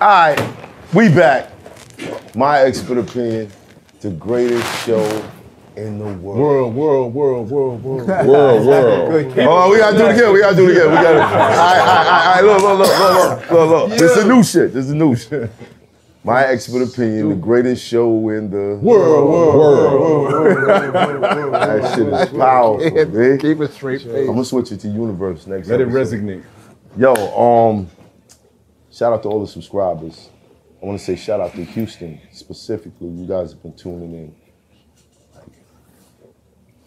All right, we back. My expert opinion, the greatest show in the world. World, world, world, world, world. World, world. Oh, we gotta do it again. We gotta do it again. We gotta. All right, all right, all right. Look, look, look, look, look, look, look. This is new shit. This is new shit. My expert opinion, the greatest show in the World, world, world. That shit is powerful, man. Keep it straight I'm gonna switch it to universe next. Let it resonate. Yo, um, shout out to all the subscribers. I want to say shout out to Houston specifically. You guys have been tuning in.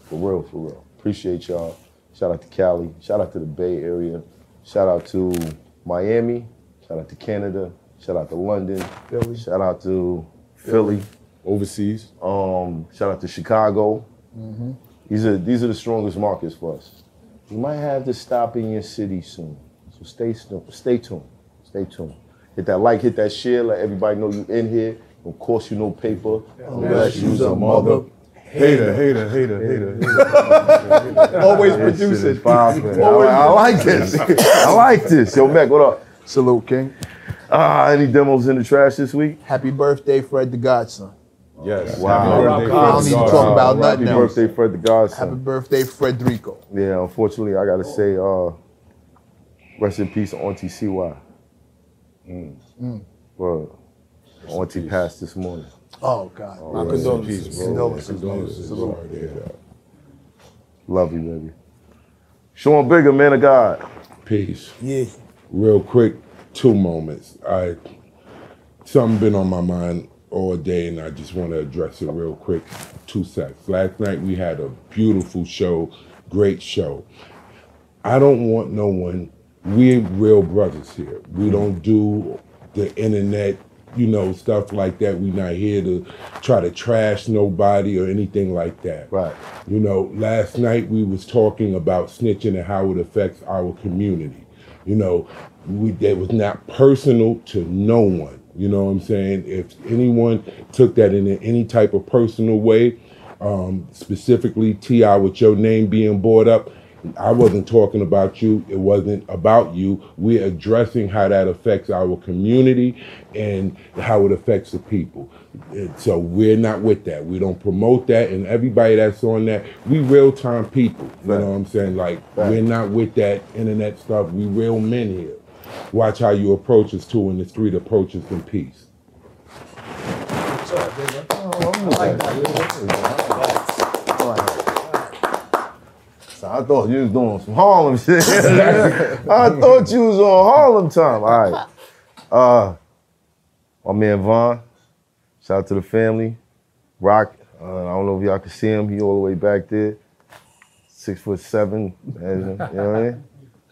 For real, for real. Appreciate y'all. Shout out to Cali. Shout out to the Bay Area. Shout out to Miami. Shout out to Canada. Shout out to London. Philly. Shout out to Philly. Overseas. Um, shout out to Chicago. These are these are the strongest markets for us. You might have to stop in your city soon, so stay stay tuned. Stay tuned. Hit that like, hit that share, let everybody know you in here. Of course, you know paper. Unless you's a mother. Hater, hater, hater, hater. hater. Always That shit is producing. popping. I, I like this. I like this. Yo, Mac, what up? Salute, King. Ah, any demos in the trash this week? Happy birthday, Fred the Godson. Yes. Wow. Happy birthday, I don't need to talk about Happy nothing else. birthday, Fred the Godson. Happy birthday, Frederico. Yeah, unfortunately, I gotta say, uh, rest in peace, Auntie CY. Mm. Well, Auntie passed this morning. Oh, God. Oh, my yeah. condolences. Peace, bro. Condolences. Condolences. Salute. Sorry to. Love you, baby. Sean Bigger, man of God. Peace. Yeah. Real quick, two moments. I something been on my mind all day, and I just want to address it real quick. Two seconds. Last night we had a beautiful show, great show. I don't want no one. We're real brothers here. We don't do the internet, you know, stuff like that. We're not here to try to trash nobody or anything like that. Right. You know, last night we was talking about snitching and how it affects our community. You know, we that was not personal to no one. You know what I'm saying? If anyone took that in any type of personal way, um, specifically Ti with your name being brought up, I wasn't talking about you. It wasn't about you. We're addressing how that affects our community and how it affects the people. And so we're not with that. We don't promote that. And everybody that's on that, we real time people. You Right. know what I'm saying? Like Right. we're not with that internet stuff. We real men here. Watch how you approach us too in the street. Approach us in peace. So I thought you was doing some Harlem shit. I thought you was on Harlem time. All right. Uh, my man Vaughn. Shout out to the family. Rock. Uh, I don't know if y'all can see him. He all the way back there. Six foot seven. You know what I mean?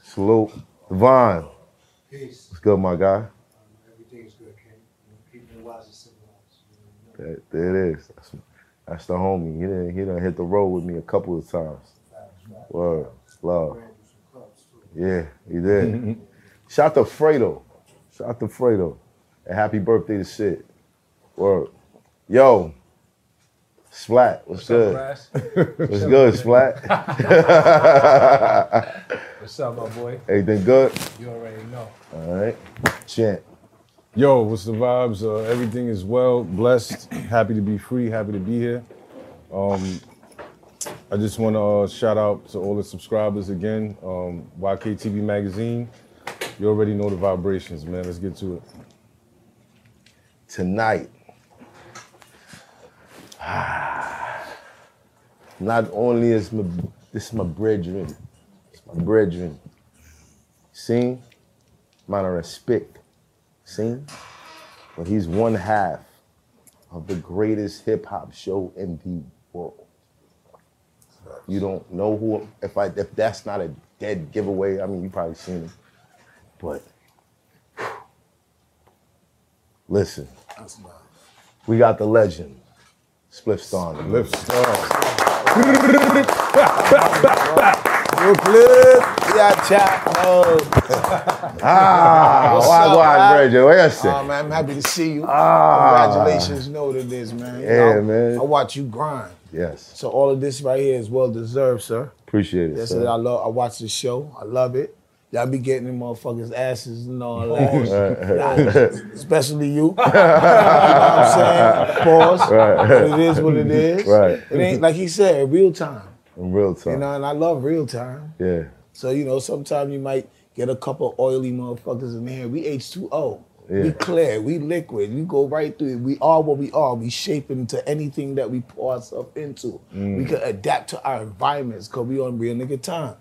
Salute. Devon. Peace. What's good, my guy? Everything's good, King. Keeping it wise and civilized. That, there it is. That's, that's the homie. He done, he done hit the road with me a couple of times. Word. Love. Ran through some clubs, too. Yeah, he did. Shout out to Fredo. Shout out to Fredo. And happy birthday to Sid. Word. Yo, Splat, what's, good? What's good, Splat? What's up, my boy? Everything good? You already know. All right. Chant. Yo, what's the vibes? Uh, everything is well, blessed, happy to be free, happy to be here. Um, I just want to uh, shout out to all the subscribers again. Um, YKTV Magazine. You already know the vibrations, man. Let's get to it. Tonight. Not only is my this is my brethren, it's my brethren. See? Man of respect. See? But he's one half of the greatest hip hop show in the world. You don't know who if I if that's not a dead giveaway, I mean you probably seen him. But listen. We got the legend, Spliff Star. Lift star. Brooklyn. Yeah, chat. Oh, Ah, What's why up, go? Bridget? What you say? oh, man, I'm happy to see you. Ah. Congratulations. You know what it is, man. You Yeah, know, man. I watch you grind. Yes, So all of this right here is well deserved, sir. appreciate it. That's sir. it. I love. I watch the show. I love it. Y'all be getting them motherfuckers' asses and all that. Nah, especially you. you know what I'm saying? Pause. Right. But it is what it is. Right. It ain't like he said, real time. In real time. You know, and I love real time. yeah. So, you know, sometimes you might get a couple oily motherfuckers in here. We H2O. We clear, we liquid, we go right through it. We are what we are. We shape into anything that we pour ourselves into. Mm. We can adapt to our environments because we on real nigga time.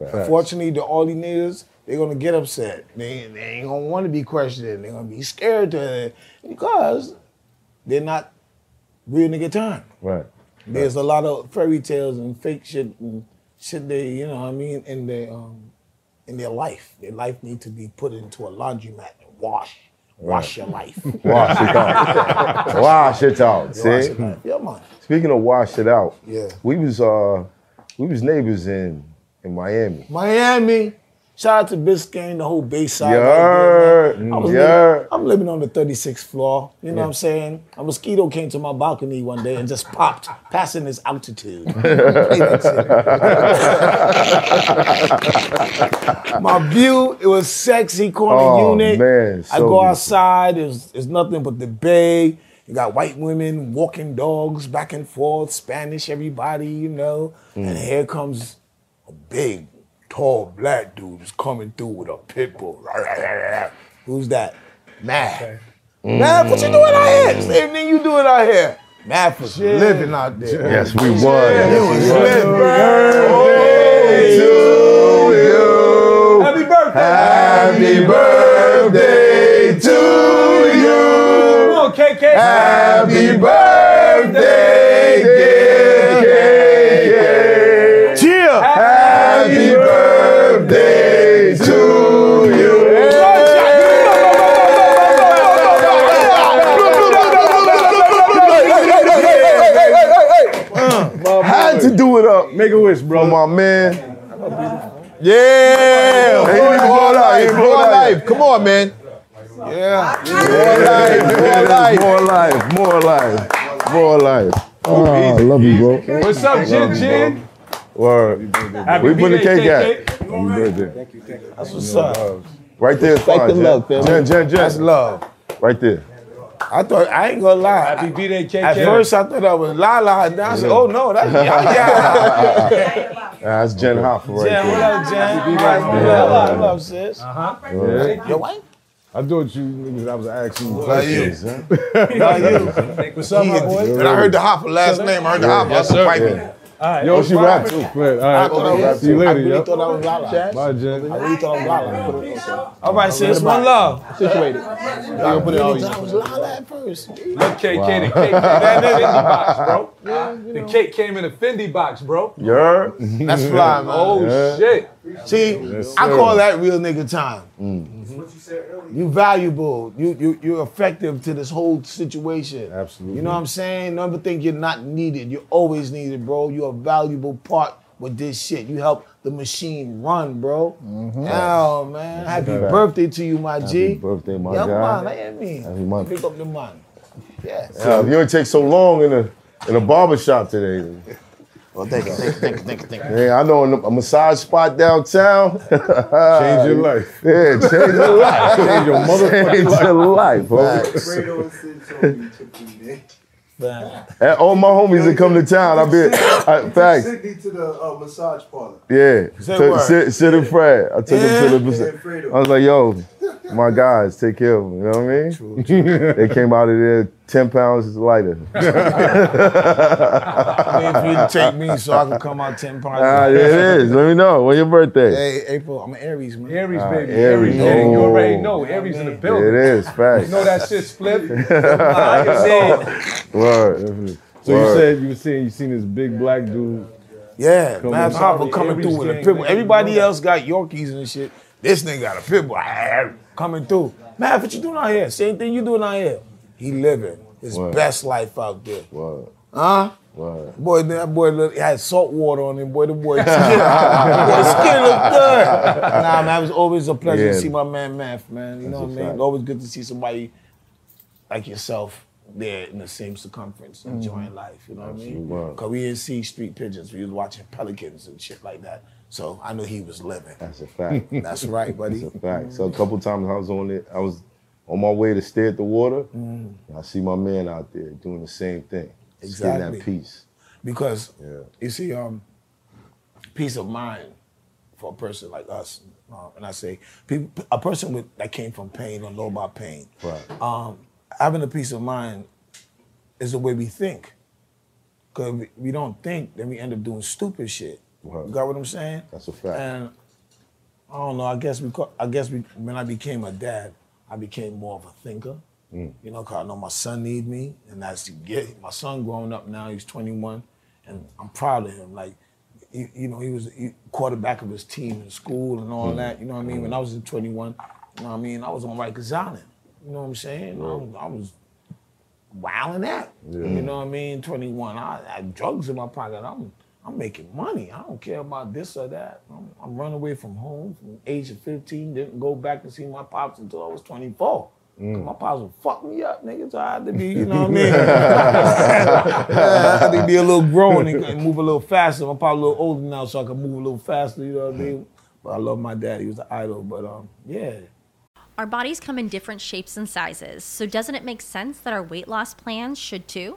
Facts. Unfortunately, the oily niggas, they're gonna get upset. They, they ain't gonna want to be questioned. They're gonna be scared to because they're not real nigga time. Right. There's a lot of fairy tales and fake shit and shit they, you know what I mean, in their um in their life. Their life need to be put into a laundromat and wash. Wash your life. Wash it out. Wash it out. Wash See? Yeah, man. Speaking of wash it out, Yeah. we was uh we was neighbors in in Miami. Miami. Shout out to Biscayne, the whole Bayside. You right I was You living-? I'm living on the 36th floor. You know what I'm saying? A mosquito came to my balcony one day and just popped, passing its altitude. Play that shit. my view, it was sexy corner Oh, unit. man, I go outside, there's, there's nothing but the bay. You got white women walking dogs back and forth, Spanish, everybody, you know. Mm. And here comes a big, tall black dude is coming through with a pit bull. Who's that? Math. Math, what you mm. doing out here? Same thing you doing out here. Math was living out there. Yes, we was. You Yes, was we was. living. Birthday to you. Happy birthday! Happy birthday to you. Come on, KK. Happy birthday, up Make a wish, for bro. my man. Yeah. Hey, you ain't brought out, you ain't More brought life. Come on, man. Yeah. More life, more life, more life. More life. Oh, I love you, bro. What's up, Jin Jin? Word. Happy We put the birthday, cake at. KK. Happy birthday. That's what's up. Right there, is fine, the Jen. Jen, Jen, That's love. Right there. I thought I ain't gonna lie. Happy birthday, KK. At first I thought that was La La, and then I said, "Oh no, that's Yaya." That's Jen Hoffa right Jen, what there. up, Jen? What up, what up, what up, sis? Uh-huh. Yeah. Your wife? I thought you niggas, I was asking you How questions. you? Huh? You? What's up, my boy? And I heard the Hopper last name. I heard the Hopper. Yes, sir. Yeah. All right. Yo, oh, she rap too. Right, all I thought I was- See you I later, really yo. thought I was La La. Bye, Jen. I really thought I was La La. All right, sis, one love. Situated. I really thought I was La La at first. Look, KK, the cake came in a Fendi box, bro. The cake came in a Fendi box, bro. You heard? That's fly, man. Oh, Yeah. shit. See, I call that real nigga time. Mm. What you said mm-hmm. earlier. You valuable. You you you're effective to this whole situation. Absolutely. You know what I'm saying? Never think you're not needed. You're always needed, bro. You're a valuable part with this shit. You help the machine run, bro. Oh man, happy Right. birthday to you, my G. Happy birthday, my yeah, guy. man, I am me. Happy month. Pick up the man. Yeah. Yeah, you ain't take so long in a in a barber shop today. Well, thank you, thank you, thank you, thank you, thank you. Hey, I know a massage spot downtown. Change your life. Yeah, change your life. Change your motherfucking Change life. your life, bro. Fredo and Sid told me took me there. Man. And all my homies that come to town, I be I, facts. Sydney to the uh, massage parlor. Yeah, Say Took- word. Sid, Sid and Fred. I took them to the. And I was like, yo, my guys, take care of them. You know what I mean? They came out of there ten pounds is lighter. I mean, if you take me so I can come out 10 pounds. Ah, it is. Let me know when your birthday. Hey, April, I'm an Aries, man. Aries, baby. Aries. baby. You already Oh. know. Aries in the building. It is, facts. You know that shit split? Word. So you said you were saying you seen this big black dude. Yeah, Come man, on. Coming Aries through with a gang, pit bull. man, Everybody else got Yorkies and shit. This nigga got a pit bull coming through. Man, what you doing out here? Same thing you doing out here. He living his Word. best life out there. Word. Huh? Word. Boy, that boy look, had salt water on him. Boy, the boy skin, boy, skin look good. Nah, man, it was always a pleasure Yeah. to see my man Math, man. You know That's what I mean? fact. Always good to see somebody like yourself there in the same circumference, mm. enjoying life. You know what I mean? Because we didn't see street pigeons. We was watching pelicans and shit like that. So I knew he was living. That's a fact. That's right, buddy. That's a fact. So a couple times I was on it, I was on my way to stay at the water. Mm. I see my man out there doing the same thing. Exactly. that peace. Because Yeah. you see, um, peace of mind for a person like us, uh, and I say people, a person with that came from pain or know about pain. Right. Um, having a peace of mind is the way we think. Cause we, we don't think, then we end up doing stupid shit. Right. You got what I'm saying? That's a fact. And I don't know. I guess we. I guess we, when I became a dad, I became more of a thinker. Mm. You know, cause I know my son need me, and that's to get my son growing up now. He's 21, and I'm proud of him. Like, you, you know, he was he, quarterback of his team in school and Mm. all that. You know what I mean? When I was in 21, you know what I mean? I was on Rikers Island. You know what I'm saying? I, was- I was wilding out. You know what I mean? 21. I, I had drugs in my pocket. I'm I'm making money. I don't care about this or that. I'm, I'm running away from home from the age of 15. Didn't go back to see my pops until I was 24. 'Cause My pops would fuck me up, nigga. So I had to be, you know what I mean? I had to be a little grown and, and move a little faster. My pops a little older now, so I can move a little faster, you know what I mean? But I love my dad. He was an idol. But um, yeah. Our bodies come in different shapes and sizes, so doesn't it make sense that our weight loss plans should too?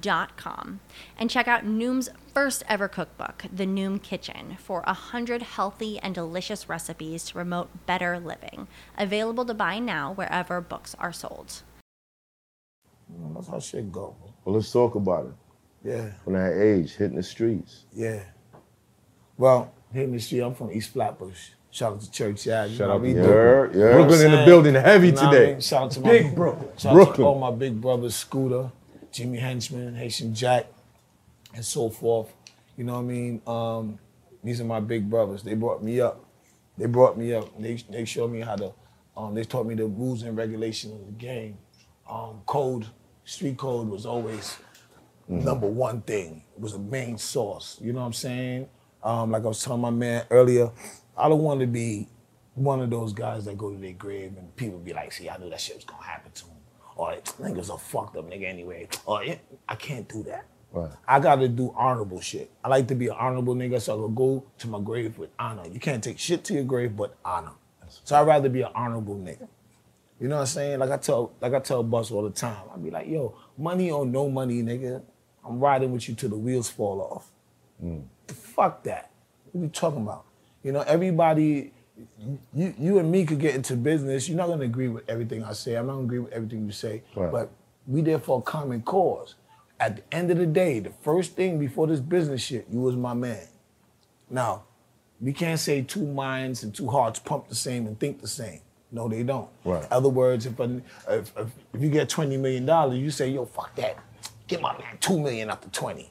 dot com and check out Noom's first ever cookbook, The Noom Kitchen, for a hundred healthy and delicious recipes to promote better living. Available to buy now wherever books are sold. That's how shit go. Well, let's talk about it. Yeah. When I age, hitting the streets. Yeah. Well, hitting the street, I'm from East Flatbush. Shout out to Church Yard. Shout know out to mean? Brooklyn. Yeah, yeah. Brooklyn in the building heavy You know what I today. mean? Shout out to Big my, Brooklyn. Shout out Brooklyn. to all my big brothers, Scooter, Jimmy Henchman, Haitian Jack, and so forth. You know what I mean? Um, these are my big brothers. They brought me up. They brought me up. They, they showed me how to, um, they taught me the rules and regulations of the game. Um, code, street code was always number one thing. It was a main source. You know what I'm saying? Um, like I was telling my man earlier, I don't want to be one of those guys that go to their grave and people be like, see, I knew that shit was gonna happen to him. Or niggas a fucked up nigga anyway. Or I can't do that. Right. I gotta do honorable shit. I like to be an honorable nigga, so I can go to my grave with honor. You can't take shit to your grave but honor. So I'd rather be an honorable nigga. You know what I'm saying? Like I tell, like I tell Bus all the time. I be like, yo, money or no money, nigga. I'm riding with you till the wheels fall off. Mm. Fuck that. What are you talking about? You know, everybody, you, you and me could get into business. You're not gonna agree with everything I say. I'm not gonna agree with everything you say. Right. But we there for a common cause. At the end of the day, the first thing before this business shit, you was my man. Now, we can't say two minds and two hearts pump the same and think the same. No, they don't. Right. Other words, if, a, if, if if you get twenty million dollars, you say, "Yo, fuck that, get my man two million after 20.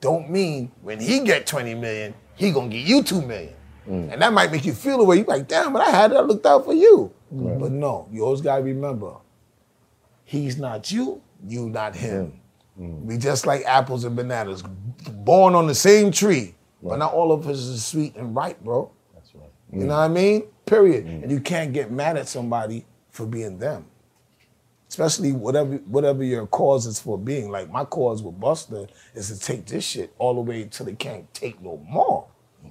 Don't mean when he get twenty million, he gonna give you two million, Mm. and that might make you feel the way you like. Damn, but I had it, I looked out for you. But no, you always gotta remember, he's not you, you not him. We just like apples and bananas, born on the same tree, but not all of us is sweet and ripe, bro. That's right. You know what I mean? Period. Mm. And you can't get mad at somebody for being them. Especially whatever whatever your cause is for being. Like my cause with Busta is to take this shit all the way until they can't take no more.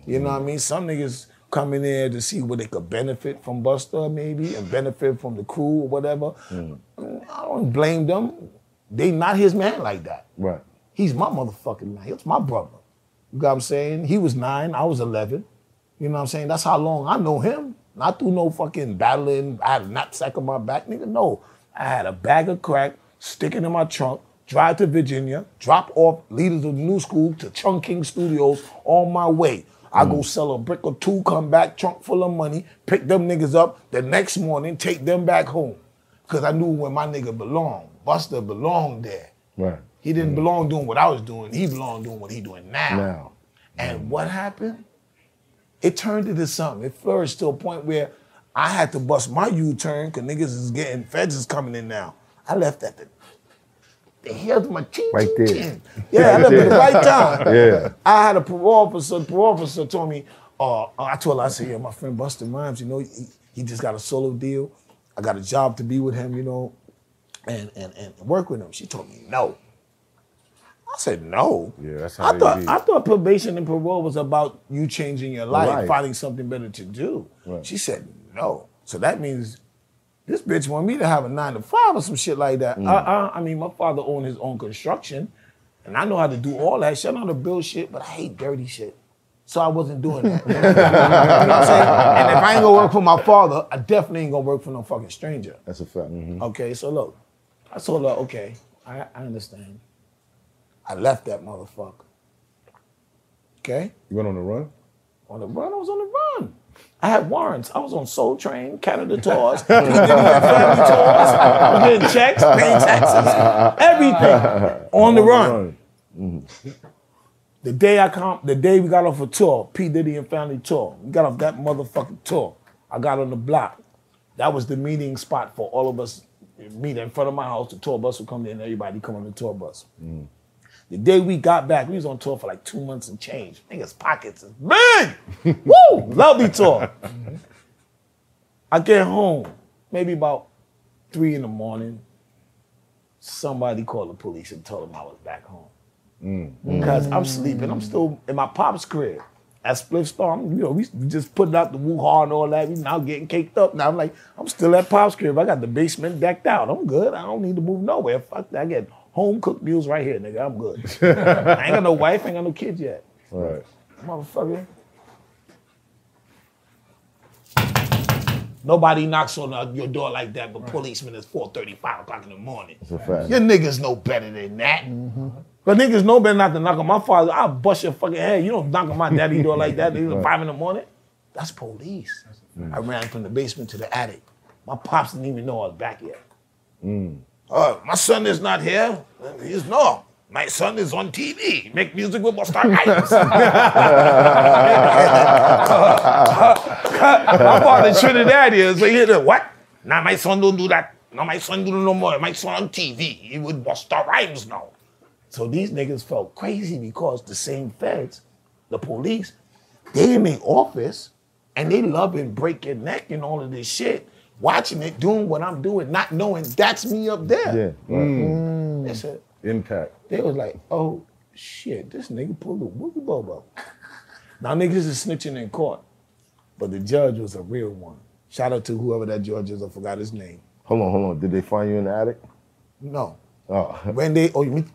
You know what I mean? Some niggas come in there to see what they could benefit from Busta maybe and benefit from the crew or whatever. I don't blame them. They not his man like that. Right. He's my motherfucking man. He's my brother. You got what I'm saying? He was nine, I was 11. You know what I'm saying? That's how long I know him. Not through no fucking battling, I had a knapsack on my back, nigga. No. I had a bag of crack sticking in my trunk, drive to Virginia, drop off leaders of the new school to Chung King Studios on my way. I go mm. sell a brick or two, come back, trunk full of money, pick them niggas up the next morning, take them back home. Cause I knew where my nigga belonged. Busta belonged there. Right. He didn't mm. belong doing what I was doing. He belonged doing what he doing now. Now. And mm. what happened? It turned into something. It flourished to a point where I had to bust my U-turn because niggas is getting feds is coming in now. I left at the the of my chin, Right chin, there. chin. Yeah, I left at the right time. Yeah. I had a parole officer. The parole officer told me, uh, I told her, I said, yeah, my friend Busta Rhymes, you know, he, he just got a solo deal. I got a job to be with him, you know, and and and work with him. She told me no. I said no. Yeah, that's how I thought be. I thought probation and parole was about you changing your life, Life. finding something better to do. Right. She said no. So that means this bitch want me to have a nine to five or some shit like that. Mm. I, I, I mean, my father owned his own construction, and I know how to do all that shit. I know how to build shit, but I hate dirty shit. So I wasn't doing that. you know what I'm saying? And if I ain't gonna work for my father, I definitely ain't gonna work for no fucking stranger. That's a fact. Okay, so look, I told her, okay, I, I understand. I left that motherfucker. Okay? You went on the run? On the run, I was on the run. I had warrants. I was on Soul Train, Canada tours, P. Diddy and family tours, I was getting checks, paying taxes, everything on the run. The day I come, the day we got off a tour, P. Diddy and family tour, we got off that motherfucking tour. I got on the block. That was the meeting spot for all of us. Meet in front of my house. The tour bus would come in. And everybody come on the tour bus. Mm. The day we got back, we was on tour for like two months and change. Niggas pockets is big. Woo! Lovely tour. I get home, maybe about three in the morning. Somebody called the police and told them I was back home. Mm-hmm. Because I'm sleeping. I'm still in my pop's crib. At Spliff Star, I'm, you know, we just putting out the woo-ha and all that. We now getting caked up. Now I'm like, I'm still at pop's crib. I got the basement decked out. I'm good. I don't need to move nowhere. Fuck that. I get home cooked meals right here, nigga. I'm good. I ain't got no wife, ain't got no kids yet. Right. Motherfucker. Nobody knocks on uh, your door like that, but policemen is 4:35 o'clock in the morning. That's a fact. Your niggas know better than that. Mm-hmm. But niggas know better not to knock on my father. I'll bust your fucking head. You don't knock on my daddy door like that. It's five in the morning. That's police. I ran from the basement to the attic. My pops didn't even know I was back yet. Uh, my son is not here. He's no. My son is on TV. Make music with Busta Rhymes. my father Trinidadian, so he hit it. What? Now my son don't do that. Now my son do no more. My son on TV. He would Busta Rhymes now. So these niggas felt crazy because the same feds, the police, they in their office and they love and break your neck and all of this shit. Watching it, doing what I'm doing, not knowing that's me up there. Yeah. Right. Mm. Mm. They said, Impact. they was like, oh shit, this nigga pulled a woogie bobo. Now niggas is snitching in court, but the judge was a real one. Shout out to whoever that judge is, I forgot his name. Hold on, hold on. Did they find you in the attic? No. Oh, When they, oh, you mean,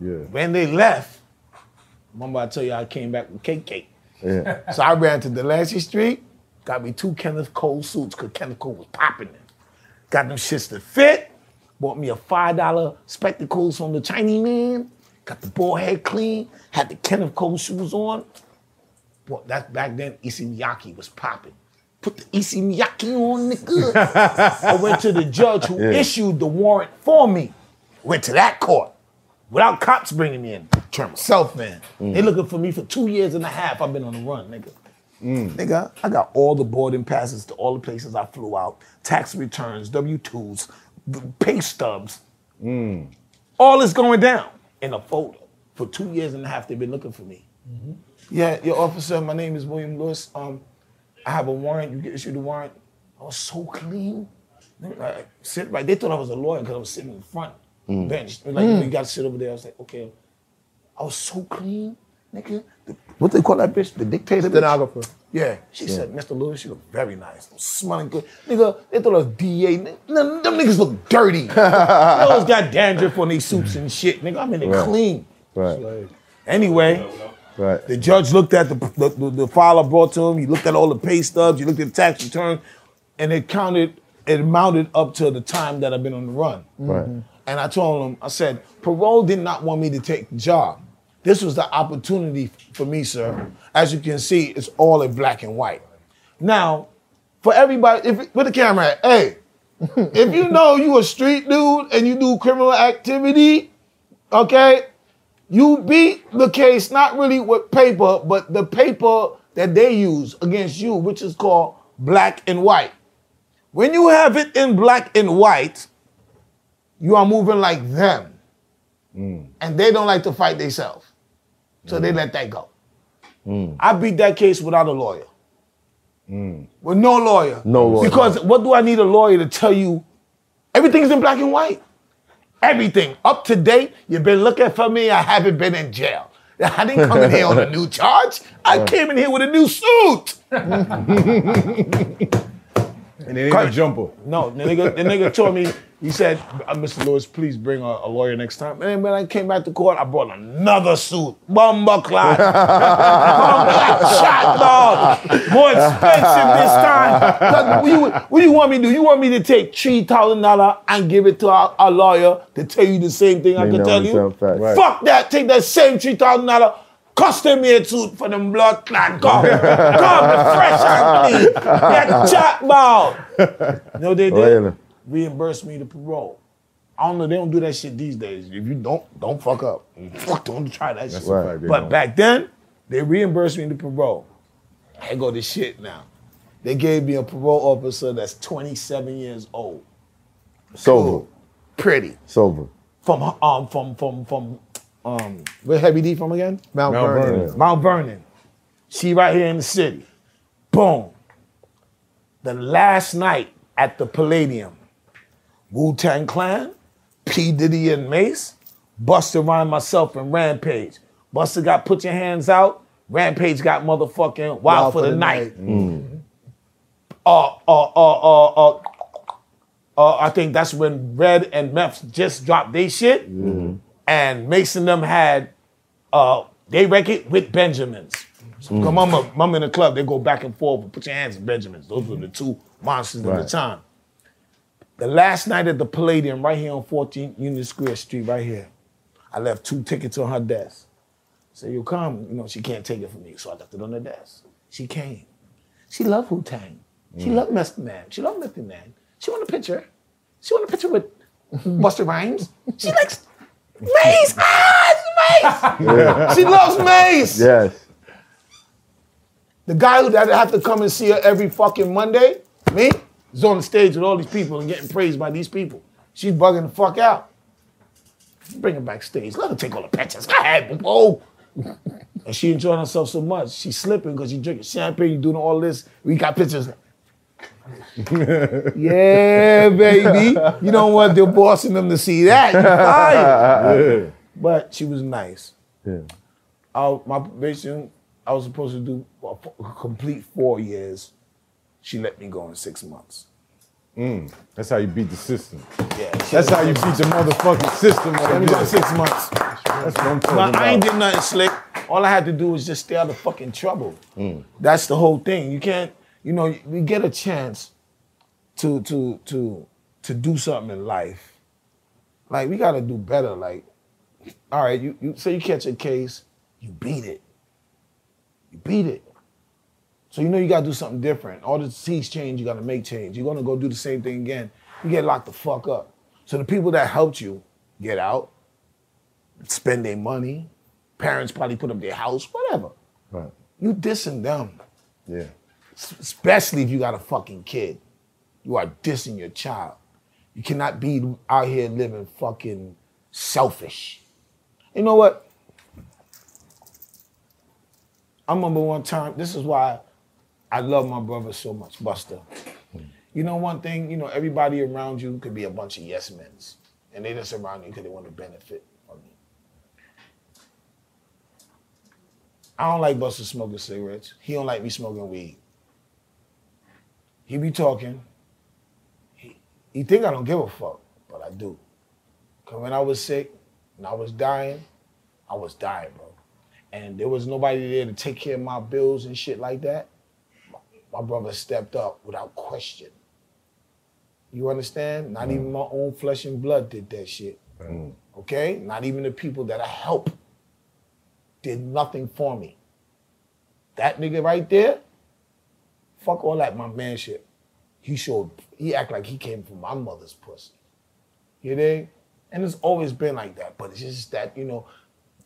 Yeah. when they left, remember I tell you I came back with cake cake. yeah. So I ran to Delancey Street, got me two Kenneth Cole suits because Kenneth Cole was popping them. Got them shits to fit, bought me a $5 spectacles from the Chinese man, got the ball head clean, had the Kenneth Cole shoes on. Well, that back then, Issey Miyake was popping. Put the Issey Miyake on, nigga. I went to the judge who Yeah. issued the warrant for me. Went to that court without cops bringing me in. Turn myself in. They mm. looking for me for two years and a half. I've been on the run, nigga. Mm. Nigga, I got all the boarding passes to all the places I flew out, tax returns, W-2s, b- pay stubs. Mm. All is going down in a folder. For two years and a half, they've been looking for me. Mm-hmm. Yeah, your officer, my name is William Lewis. Um, I have a warrant. You get issued a warrant. I was so clean. I sit right. They thought I was a lawyer because I was sitting in the front mm. bench. Like, you got to sit over there. I was like, okay. I was so clean, nigga. The- what they call that bitch? The dictator. bitch? Stenographer. Yeah. She said, Mr. Lewis, you look very nice. I'm smelling good. Nigga, they thought I was DA. Nigga, them them niggas look dirty. they always got dandruff on their suits and shit. Nigga, I'm in it Right. clean. Right. Anyway, Right. the judge looked at the, the, the, the file I brought to him. He looked at all the pay stubs. He looked at the tax return, and it counted. It amounted up to the time that I've been on the run. Right. And I told him, I said, parole did not want me to take the job. This was the opportunity for me, sir. As you can see, it's all in black and white. Now, for everybody, if with the camera, at, hey, if you know you a street dude and you do criminal activity, okay, you beat the case not really with paper, but the paper that they use against you, which is called black and white. When you have it in black and white, you are moving like them. Mm. And they don't like to fight themselves. So they let that go. Mm. I beat that case without a lawyer. Mm. With no lawyer. No lawyer. Because what do I need a lawyer to tell you? Everything's in black and white. Everything up to date. You've been looking for me. I haven't been in jail. I didn't come in here on a new charge. I came in here with a new suit. And it ain't a jumper. No, the nigga, the nigga told me, he said, uh, Mr. Lewis, please bring a, a lawyer next time. And when I came back to court, I brought another suit. Bumba clot. Bumba shot, dog. More expensive this time. Look, What you, what you want me to do? You want me to take $3,000 and give it to a, a lawyer to tell you the same thing I They can know tell you? sound. Right. Fuck that. Take that same $3,000 custom made suit for them blood clot. Come. Come, fresh and clean. Get chat ball. No, they did. Later. Reimburse me the parole. I don't know. They don't do that shit these days. If you don't, don't fuck up. Fuck, don't try that That's shit. they But don't. back then, they reimbursed me the parole. I go to shit now. They gave me a parole officer that's 27 years old. Sober. Pretty. Sober. From um from from from um where Heavy D from again? Mount, Mount Vernon. Vernon. Mount Vernon. She right here in the city. Boom. The last night at the Palladium, Wu Tang Clan, P. Diddy and Mase, Busta Rhyme, myself, and Rampage. Busta got Put Your Hands Out. Rampage got motherfucking Wild, for, the, night. Uh, uh, uh, uh, uh, uh, I think that's when Red and Meth just dropped their shit. And Mason them had uh they record with Benjamins. So come mama, mama in the club, they go back and forth, put your hands in Benjamins. Those were the two monsters of the time. The last night at the Palladium, right here on 14 Union Square Street, right here, I left two tickets on her desk. Said, you come, you know, she can't take it from me. So I left it on the desk. She came. She loved Wu Tang. She loved Method Man. She loved Method Man. She want a picture. She want a picture with Busta Rhymes. She likes Mase. Ah, it's Mase. She loves Mase. Yes. The guy who that have to come and see her every fucking Monday, me, is on the stage with all these people and getting praised by these people. She's bugging the fuck out. Bring her backstage. Let her take all the pictures. Go ahead, whoa. And she enjoying herself so much. She's slipping because she drinking champagne, you doing all this. We got pictures. Yeah, baby. You don't want the boss and them to see that. You fired. But she was nice. Yeah. I, my probation, I was supposed to do a, complete four years. She let me go in six months. Mm. That's how you beat the system. Yeah, That's how you beat the motherfucking system. me go six months. That's what I'm talking But I ain't about. did nothing slick. All I had to do was just stay out of fucking trouble. Mm. That's the whole thing. You can't, you know, we get a chance to to to to do something in life. Like we gotta do better. Like, all right, you, you say you catch a case, you beat it. You beat it. So you know you gotta do something different. All the seas change, you gotta make change. You're gonna go do the same thing again. You get locked the fuck up. So the people that helped you get out, spend their money, parents probably put up their house, whatever. Right. You dissing them, Yeah. Especially if you got a fucking kid. You are dissing your child. You cannot be out here living fucking selfish. You know what? I remember one time, this is why I love my brother so much, Busta. You know one thing, you know, everybody around you could be a bunch of yes men's. And they just around you because they want to benefit from you. I don't like Busta smoking cigarettes. He don't like me smoking weed. He be talking. He, he think I don't give a fuck, but I do. Cause when I was sick and I was dying, I was dying, bro. And there was nobody there to take care of my bills and shit like that. My brother stepped up without question. You understand? Not mm. even my own flesh and blood did that shit. Mm. Okay? Not even the people that I help did nothing for me. That nigga right there, fuck all that my manship. He showed, he act like he came from my mother's pussy. You dig? And it's always been like that. But it's just that, you know,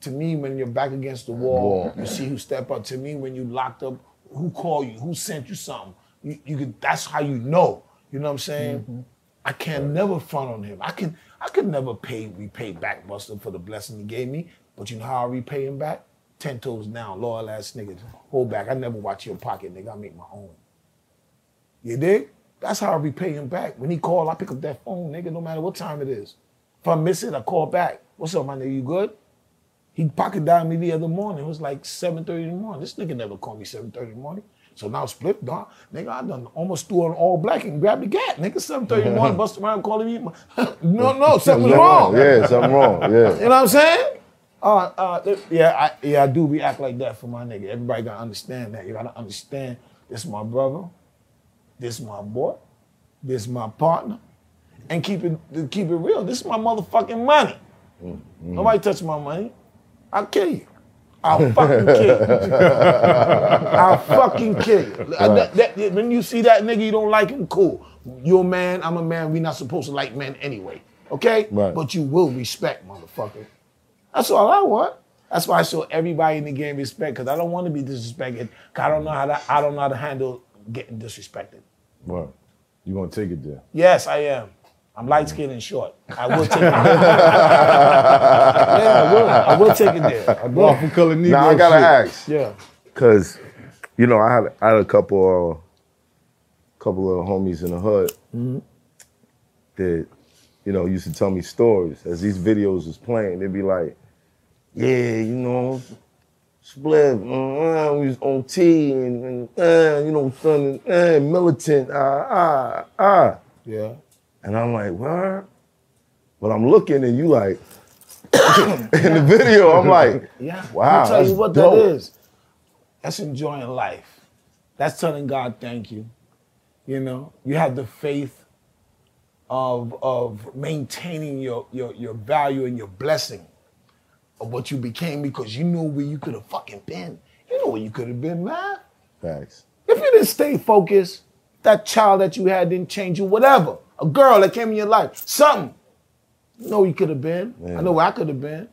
to me, when you're back against the wall, you see who step up. To me, when you locked up, who called you, who sent you something. You, you could, that's how you know. You know what I'm saying? Mm-hmm. I can never front on him. I can I could never pay repay back Busta for the blessing he gave me. But you know how I repay him back? Ten toes down, loyal ass niggas. Hold back. I never watch your pocket, nigga. I make my own. You dig? That's how I repay him back. When he call, I pick up that phone, nigga, no matter what time it is. If I miss it, I call back. What's up, my nigga? You good? He pocket dialed me the other morning. It was like 7.30 in the morning. This nigga never called me 7.30 in the morning. So now split dog. Nigga, I done almost threw on all black and grabbed the gap. Nigga, 7.30 in the morning, bust around calling me. no, no, something's wrong. Yeah, something wrong. Yeah. You know what I'm saying? Uh, uh, yeah, I, yeah, I do react like that for my nigga. Everybody gotta understand that. You gotta understand this my brother, this my boy, this my partner, and keep it keep it real. This is my motherfucking money. Nobody touch my money. I'll kill you. I'll fucking kill you. I'll fucking kill you. Uh, that- that- when you see that nigga, you don't like him, cool. You're a man, I'm a man. we not supposed to like men anyway. Okay? Right. But you will respect, motherfucker. That's all I want. That's why I show everybody in the game respect, because I don't want to be disrespected. I don't know how to I don't know how to handle getting disrespected. Right. You gonna take it there? Yes, I am. I'm light skinned and short. I will take it there. yeah, I will. I will take it there. I will. Awful color Negro Now I gotta shit. ask, Yeah. cause you know I had I had a couple uh, couple of homies in the hood that you know used to tell me stories as these videos was playing. They'd be like, "Yeah, you know, split. Uh, we was on T and, and uh, you know, son, uh, militant. Ah, ah, ah." Yeah. And I'm like, what? But I'm looking and you like, in the video, I'm like, Yeah. Wow, I'll tell you what dope. that is. That's enjoying life. That's telling God thank you. You know, you have the faith of of maintaining your your your value and your blessing of what you became because you knew where you could have fucking been. You know where you could have been, man. facts. If you didn't stay focused, that child that you had didn't change you, whatever. A girl that came in your life, something. You know where you could have been. I know where I could have been.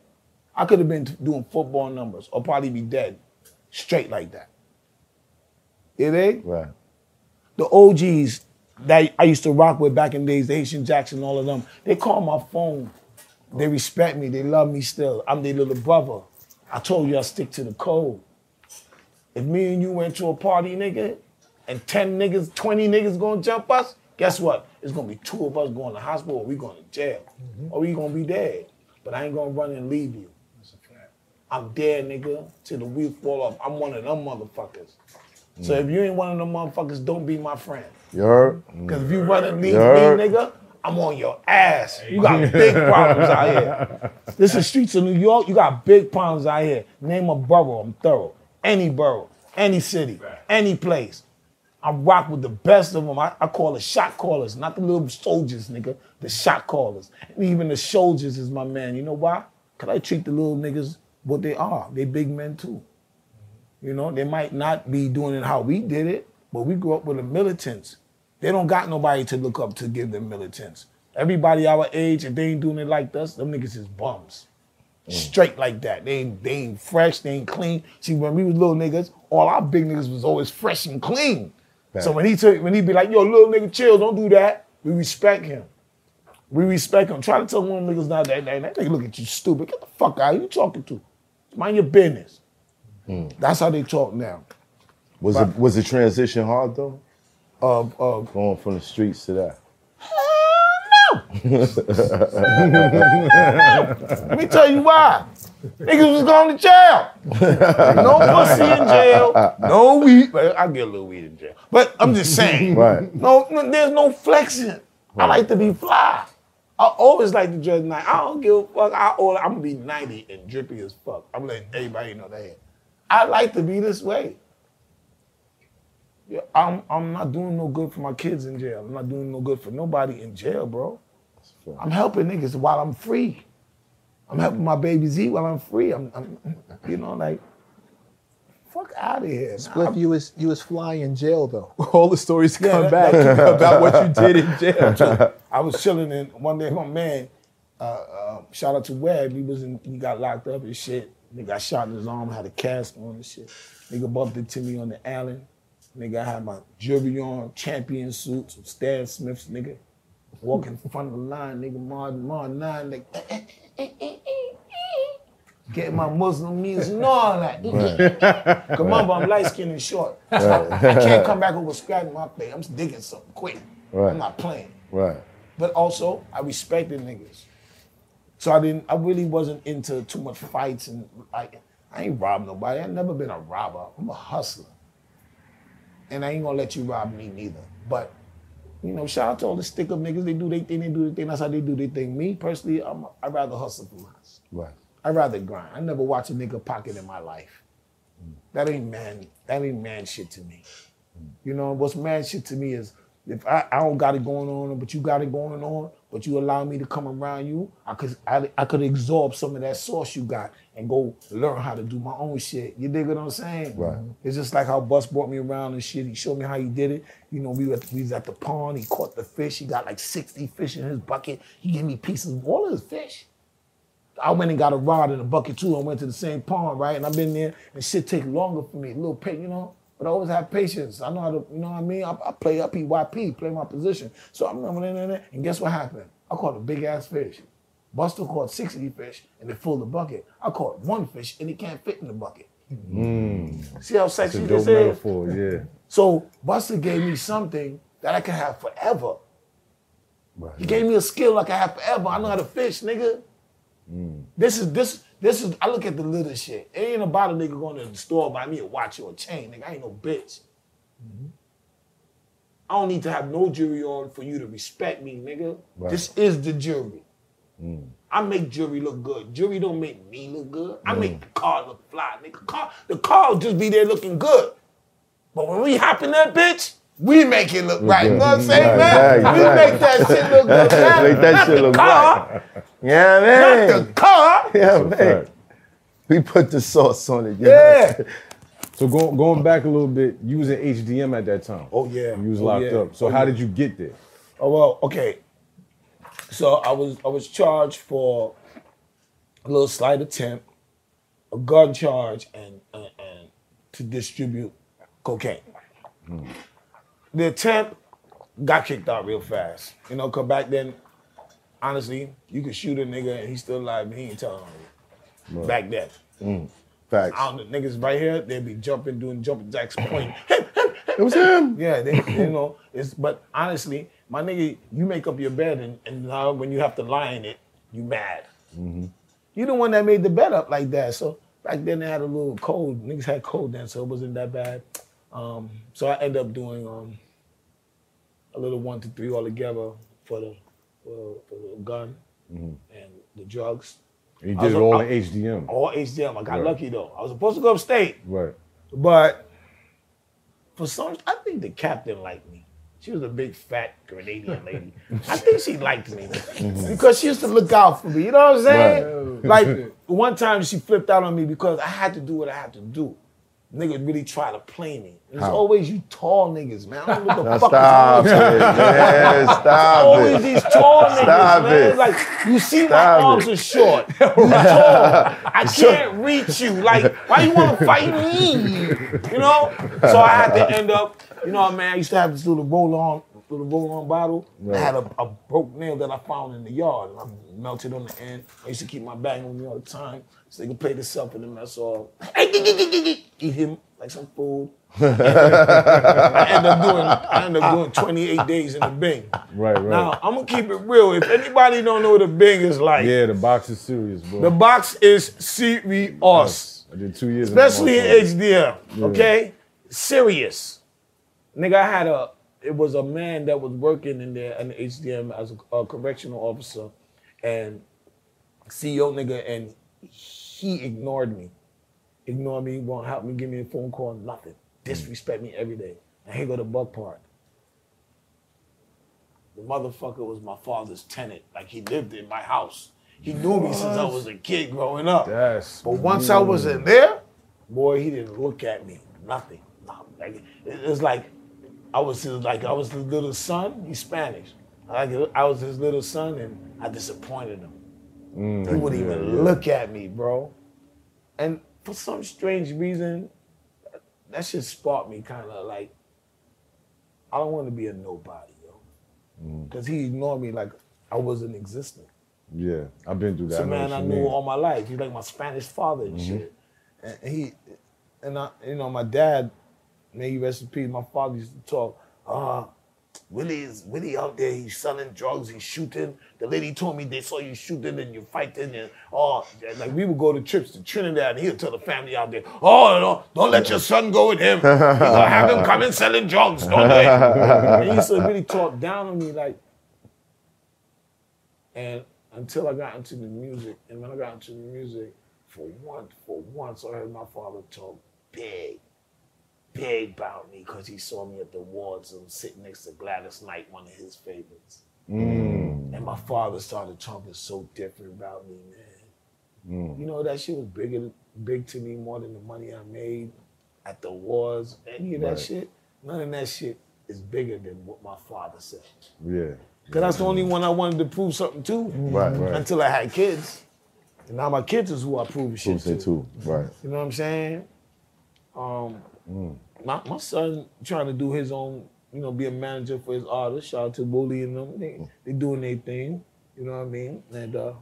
I could have been doing football numbers or probably be dead. Straight like that. You dig? Right. The OGs that I used to rock with back in the days, the Haitian Jackson, all of them, they call my phone. They respect me. They love me still. I'm their little brother. I told you I stick to the code. If me and you went to a party, nigga, and 10 niggas, 20 niggas gonna jump us, guess what? It's gonna be two of us going to hospital or we going to jail. Mm-hmm. Or we gonna be dead. But I ain't gonna run and leave you. That's a trap. I'm dead, nigga, till the wheels fall off. I'm one of them motherfuckers. So mm. if you ain't one of them motherfuckers, don't be my friend. You heard? Cause if you run and leave me, nigga, I'm on your ass. You got big problems out here. This is the streets of New York. You got big problems out here. Name a borough. I'm thorough. Any borough, any city, any place. I rock with the best of them. I, I call the shot callers, not the little soldiers, nigga. The shot callers. And even the soldiers is my man. You know why? Cause I treat the little niggas what they are. They big men too. You know, they might not be doing it how we did it, but we grew up with the militants. They don't got nobody to look up to give them militants. Everybody our age, if they ain't doing it like us, them niggas is bums. Mm. Straight like that. They ain't, they ain't fresh, they ain't clean. See, when we was little niggas, all our big niggas was always fresh and clean. So when he took, when he be like, yo, little nigga, chill, don't do that, we respect him. We respect him. Try to tell one of them niggas now that, that, that nigga look at you stupid. Get the fuck out. Who you talking to? Mind your business. Mm. That's how they talk now. Was it was the transition hard though? Of of Going from the streets to that. Let me tell you why. Niggas was going to jail. No pussy in jail. No weed. I get a little weed in jail. But I'm just saying. Right. No, no, there's no flexing. I like to be fly. I always like to dress nice. I don't give a fuck. I, I'm gonna be 90 and drippy as fuck. I'm letting everybody know that. I like to be this way. Yeah, I'm I'm not doing no good for my kids in jail. I'm not doing no good for nobody in jail, bro. I'm helping niggas while I'm free. I'm helping my babies eat while I'm free. I'm, I'm you know, like, fuck out of here. Spliff, you was you was fly in jail though. All the stories come back about what you did in jail. I was chilling and one day my man, uh, uh, shout out to Webb, he was in, he got locked up and shit. Nigga got shot in his arm, had a cast on and shit. Nigga bumped into me on the alley. Nigga I had my jury on, champion suit, some Stan Smiths, nigga. Walking in front of the line, nigga, Mar, Mar 9, like, eh, eh, eh, getting my Muslim music and all that. Cause remember, I'm light skinned and short. I, I can't come back over scratching my face. I'm digging something quick. Right. I'm not playing Right. but also I respected niggas. So I didn't. I really wasn't into too much fights and like I ain't robbed nobody. I never been a robber. I'm a hustler, and I ain't gonna let you rob me neither. But you know, shout out to all the stick up niggas. They do their thing. They do their thing. That's how they do their thing. Me personally, I'm. I rather hustle for less. Right. I'd rather grind. I never watch a nigga pocket in my life. That ain't man. That ain't man shit to me. You know what's man shit to me is if I, I don't got it going on, but you got it going on, but you allow me to come around you, I could I, I could absorb some of that sauce you got and go learn how to do my own shit. You dig what I'm saying? Right. Mm-hmm. It's just like how Bus brought me around and shit. He showed me how he did it. You know, we were, we was at the pond. He caught the fish. He got like 60 fish in his bucket. He gave me pieces of all of his fish. I went and got a rod and a bucket too. I went to the same pond, right? And I've been there, and shit take longer for me. A little pa you know. But I always have patience. I know how to, you know what I mean? I, I play up PYP, play my position. So I'm running in there, and guess what happened? I caught a big ass fish. Busta caught 60 fish and they filled the bucket. I caught one fish and it can't fit in the bucket. See how sexy this is? metaphor, yeah. So Busta gave me something that I can have forever. He gave me a skill like I have forever. I know how to fish, nigga. This is this this is I look at the little shit. It ain't about a nigga going to the store buy me a watch or a chain, nigga. I ain't no bitch. I don't need to have no jewelry on for you to respect me, nigga. This is the jewelry. Mm. I make jewelry look good. Jewelry don't make me look good. I make mm. the car look fly, nigga. Car, the car will just be there looking good. But when we hop in that bitch, we make it look right. You know what I'm saying, Right, man? right, we right. make that shit look good, man. Make that Not shit the look car, Yeah, Not man. the car. Yeah, That's man. fact. We put the sauce on it. you know? Yeah. So go, going back a little bit, you was in HDM at that time. Oh, yeah. You was Oh, locked yeah. up. So Oh, how yeah. did you get there? Oh well, okay. So I was I was charged for a little slight attempt, a gun charge, and and, and to distribute cocaine. Hmm. The attempt got kicked out real fast. You know, cause back then, honestly, you could shoot a nigga and he's still alive, but he ain't telling on you. Back then. Mm. Facts. I don't niggas right here, they'd be jumping, doing jumping jacks, pointing. It was him. Yeah, they, you know, it's but honestly, my nigga, you make up your bed and, and now when you have to lie in it, you mad. Mm-hmm. You the one that made the bed up like that. So back then they had a little cold. Niggas had cold then, so it wasn't that bad. Um, so I end up doing um, a little one to three all together for the for, for the gun and the drugs. You did it all I- in HDM. All HDM. I got Right. lucky though. I was supposed to go upstate. Right. But for some, I think the captain liked me. She was a big fat Grenadian lady. I think she liked me because she used to look out for me. You know what I'm saying? Like one time she flipped out on me because I had to do what I had to do. Niggas really try to play me. It's How? always you tall niggas, man. I don't know what the Now fuck stop is it. Man, stop Always it. these tall niggas, Stop man. it. Like you see Stop my arms it. are short. You tall. I can't reach you. Like why you want to fight me? You know. So I had to end up. You know, man. I used to have this little roll on, little roll on bottle. I had a, a broke nail that I found in the yard, and I melted on the end. I used to keep my bag on me all the time, so they could play this up, and then that's all. Eat him like some food. I end up doing I end up doing 28 days in the Bing. Right, right. Now I'm gonna keep it real. If anybody don't know what a Bing is like, yeah, the box is serious, bro. the box is serious, I did two years. especially in motherfucker. HDM. Okay, serious. Nigga, I had a. It was a man that was working in there an the HDM as a, a correctional officer, and CEO nigga, and he ignored me. Ignored me, won't help me, give me a phone call, nothing. Disrespect me every day. And here go the buck part. The motherfucker was my father's tenant. Like he lived in my house. He knew me since I was a kid growing up. That's But once I was in there, boy, he didn't look at me. Nothing. Nothing. Like it was like I was his like I was his little son. He's Spanish. Like I was his little son, and I disappointed him. Mm, he wouldn't even look at me, bro. And for some strange reason, that shit sparked me kind of like I don't want to be a nobody, yo. Mm. Because he ignored me like I wasn't existing. yeah. I've been through that. A know man I knew mean. all my life. He's like my Spanish father and mm-hmm. shit. And he, and I, you know, my dad, may he rest in peace. My father used to talk. Uh, Willie is Willie out there. He's selling drugs. He's shooting. The lady told me they saw you shooting and you fighting and oh, like we would go to trips to Trinidad and he'll tell the family out there, oh no, don't let your son go with him. He's gonna have him coming selling drugs. Don't do it. And he used to really talk down on me like. And until I got into the music, and when I got into the music, for once, for once, I heard my father talk big, big about me because he saw me at the awards and sitting next to Gladys Knight, one of his favorites. And my father started talking so different about me, man. You know that shit was bigger, big to me more than the money I made at the awards. Any of that Right. shit, none of that shit is bigger than what my father said. Yeah. Cause that's the only one I wanted to prove something to. Right, right. Until I had kids. And now my kids is who I prove shit to. too? Right. You know what I'm saying? Um, Mm. my, my son trying to do his own, you know, be a manager for his artists. Shout out to Bully and them. They, mm. they doing their thing. You know what I mean? And uh,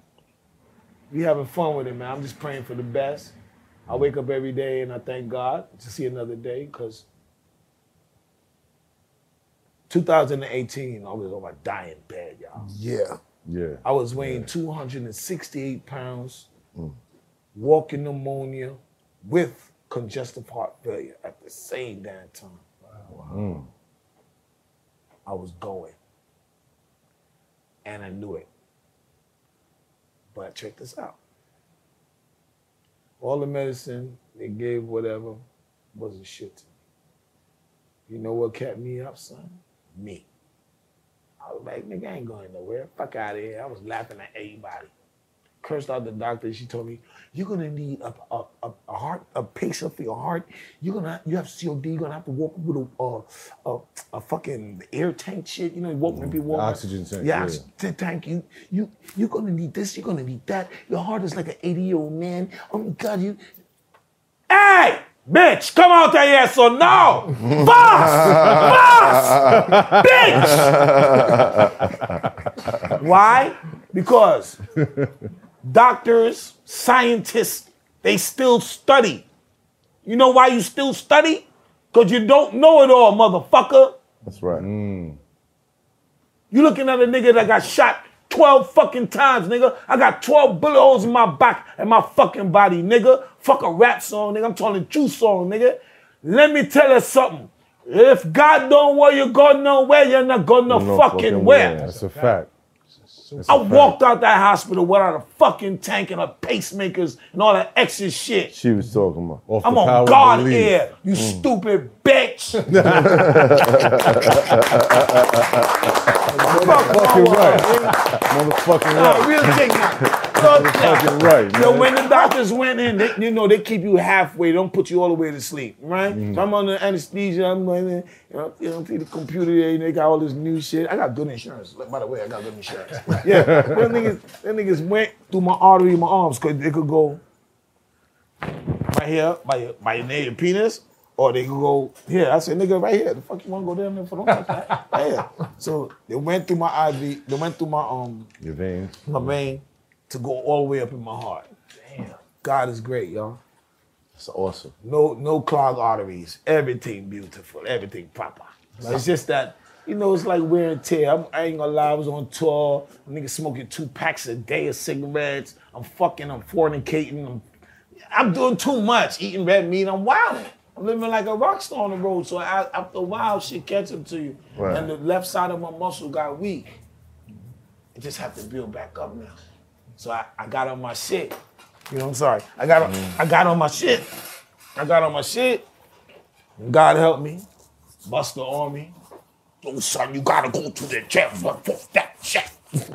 we having fun with it, man. I'm just praying for the best. I wake up every day and I thank God to see another day because 2018, I was on my dying bed, y'all. Yeah. Yeah. I was weighing 268 pounds, mm. walking pneumonia with congestive heart failure at the same damn time. I was going. And I knew it. But check this out. All the medicine they gave, whatever, wasn't shit to me. You know what kept me up, son? Me. I was like, nigga, I ain't going nowhere. Fuck out of here. I was laughing at everybody. Cursed out the doctor. She told me, you're gonna need a, a, a, a heart, a pacer for your heart. You're gonna, you have COD. You're gonna have to walk with a, a, a, fucking air tank shit. You know, you walk mm-hmm. people walk. Oxygen tank, Yeah, yeah. oxygen tank. You, you, you're gonna need this. You're gonna need that. Your heart is like an 80 year old man. Oh my God, you. Hey, bitch, come out there, yes or no? Boss! Boss! Bitch! Why? Because doctors, scientists, they still study. You know why you still study? Because you don't know it all, motherfucker. That's right. Mm. You looking at a nigga that got shot 12 fucking times, nigga. I got 12 bullet holes in my back and my fucking body, nigga. Fuck a rap song, nigga. I'm talking true song, nigga. Let me tell you something. If God don't want you go nowhere, you're not going no, No fucking, fucking where. where. That's a fact. That's I walked out that hospital without a fucking tank and a pacemakers and all that extra shit. She was talking about. Off I'm on belief. here, you mm. stupid bitch. Motherfucking right. Motherfucking No, right. real thing Real right. Man. when the doctors went in, they, you know, they keep you halfway. They don't put you all the way to sleep, right? So I'm under anesthesia. I'm in, you know, you know, see the computer there. and They got all this new shit. I got good insurance. Like, By the way, I got good insurance. yeah, them niggas, them niggas went through my artery, in my arms, cause they could go right here by your, by your near your penis, or they could go here. I said, nigga, right here. The fuck you want to go down there for? Don't touch that. Right here. So they went through my IV. They went through my um Your veins. my vein to go all the way up in my heart. Damn. God is great, y'all. It's awesome. No, no clogged arteries. Everything beautiful. Everything proper. It's just that, you know, it's like wear and tear. I'm, I ain't gonna lie, I was on tour. Nigga smoking two packs a day of cigarettes. I'm fucking, I'm fornicating. I'm, I'm doing too much. Eating red meat. I'm wilding. I'm living like a rock star on the road. So I, after a while, shit catch up to you. Right. And the left side of my muscle got weak. It just have to build back up now. So I, I got on my shit. You know, I'm sorry. I got on, mm. I got on my shit. I got on my shit. God help me. Busta Army. Oh, son, you gotta go to the jail for for that shit.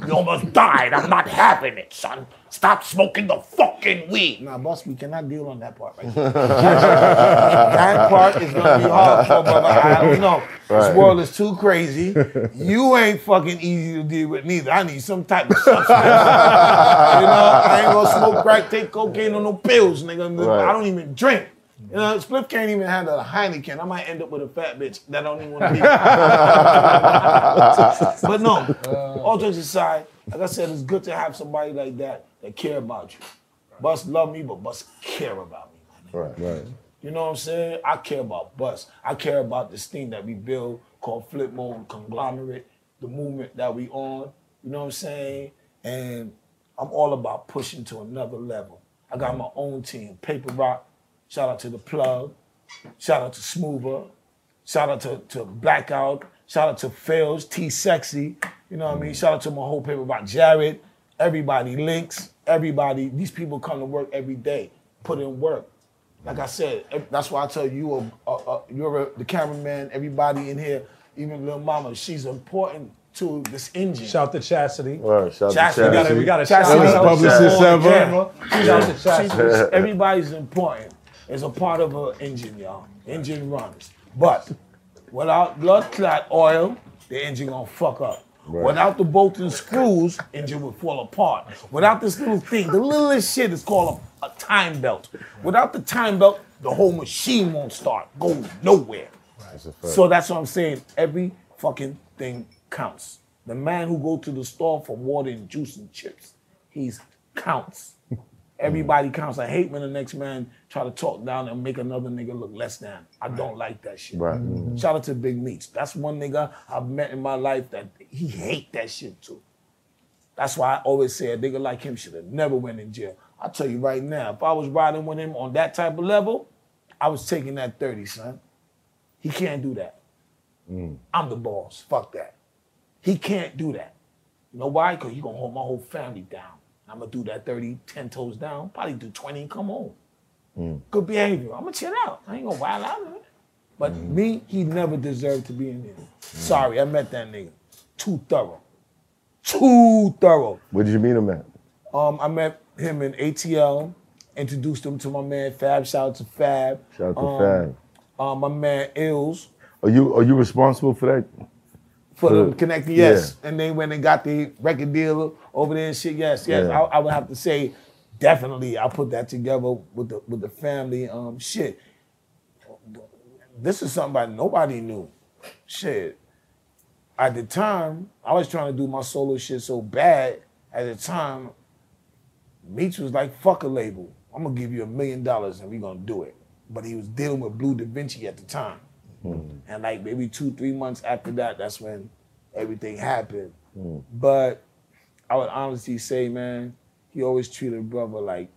You almost died. I'm not having it, son. Stop smoking the fucking weed. Nah, boss, we cannot deal on that part right there. that part is gonna be hard for brother. I don't know. Right. This world is too crazy. You ain't fucking easy to deal with neither. I need some type of substance. you know, I ain't gonna smoke crack, take cocaine, or no pills, nigga. Right. I don't even drink. You know, Spliff can't even handle a Heineken. I might end up with a fat bitch that don't even want to be. but no, all jokes aside, like I said, it's good to have somebody like that that care about you. Bus love me, but Bus care about me. Right. Right. You know what I'm saying? I care about Bus. I care about this thing that we build called Flipmode Conglomerate, the movement that we on. You know what I'm saying? And I'm all about pushing to another level. I got my own team, Paper Rock. Shout out to the plug. Shout out to Smoother. Shout out to, to Blackout. Shout out to Fails, T Sexy. You know what I mean? Shout out to my whole paper rock, Jared. Everybody, Links, everybody. These people come to work every day, put in work. Like I said, that's why I tell you, you are, uh, uh, you're a, the cameraman, everybody in here, even little mama, she's important to this engine. Shout to Chastity. Right. Shout Chastity. to We got Chastity. a, we got a Chastity shout publicist ever. camera. Shout out to Chastity. Everybody's important. It's a part of an engine, y'all. Engine runs. But without blood clot oil, the engine gonna fuck up. Without the bolts and screws, engine would fall apart. Without this little thing, the littlest shit is called a, a time belt. Without the time belt, the whole machine won't start, go nowhere. That's. So that's what I'm saying. Every fucking thing counts. The man who go to the store for water and juice and chips, he's counts. Everybody counts. I hate when the next man try to talk down and make another nigga look less than. I don't like that shit. Right. Mm-hmm. Shout out to Big Meech. That's one nigga I've met in my life that he hate that shit too. That's why I always say a nigga like him should have never went in jail. I tell you right now, if I was riding with him on that type of level, I was taking that 30, son. He can't do that. Mm. I'm the boss. Fuck that. He can't do that. You know why? Because he gonna hold my whole family down. I'm gonna do that 30, 10 toes down, probably do 20 and come home. Good behavior. I'm gonna chill out. I ain't gonna wild out. Man. But me, he never deserved to be in there. Sorry, I met that nigga. Too thorough. Too thorough. Where did you meet him at? Um, I met him in ATL, introduced him to my man Fab. Shout out to Fab. Shout out to um, Fab. Um, my man Ills. Are you are you responsible for that? For them connecting, yes. And then when they got the record deal over there and shit, yes, yes. Yeah. I, I would have to say, definitely, I put that together with the with the family. Um, shit. This is something that nobody knew. Shit. At the time, I was trying to do my solo shit so bad. At the time, Meech was like, "Fuck a label. I'm gonna give you a million dollars and we gonna do it." But he was dealing with Bleu DaVinci at the time. Mm. And like maybe two, three months after that, that's when everything happened. Mm. But I would honestly say, man, he always treated brother like,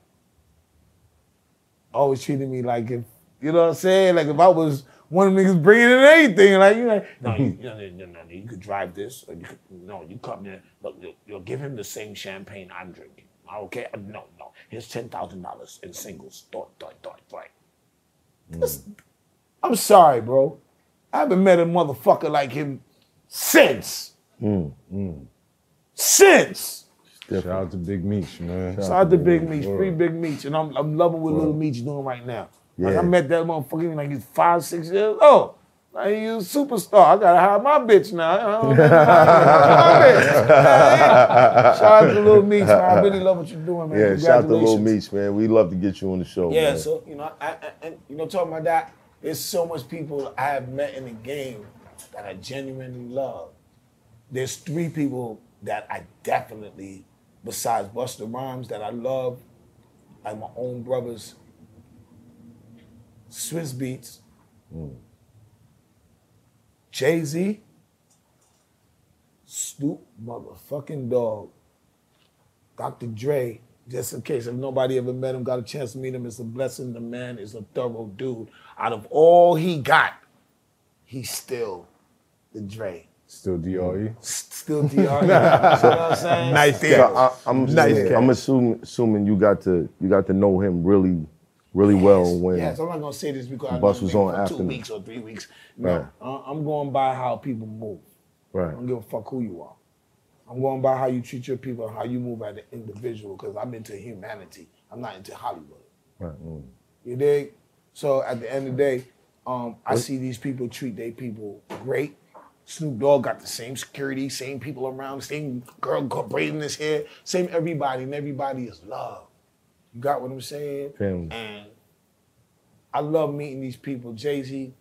always treated me like if, you know what I'm saying? Like if I was one of them niggas bringing in anything, like, you know, no, you, no, no, no, no, you could drive this, or you could, no, you come in, look, you'll, you'll give him the same champagne I'm drinking. Okay? No, no, here's $10,000 in singles. Dot, dot, dot, right. This- I'm sorry, bro. I haven't met a motherfucker like him since. Mm, mm. Since. Shout out to Big Meech, man. Shout out to Big Meech, free Big Meech, and I'm, I'm loving what Little Meech doing right now. Like I met that motherfucker like he's five, six years old. Like he's a superstar. I gotta hire my bitch now. I don't know. my bitch. Shout out to Little Meech, man. I really love what you're doing, man. Yeah, shout out to Lil Congratulations. Meech, man. We love to get you on the show. Yeah, man. so you know, I, I, and you know, talking about that, there's so much people I have met in the game that I genuinely love. There's three people that I definitely, besides Busta Rhymes, that I love, like my own brothers, Swizz Beatz, hmm. Jay Z, Snoop motherfucking Dogg, Dr. Dre, just in case if nobody ever met him, got a chance to meet him, it's a blessing. The man is a thorough dude. Out of all he got, he's still the Dre. Still DRE. Mm-hmm. Still DR. you know what I'm saying? Nice So. I, I'm Nice assuming. I'm assuming assuming you got to you got to know him really really well Yes, when Yes, I'm not gonna say this because I Bus was on after two weeks or three weeks. No, Right. I- I'm going by how people move. Right. I right. don't give a fuck who you are. I'm going by how you treat your people, how you move as an individual. Because I'm into humanity. I'm not into Hollywood. right. mm. You dig? So at the end of the day, um, I see these people treat their people great. Snoop Dogg got the same security, same people around, same girl braiding his hair, same everybody, and everybody is love. You got what I'm saying? Family. And I love meeting these people. Jay Z,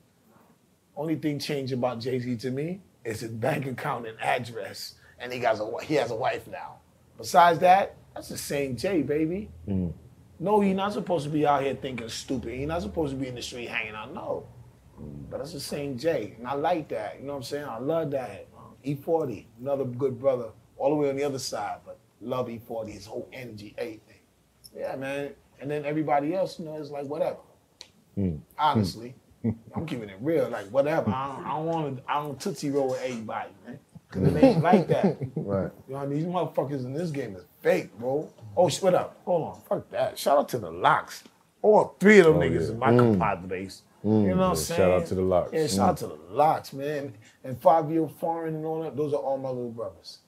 only thing changed about Jay Z to me is his bank account and address, and he got a he has a wife now. Besides that, that's the same Jay, baby. Mm. No, you're not supposed to be out here thinking stupid. You're not supposed to be in the street hanging out. No. But that's the same Jay. And I like that. You know what I'm saying? I love that. Uh, um, E40, another good brother, all the way on the other side, but love E40, his whole energy, everything. Yeah, man. And then everybody else, you know, it's like whatever. Mm. Honestly. Mm. I'm keeping it real, like whatever. I don't, I don't want to, I don't tootsie roll with everybody, man. Cause it ain't like that. Right. You know, these motherfuckers in this game is fake, bro. Oh, shut up? Hold on, fuck that. Shout out to the Lox. All three of them oh, niggas is my mm. compadres. You mm. know what I'm saying? shout out to the Lox. Yeah, shout out to the Lox, man. And Fivio Foreign and all that, those are all my little brothers.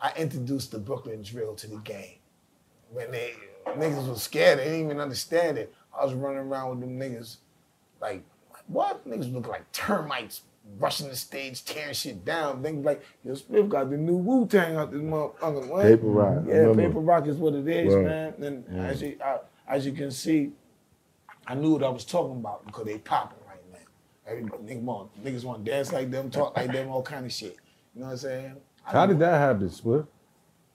I introduced the Brooklyn drill to the game. When they niggas was scared, they didn't even understand it. I was running around with them niggas like, what? Niggas look like termites rushing the stage, tearing shit down. Things like, yo, Smith got the new Wu Tang out this motherfucker. What? Paper Rock, Yeah, remember. Paper Rock is what it is, Right. man. And as, you, I, as you can see, I knew what I was talking about because they popping right now. Everybody, niggas want, niggas want to dance like them, talk like them, all kind of shit. You know what I'm saying? I How know- did that happen, Spliff?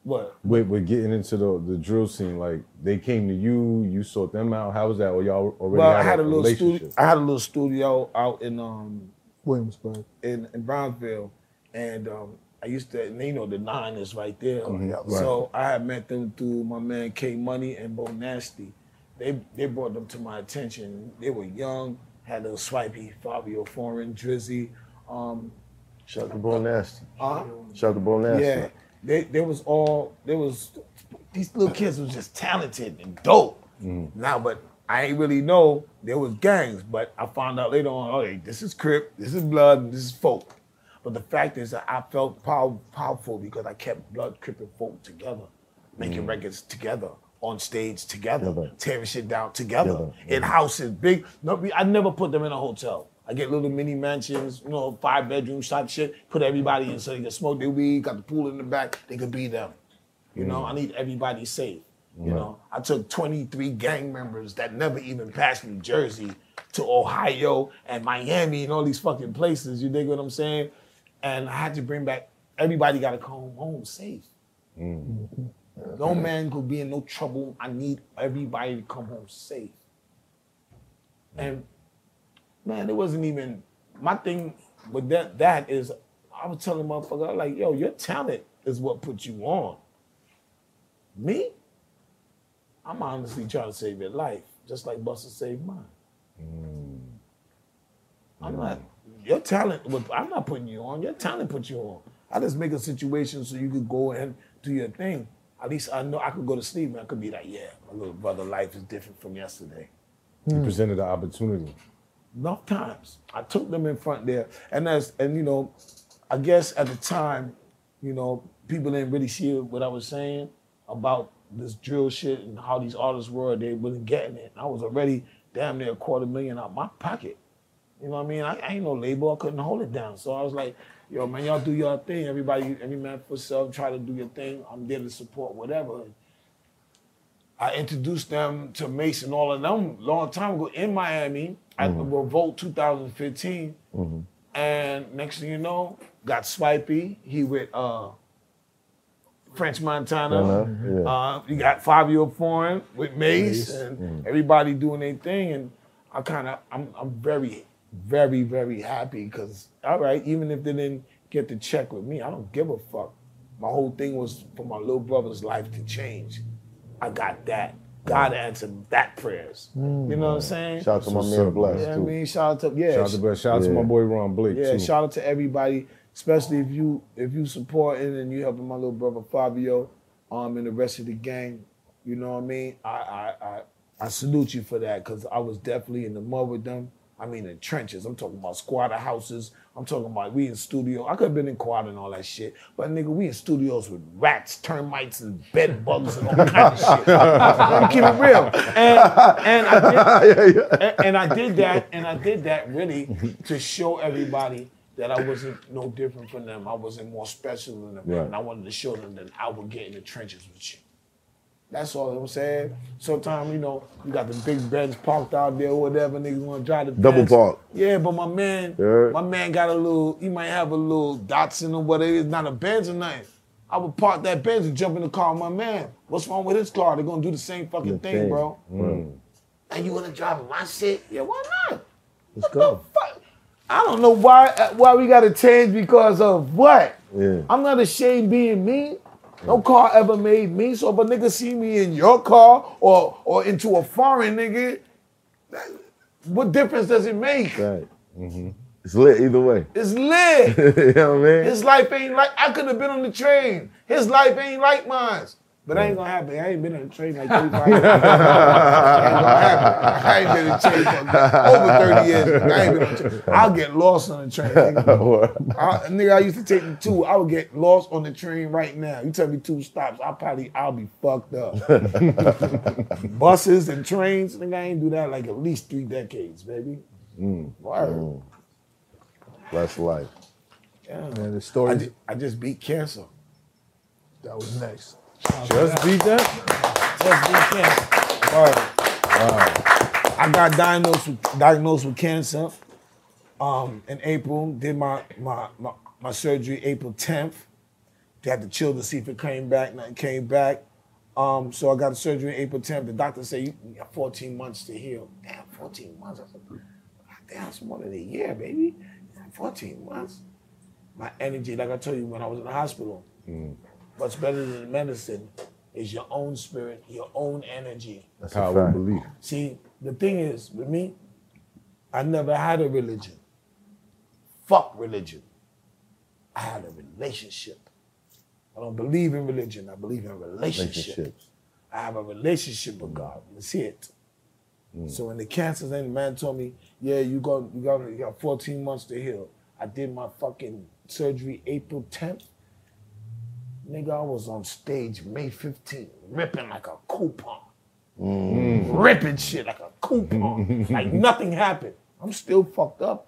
What? With, with getting into the, the drill scene, like they came to you, you sought them out. How was that? Or y'all already Well, had, I had a little relationship? studio. I had a little studio out in um Williamsburg. in, in Brownsville, and um, I used to, and you know, the nine is right there. Mm-hmm. So I had met them through my man K Money and Bo Nasty. They they brought them to my attention. They were young, had a little swipey, Fivio Foreign, Drizzy. Um, Shout out to Bull Nasty. uh, Shout out to Bull Nasty. yeah, they they was all they was these little kids was just talented and dope. Now, but I ain't really know there was gangs, but I found out later on, oh, hey, this is Crip, this is Blood, this is Folk. But the fact is that I felt pow- powerful because I kept Blood, Crip, and Folk together, making mm. records together, on stage together, Together. tearing shit down together, Together. in houses, big. No, I never put them in a hotel. I get little mini mansions, you know, five bedrooms type shit. Put everybody in so they can smoke their weed. Got the pool in the back. They could be them. You know, mm. I need everybody safe. You know, I took 23 gang members that never even passed New Jersey to Ohio and Miami and all these fucking places. You dig what I'm saying? And I had to bring back everybody. Got to come home safe. Mm. No man could be in no trouble. I need everybody to come home safe. Mm. And man, it wasn't even my thing with that. That is, I was telling motherfucker I was like, yo, your talent is what put you on. Me, I'm honestly trying to save your life, just like Busta saved mine. Mm. I'm not. Mm. Your talent. was- I'm not putting you on. Your talent put you on. I just make a situation so you could go and do your thing. At least I know I could go to sleep and I could be like, yeah, my little brother life is different from yesterday. You hmm. presented the opportunity. enough times. I took them in front there, and as and you know, I guess at the time, you know, people didn't really see what I was saying about this drill shit and how these artists were. They wasn't getting it. I was already damn near a quarter million out my pocket. You know what I mean? I, I ain't no label. I couldn't hold it down. So I was like, yo, man, y'all do your thing. Everybody, every man for himself, try to do your thing. I'm there to support whatever. I introduced them to Mason, all of them, long time ago in Miami at the Revolt 2015. And next thing you know, got Swipey. He with uh, French Montana. Uh-huh, yeah. Uh, you got Fivio Foreign with Mase, and everybody doing their thing. And I kind of, I'm, I'm very, very, very happy because, all right, even if they didn't get the check with me, I don't give a fuck. My whole thing was for my little brother's life to change. I got that. God answered that prayers. You know what I'm saying? Shout out to my So man Bless yeah, I mean, shout out to yeah, Shout out to, Bless. shout out to my boy Ron Blake yeah, too. shout out to everybody, especially if you if you supporting and you helping my little brother Fivio, um, and the rest of the gang. You know what I mean? I I I, I salute you for that because I was definitely in the mud with them. I mean, in trenches. I'm talking about squatter houses. I'm talking about we in studio. I could have been in quad and all that shit, but nigga, we in studios with rats, termites, and bed bugs and all kinds of shit. Let me keep it real. And, and I did, and, and I did that, and I did that really to show everybody that I wasn't no different from them. I wasn't more special than them, Right. and I wanted to show them that I would get in the trenches with you. That's all I'm saying. Sometimes, you know, you got the big Benz parked out there or whatever, niggas wanna drive the Double Benz. park. Yeah, but my man, Yeah. my man got a little, he might have a little Datsun or whatever, it's not a Benz or nothing. I would park that Benz and jump in the car with my man. What's wrong with his car? They're gonna do the same fucking thing, thing. bro. Mm. And you wanna drive my shit? Yeah, why not? Let's go. Fuck. I don't know why uh, why we gotta change because of what? Yeah. I'm not ashamed being me. No car ever made me. So if a nigga see me in your car or or into a foreign nigga, that- what difference does it make? Right. It's lit either way. It's lit. you know what I mean? His life ain't like I could have been on the train. His life ain't like mine. But I ain't gonna happen. I ain't been on a train like 35 years. ain't gonna happen. I ain't been on the train for over 30 years. I ain't been on the train. I'll get lost on the train. Nigga. I, nigga, I used to take the two. I would get lost on the train right now. You tell me two stops, I'll probably I'll be fucked up. Buses and trains, nigga, I ain't do that like at least three decades, baby. Mm, Word. Mm. That's life. Yeah. Man, the I, story I just beat cancer. that was next. Just beat that? Just beat cancer. Word. I got diagnosed with diagnosed with cancer um, in April. Did my, my my my surgery April 10th. They had to chill to see if it came back. Nothing came back. Um, so I got the surgery April 10th. The doctor said you you got 14 months to heal. Damn, 14 months. I said, damn, that's more than a year, baby. 14 months. My energy, like I told you when I was in the hospital, what's better than medicine is your own spirit, your own energy. That's how I of fact. belief. See, the thing is, with me, I never had a religion. Fuck religion. I had a relationship. I don't believe in religion. I believe in relationship. Relationships. I have a relationship with God. That's it. Mm. So when the cancer thing, the man told me, "Yeah, you got you got you got 14 months to heal." I did my fucking surgery April 10th. Nigga, I was on stage May 15th, ripping like a coupon, mm. ripping shit like a coupon, like nothing happened. I'm still fucked up,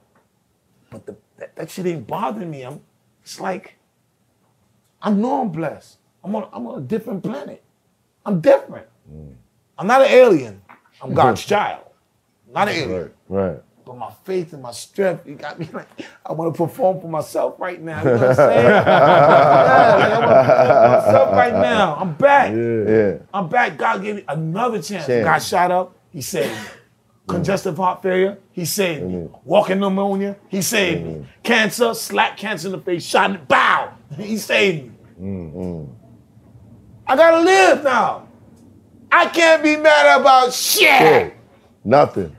but the, that, that shit ain't bothering me. I'm, it's like, I know I'm blessed. I'm on, I'm on a different planet. I'm different. Mm. I'm not an alien. I'm God's child. Not an alien. Right. But my faith and my strength, you got me like, I want to perform for myself right now. You know what I'm saying? yeah, like, I want to perform for myself right now. I'm back. Yeah. I'm back. God gave me another chance. Chance. Got shot up. He saved me. Congestive heart failure. He saved me. Walking pneumonia. He saved me. Cancer. Slap cancer in the face. Shot it. Bow. He saved me. Mm-hmm. I gotta live now. I can't be mad about shit. Shit. Nothing.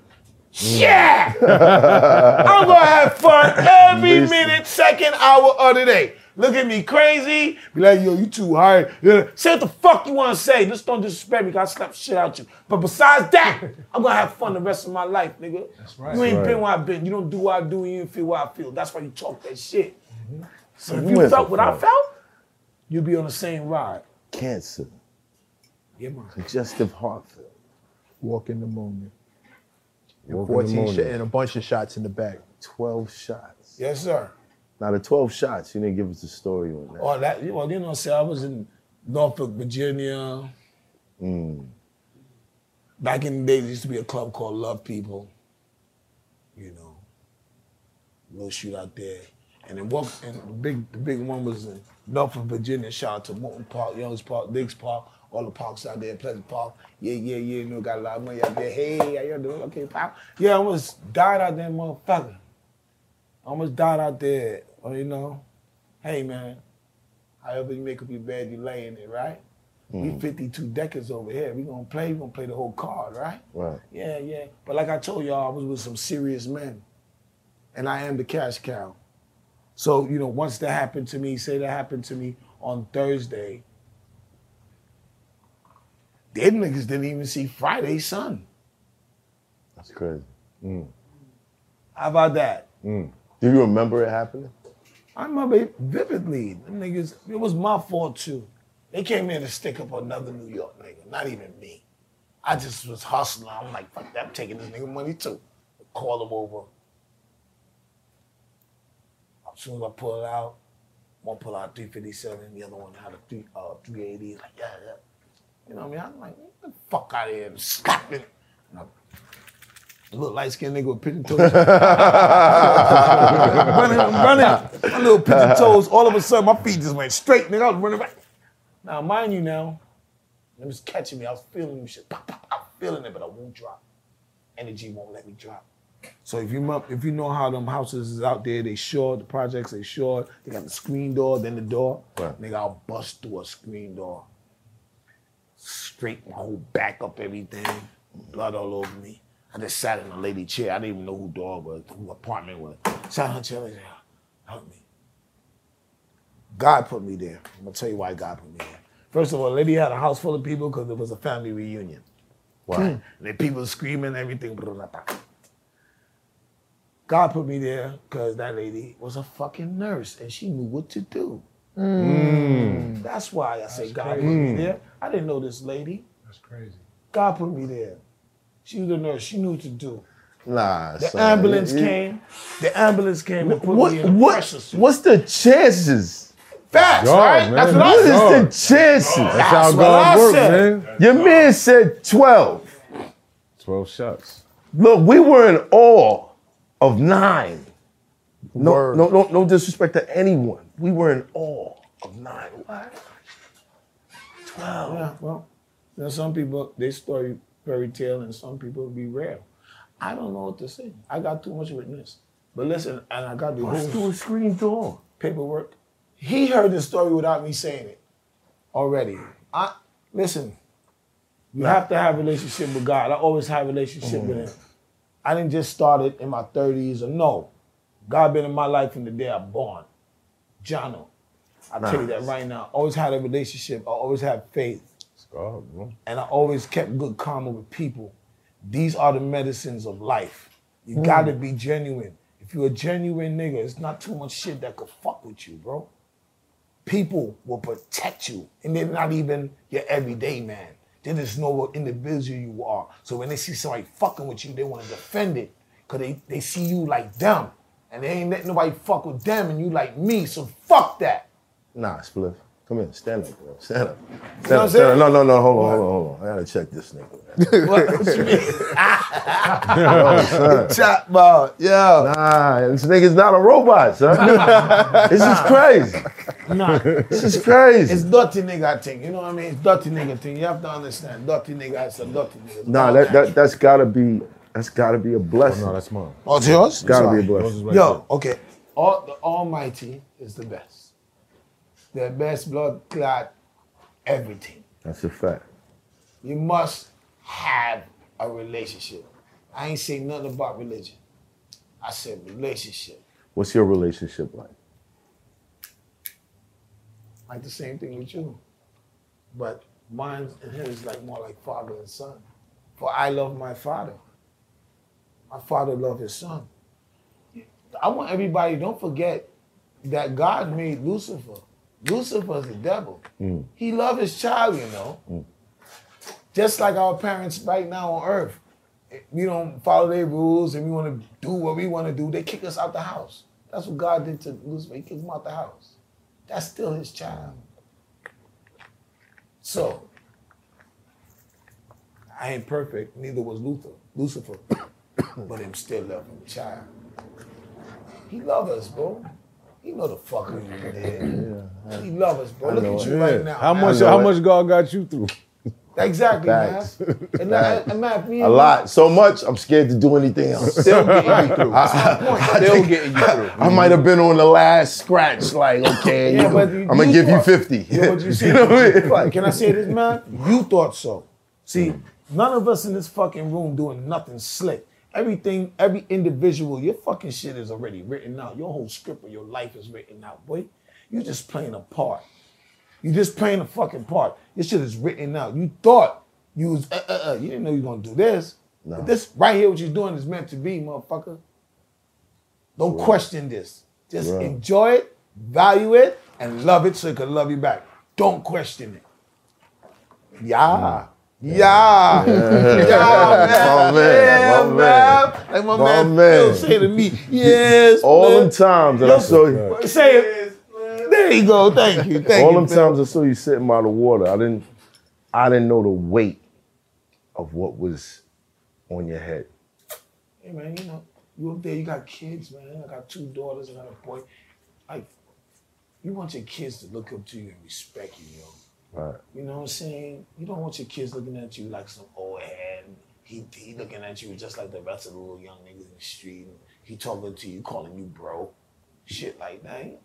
Yeah! I'm gonna have fun every Listen. minute, second, hour of the day. Look at me crazy. Be like, yo, you too high. Yeah. Say what the fuck you wanna say. Just don't disrespect me, cause I slap shit out you. But besides that, I'm gonna have fun the rest of my life, nigga. That's right. You ain't Right. been where I've been. You don't do what I do you don't feel what I feel. That's why you talk that shit. Mm-hmm. So if You you felt for what I felt, you'd be on the same ride. Cancer. Yeah, man. Congestive heart failure. the pneumonia. And Walking 14 pneumonia. sh- and a bunch of shots in the back. 12 shots. Yes, sir. Now, the 12 shots, you didn't give us the story on that. Oh, that well, you know, say I was in Norfolk, Virginia. Mm. Back in the day, there used to be a club called Love People. You know, little shoot out there, and then walk. And the big, the big one was in Norfolk, Virginia. Shout out to Morton Park, Youngs Park, Diggs Park, all the parks out there, Pleasant Park. Yeah, yeah, yeah. You know, got a lot of money out there. Hey, how you doing? Okay, pop. Yeah, I almost died out there, motherfucker. I almost died out there. Well, you know, hey man, however you make up your bed, you lay in it, right? We hmm. 52 decades over here. We gonna play, we gonna play the whole card, right? Right. Yeah, yeah. But like I told y'all, I was with some serious men. And I am the cash cow. So, you know, once that happened to me, say that happened to me on Thursday. Them niggas didn't even see Friday's sun. That's crazy. How about that? Do you remember it happening? I remember it vividly. Them niggas, it was my fault too. They came in to stick up another New York nigga, not even me. I just was hustling. I'm like, fuck that, I'm taking this nigga money too. Call him over. As soon as I pull it out, one pull out 357, the other one had a three, uh, 380. Like, yeah, yeah. You know what I mean? I'm like, get the fuck out of here slap it. A little light skinned nigga with pigeon toes. running, running, my little pigeon toes. All of a sudden, my feet just went straight, nigga. I was running back. Now, mind you, now, it was catching me. I was feeling them shit. Pop, pop, I'm feeling it, but I won't drop. Energy won't let me drop. So if you if you know how them houses is out there, they short, the projects they short, they got the screen door, then the door. Right. Nigga, I'll bust through a screen door. Straight my whole back up, everything, blood all over me. I just sat in a lady chair. I didn't even know who dog was, who apartment was. Sat on her chair, like, help me. God put me there. I'm gonna tell you why God put me there. First of all, lady had a house full of people because it was a family reunion. Why? And the people screaming, everything. blah, blah, blah. God put me there because that lady was a fucking nurse and she knew what to do. Hmm. That's why I say God put me there. I didn't know this lady. That's crazy. God put me there. She was a nurse. She knew what to do. Nah, The son. ambulance You- you- came. The ambulance came and put What, me in a what, pressure suit. what's the chances? Facts, God, right? man. That's what What I is said. the chances? That's how That's what God I works, said. man. Your man said 12. 12 shots. Look, we were in awe of nine. No, Word. no, no, no disrespect to anyone. We were in awe of nine. What? Twelve. Yeah, well, you know, some people they story fairy tale and some people be real. I don't know what to say. I got too much witness. But listen, and I got the Let's whole do a screen door. paperwork. He heard the story without me saying it already. I listen. You have to have a relationship with God. I always have a relationship with mm. Him. I didn't just start it in my 30s or no. God been in my life from the day I'm born. Jono. I tell you that right now. Always had a relationship. I always had faith God, bro. and I always kept good karma with people. These are the medicines of life. You hmm. gotta be genuine. If you're a genuine nigga, it's not too much shit that could fuck with you, bro. People will protect you, and they're not even your everyday man. They just know what individual you are. So when they see somebody fucking with you, they want to defend it, cause they, they see you like them, and they ain't letting nobody fuck with them, and you like me. So fuck that. Nah, Spliff. Come here, stand up, bro. Stand up. Stand what I'm up, stand up. saying? No, no, no, hold on, hold on, hold on. I gotta check this nigga. man. What, what you mean? Yo, son. Chat about, yo. Nah, this nigga's not a robot, son. this is crazy. Nah. This is crazy. It's dirty nigga thing, you know what I mean? It's dirty nigga thing. You have to understand. Dirty nigga is a dirty nigga. It's nah, that, that that's gotta be that's gotta be a blessing. Oh, no, that's mine. Oh, it's yours? gotta Sorry. be a blessing. right Yo, okay. All, the Almighty is the best. The best blood clot, everything. That's a fact. You must have a relationship. I ain't say nothing about religion. I said relationship. What's your relationship like? Like the same thing with you. But mine and his is like more like father and son. For I love my father. My father loved his son. I want everybody, don't forget that God made Lucifer. Lucifer's the devil. Mm. He loved his child, you know. Mm. Just like our parents right now on earth. We don't follow their rules and we want to do what we want to do. They kick us out the house. That's what God did to Lucifer. He kicked him out the house. That's still his child. So, I ain't perfect, neither was Luther, Lucifer, but him still loving child. He love us, bro. He know the fuck who you did. He love us, bro. I Look know at it. you right now. How man. much? How it. much God got you through? Exactly, Facts. man. And, that, and man, me A and lot. So much, I'm scared to do anything else. Still getting you through. Still getting you through. I might have been on the last scratch, like, okay, Yeah, you- you- I'm gonna you give you thought- 50. Yeah, but you see, know what I mean? Fuck, can I say this, man? You thought so. See, mm. none of us in this fucking room doing nothing slick. Everything, every individual, your fucking shit is already written out. Your whole script of your life is written out, boy. You just playing a part. You just playing a fucking part. Your shit is written out. You thought You was uh, uh, uh, you didn't know you was gonna do this. No. But this right here, what you're doing is meant to be, motherfucker. Don't question this. Just Right. enjoy it, value it, and love it so it can love you back. Don't question it. Yeah. Yeah. Yeah, My man, my man. Like my, My man, man. Phil say to me, yes. All man. them times that I saw you, Say it. There you go. Thank you. Thank all you. them Phil. times I saw you sitting by the water, I didn't, I didn't know the weight of what was on your head. Hey man, you know, you up there, you got kids, man. I got two daughters, I got a boy. Like, you want your kids to look up to you and respect you, yo. Right. You know what I'm saying? You don't want your kids looking at you like some old head. He he looking at you just like the rest of the little young niggas in the street. He talking to you, calling you bro. Shit like that.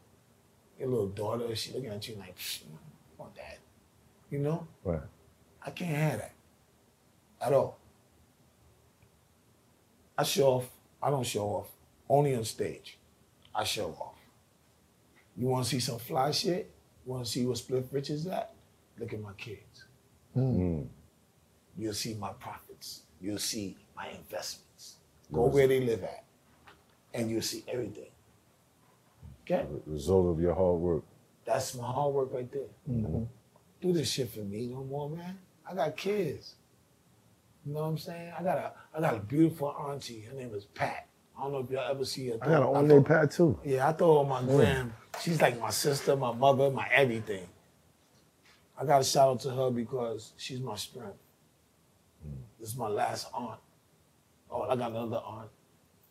Your little daughter, she looking at you like, "Psh, I want that. You know? Right. I can't have that. At all. I show off. I don't show off. Only on stage. I show off. You want to see some fly shit? You want to see what Spliff Rich is at? Look at my kids. Mm. You'll see my profits. You'll see my investments. Go where they live at. And you'll see everything. Okay? Result of your hard work. That's my hard work right there. Mm-hmm. Do this shit for me no more, man. I got kids. You know what I'm saying? I got a I got a beautiful auntie. Her name is Pat. I don't know if y'all ever see her. I got an throw- on throw- name pad too. Yeah, I throw her on my mm. gram. She's like my sister, my mother, my everything. I got to shout out to her because she's my strength. This is my last aunt. Oh, I got another aunt.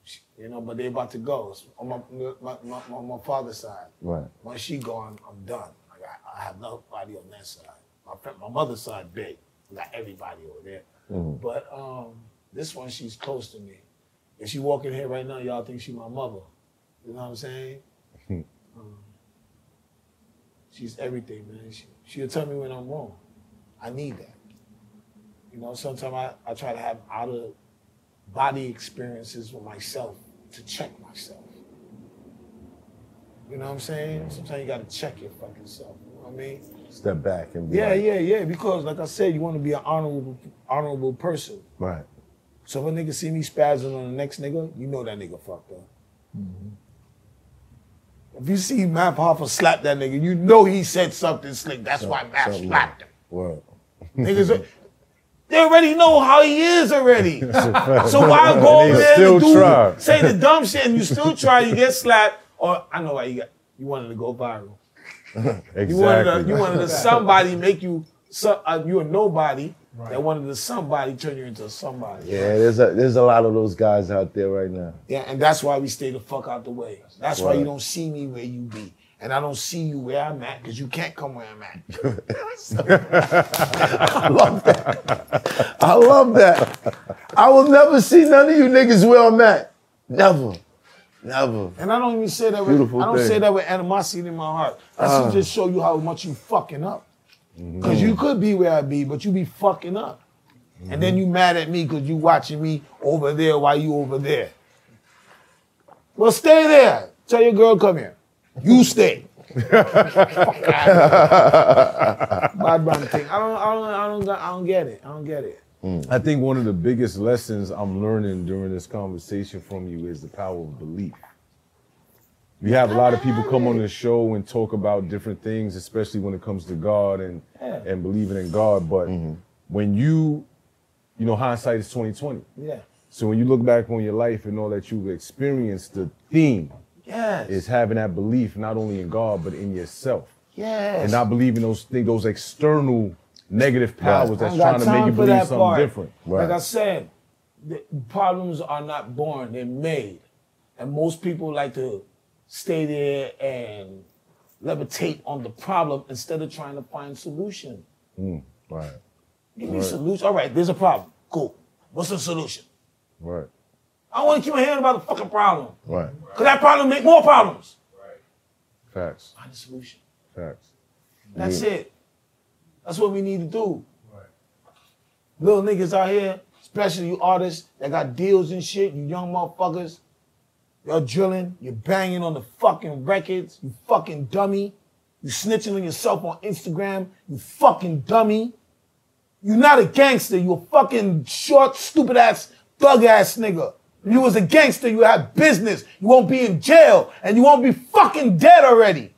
She- you know, but they about to go on my my, my, my, my father's side. Right. Once she gone, I'm done. I got I have nobody on that side. My my mother's side big. I got everybody over there. Mhm. But um, this one, she's close to me. If she walk in here right now, y'all think she my mother. You know what I'm saying? um, she's everything, man. She, she'll tell me when I'm wrong. I need that. You know, sometimes I, I try to have out of body experiences with myself to check myself. You know what I'm saying? Sometimes you gotta check your fucking self. You know what I mean? Step back and be Yeah, like, yeah, yeah. Because like I said, you want to be an honorable, honorable person. Right. So if a nigga see me spazzing on the next nigga, you know that nigga fucked up. Mm-hmm. If you see Math Hoffa slap that nigga, you know he said something slick. That's why Matt something slapped him. Word. Niggas, they already know how he is already. so why go over there and do, try. say the dumb shit and you still try, you get slapped. Or I know why you got you wanted to go viral. Exactly. You wanted to, you wanted to somebody make you so, uh, you a nobody that wanted to somebody turn you into somebody. Yeah, there's a there's a lot of those guys out there right now. Yeah, and that's why we stay the fuck out the way. That's why you don't see me where you be. And I don't see you where I'm at because you can't come where I'm at. I love that. I love that. I will never see none of you niggas where I'm at. Never. Never. And I don't even say that Beautiful with I don't thing. say that with animosity in my heart. That's Ah. to just show you how much you fucking up. Mm-hmm. Because you could be where I be, but you be fucking up. And then mm-hmm. you mad at me because you watching me over there while you over there. Well, stay there. Tell your girl, come here. You stay. Fuck outta here. Bad man thing. I don't, I don't, I don't, I don't get it. I don't get it. Mm. I think one of the biggest lessons I'm learning during this conversation from you is the power of belief. We have a lot of people come on the show and talk about different things, especially when it comes to God and Yeah. and believing in God. But mm-hmm. when you, you know, hindsight is 2020. Yeah. So when you look back on your life and all that you've experienced, the theme Yes. is having that belief not only in God but in yourself, yes. and not believing those things, those external negative powers I that's trying to make you believe something part. different. Like I said, the problems are not born, they're made. And most people like to stay there and levitate on the problem instead of trying to find solution. Mm, right. Give me a solution. All right, there's a problem. Cool. What's the solution? Right. I don't want to keep my head about the fucking problem. Right. Because that problem make more problems. Right. Facts. Find a solution. Facts. That's it. That's what we need to do. Right. Little niggas out here, especially you artists that got deals and shit, you young motherfuckers, you're drilling, you're banging on the fucking records, you fucking dummy. You snitching on yourself on Instagram, you fucking dummy. You're not a gangster. You a fucking short, stupid ass, thug ass nigga. If you was a gangster, you had business. You won't be in jail, and you won't be fucking dead already.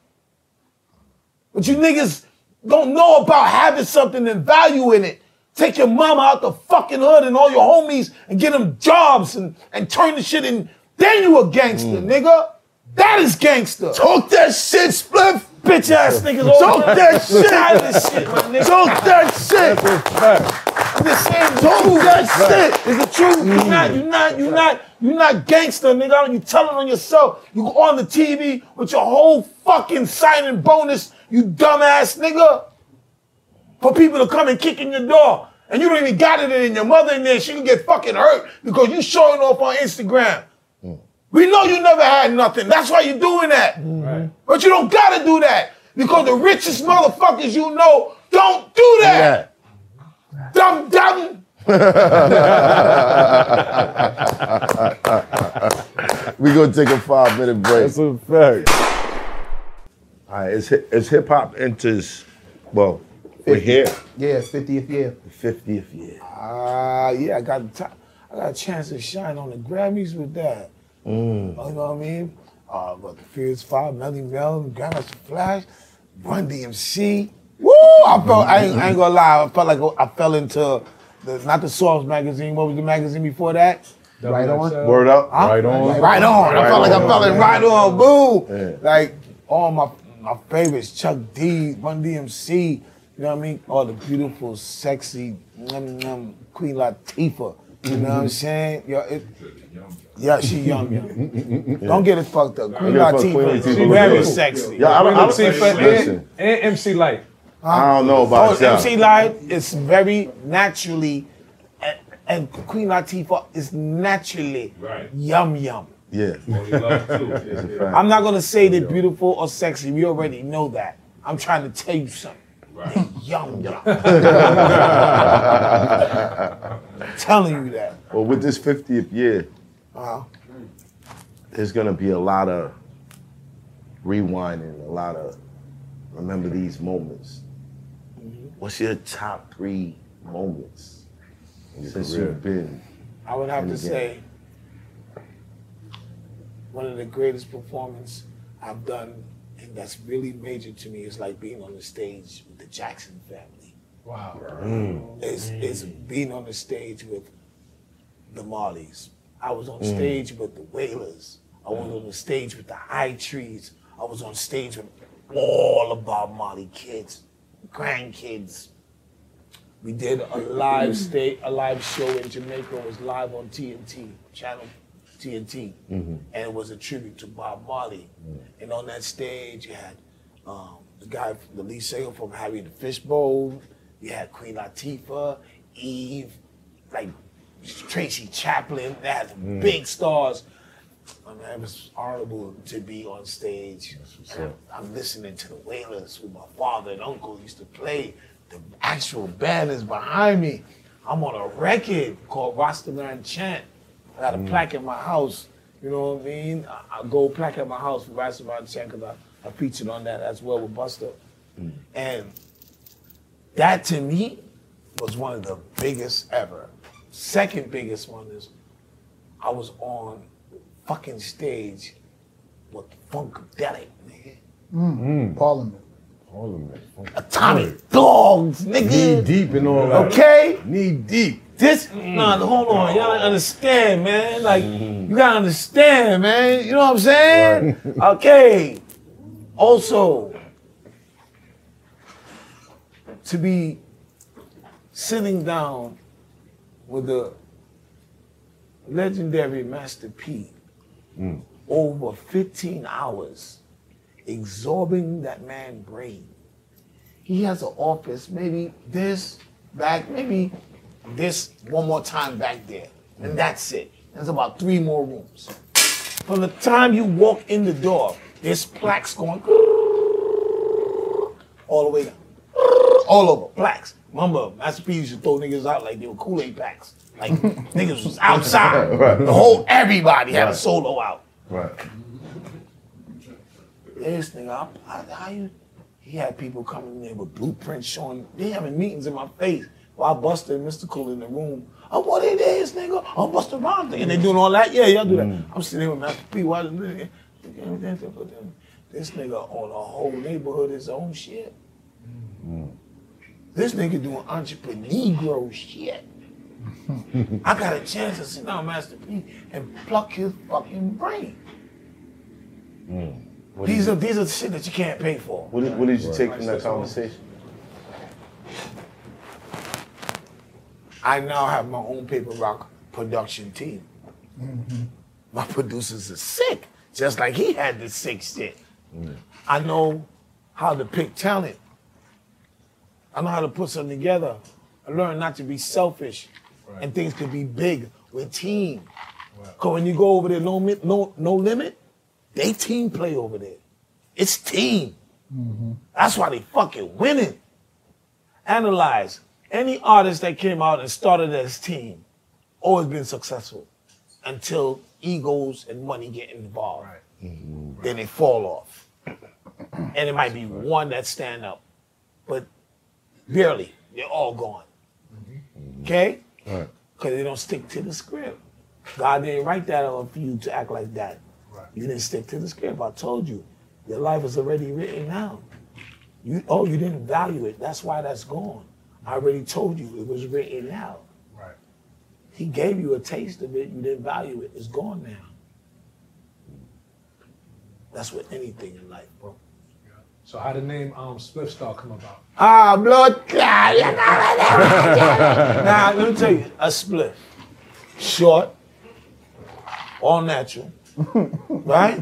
But you niggas don't know about having something and value in it. Take your mama out the fucking hood and all your homies and get them jobs and, and turn the shit in. Then you a gangster, mm. nigga. That is gangster. Talk that shit, Spliff. Bitch ass niggas all Talk that shit. Tired of this shit, my nigga. Talk that shit. I'm just saying Talk truth. that shit. It's the truth. You're mm. not, you're not, you're not, you're not gangster, nigga. You telling on yourself. You go on the TV with your whole fucking signing bonus, you dumbass nigga. For people to come and kick in your door. And you don't even got it in your mother in there. She can get fucking hurt because you showing off on Instagram. We know you never had nothing. That's why you're doing that. But you don't gotta do that. Because the richest motherfuckers you know don't do that. Dumb dumb. we gonna take a five minute break. That's a fact. All right, is, hi- hip hop enters, well, we're here. Yeah, 50th year. 50th year. Ah, yeah, I got the ti- I got a chance to shine on the Grammys with that. You know what I mean? Uh, but the Furious Five, Melle Mel, Grandmaster Flash, Run DMC. Woo! I felt I ain't, I ain't gonna lie. I felt like I fell into the not the Source magazine. What was the magazine before that? Right on. Word up. Huh? Right on. Right on. I Right felt like I fell in right on. Boom. Yeah. Like all my my favorites, Chuck D, Run DMC. You know what I mean? All the beautiful, sexy, num, num, Queen Latifah. You know what I'm saying? Yo, it, yeah, she young. young. Mm, mm, mm, don't get it fucked up. Queen get it Latifah, Latifah she very good. sexy. Yeah, I don't, I don't Latifah and, MC Lyte. I don't know about Oh, y'all. MC Lyte is very naturally, and, and Queen Latifah is naturally Right. yum yum. Yeah. Oh, Only love too. Yeah, yeah. I'm not gonna say they're beautiful or sexy. We already know that. I'm trying to tell you something. Right. Yum yum. telling you that. Well, with this 50th year, Uh, there's gonna be a lot of rewinding, a lot of remember these moments. What's your top three moments since career. you've been? I would have And to again. say one of the greatest performance I've done, and that's really major to me, is like being on the stage with the Jackson family. Wow. It's is being on the stage with the Marleys. I was on mm. stage with the Wailers. I was on the stage with the I-Threes. I was on stage with all of Bob Marley kids, grandkids. We did a live mm. state, a live show in Jamaica. It was live on TNT, channel TNT, mm-hmm. and it was a tribute to Bob Marley. Mm. And on that stage, you had um, the guy, the lead singer from Harry the Fishbowl. You had Queen Latifah, Eve, like Tracy Chapman. Had some big stars. I mean, it was honorable to be on stage. And I'm listening to the Wailers, who my father and uncle used to play. The actual band is behind me. I'm on a record called Rastaman Chant. I got a mm. plaque in my house. You know what I mean? A a gold plaque in my house for Rastaman Chant because I, I featured on that as well with Busta. Mm. And that to me was one of the biggest ever. Second biggest one is I was on fucking stage with Funkadelic, nigga. Mm-hmm. Parliament. Parliament. Atomic Dogs, nigga. Knee nigga. deep in all that. Okay? Knee deep. This, mm. nah, hold on. Y'all don't mm. understand, man. Like, mm-hmm. you gotta understand, man. You know what I'm saying? Okay. Also, to be sitting down with the legendary Master P mm. over 15 hours, absorbing that man's brain. He has an office, maybe this back, maybe this one more time back there, and that's it. There's about three more rooms. From the time you walk in the door, there's plaques going all the way down, all over plaques. Remember, Master P used to throw niggas out like they were Kool-Aid packs. Like niggas was outside. The whole everybody had a solo out. Right. This nigga, I, I, how you? He had people coming in there with blueprints showing. They having meetings in my face, While Busta and Mystikal in the room, oh, what it is, nigga? Oh, Busta Rhymes. And they doing all that? Yeah, y'all do that. Mm. I'm sitting here with Master P. Why the nigga? This nigga on a whole neighborhood his own shit. Mm. This nigga doing entrepreneur shit. I got a chance to sit down, Master P, and pluck his fucking brain. Hmm. What These are these are the shit that you can't pay for. What did, what did you take from that conversation? I now have my own paper rock production team. Mm-hmm. My producers are sick, just like he had the sick shit. Mm. I know how to pick talent. I know how to put something together. I learned not to be selfish, and things could be big with team. Cause when you go over there, no, no, no limit, they team play over there. It's team. Mm-hmm. That's why they fucking winning. Analyze any artist that came out and started as team, always been successful until egos and money get involved. Mm-hmm. Then they fall off. And it might be one that stand up, but barely. They're all gone. Mm-hmm. Okay? Right. Because they don't stick to the script. God didn't write that on for you to act like that. You didn't stick to the script. I told you, your life is already written down. You oh, you didn't value it. That's why that's gone. I already told you it was written out. Right. He gave you a taste of it. You didn't value it. It's gone now. That's with anything in life, bro. So how the name um Spliff Star come about? Ah, blood clot. You know that. Now, let me tell you, a spliff. Short, all natural, right?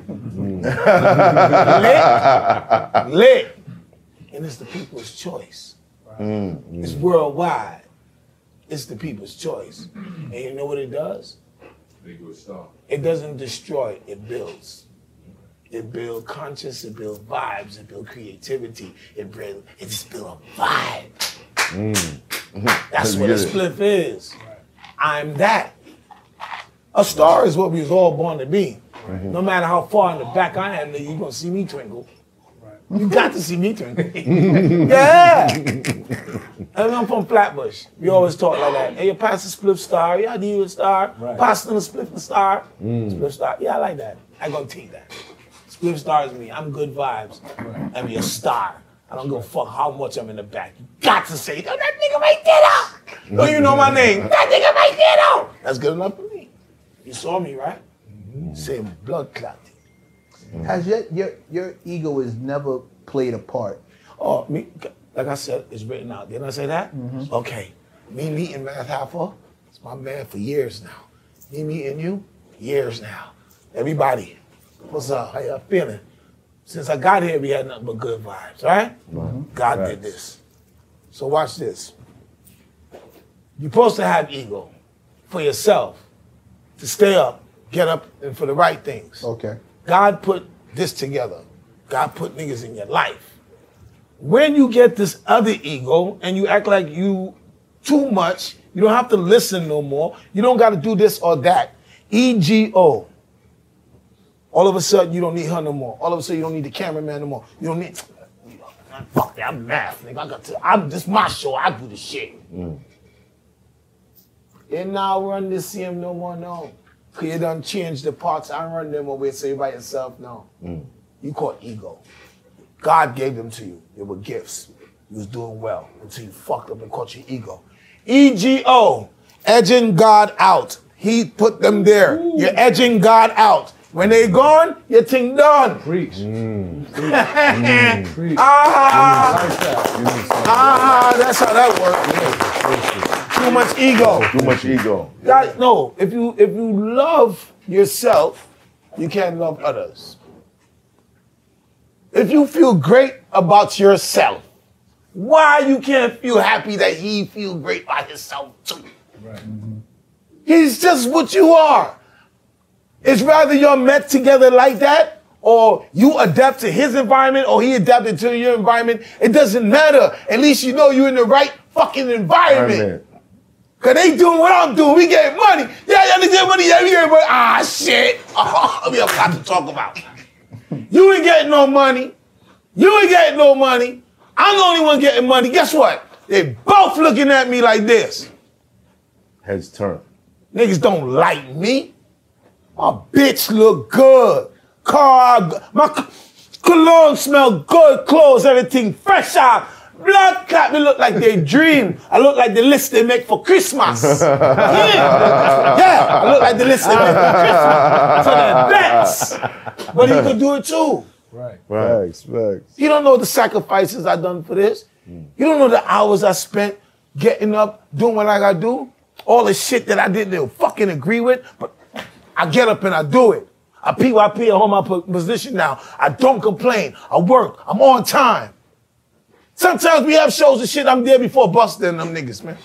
lit, lit. And it's the people's choice. It's worldwide. It's the people's choice. And you know what it does? It doesn't destroy, it builds. It builds conscious, it builds vibes, it builds creativity, it build, it just builds a vibe. That's what a spliff is. I'm that. A star is what we was all born to be. No matter how far in the back I am, nigga, you gonna see me twinkle. You got to see me twinkle. yeah. And I'm from Flatbush. We always talk like that. Hey, you pass a spliff star. Yeah, I need a star. Pass them a spliff star. Spliff star. Yeah, I like that. I gonna take that. Spliff star is me. I'm good vibes. I be a star. I don't give a fuck how much I'm in the back. You got to say, oh, that nigga right there. though. Oh, you know my name. That nigga right there. though. That's good enough for me. You saw me, right? Same blood clot. Has your, your your ego has never played a part. Oh, me, like I said, it's written out. Didn't I say that? Mm-hmm. Okay. Me meeting Math Hoffa, it's my man for years now. Me meeting you, years now. Everybody, what's up? How y'all feeling? Since I got here, we had nothing but good vibes, right? Mm-hmm. God did this. So watch this. You're supposed to have ego for yourself to stay up, get up, and for the right things. Okay. God put this together. God put niggas in your life. When you get this other ego and you act like you too much, you don't have to listen no more. You don't got to do this or that. EGO. All of a sudden, you don't need her no more. All of a sudden, you don't need the cameraman no more. You don't need. Fuck that, I'm math, nigga. I got to. I'm this my show. I do the shit. Mm. And now run the CM no more, no. Cause you done changed the parts. I run them away, say by yourself, no. Mm. You caught ego. God gave them to you. They were gifts. You was doing well until you fucked up and caught your ego. EGO, edging God out. He put them there. You're edging God out. When they gone, your thing done. Preach. Ah, ah, that's how that works. Too much ego. Too much ego. That, no, if you if you love yourself, you can't love others. If you feel great about yourself, why you can't feel happy that he feel great by himself too? He's just what you are. It's rather you're met together like that, or you adapt to his environment, or he adapted to your environment. It doesn't matter. At least you know you're in the right fucking environment. Cause they doing what I'm doing. We get money. Yeah, yeah, they get money. Yeah, we get money. Ah, shit. Oh, we have a to talk about. You ain't getting no money. You ain't getting no money. I'm the only one getting money. Guess what? They both looking at me like this. Heads turn. Niggas don't like me. My bitch look good. Car, my cologne smell good. Clothes, everything fresh out. Blood clot me look like they dream. I look like the list they make for Christmas. yeah, yeah. I look like the list they make for Christmas. So that bets. But he could do it too. Right. Facts, facts. You don't know the sacrifices I done for this. You don't know the hours I spent getting up, doing what I gotta do. All the shit that I didn't fucking agree with, but I get up and I do it. I PYP, I hold my position now. I don't complain. I work. I'm on time. Sometimes we have shows and shit. I'm there before Busta and them niggas, man.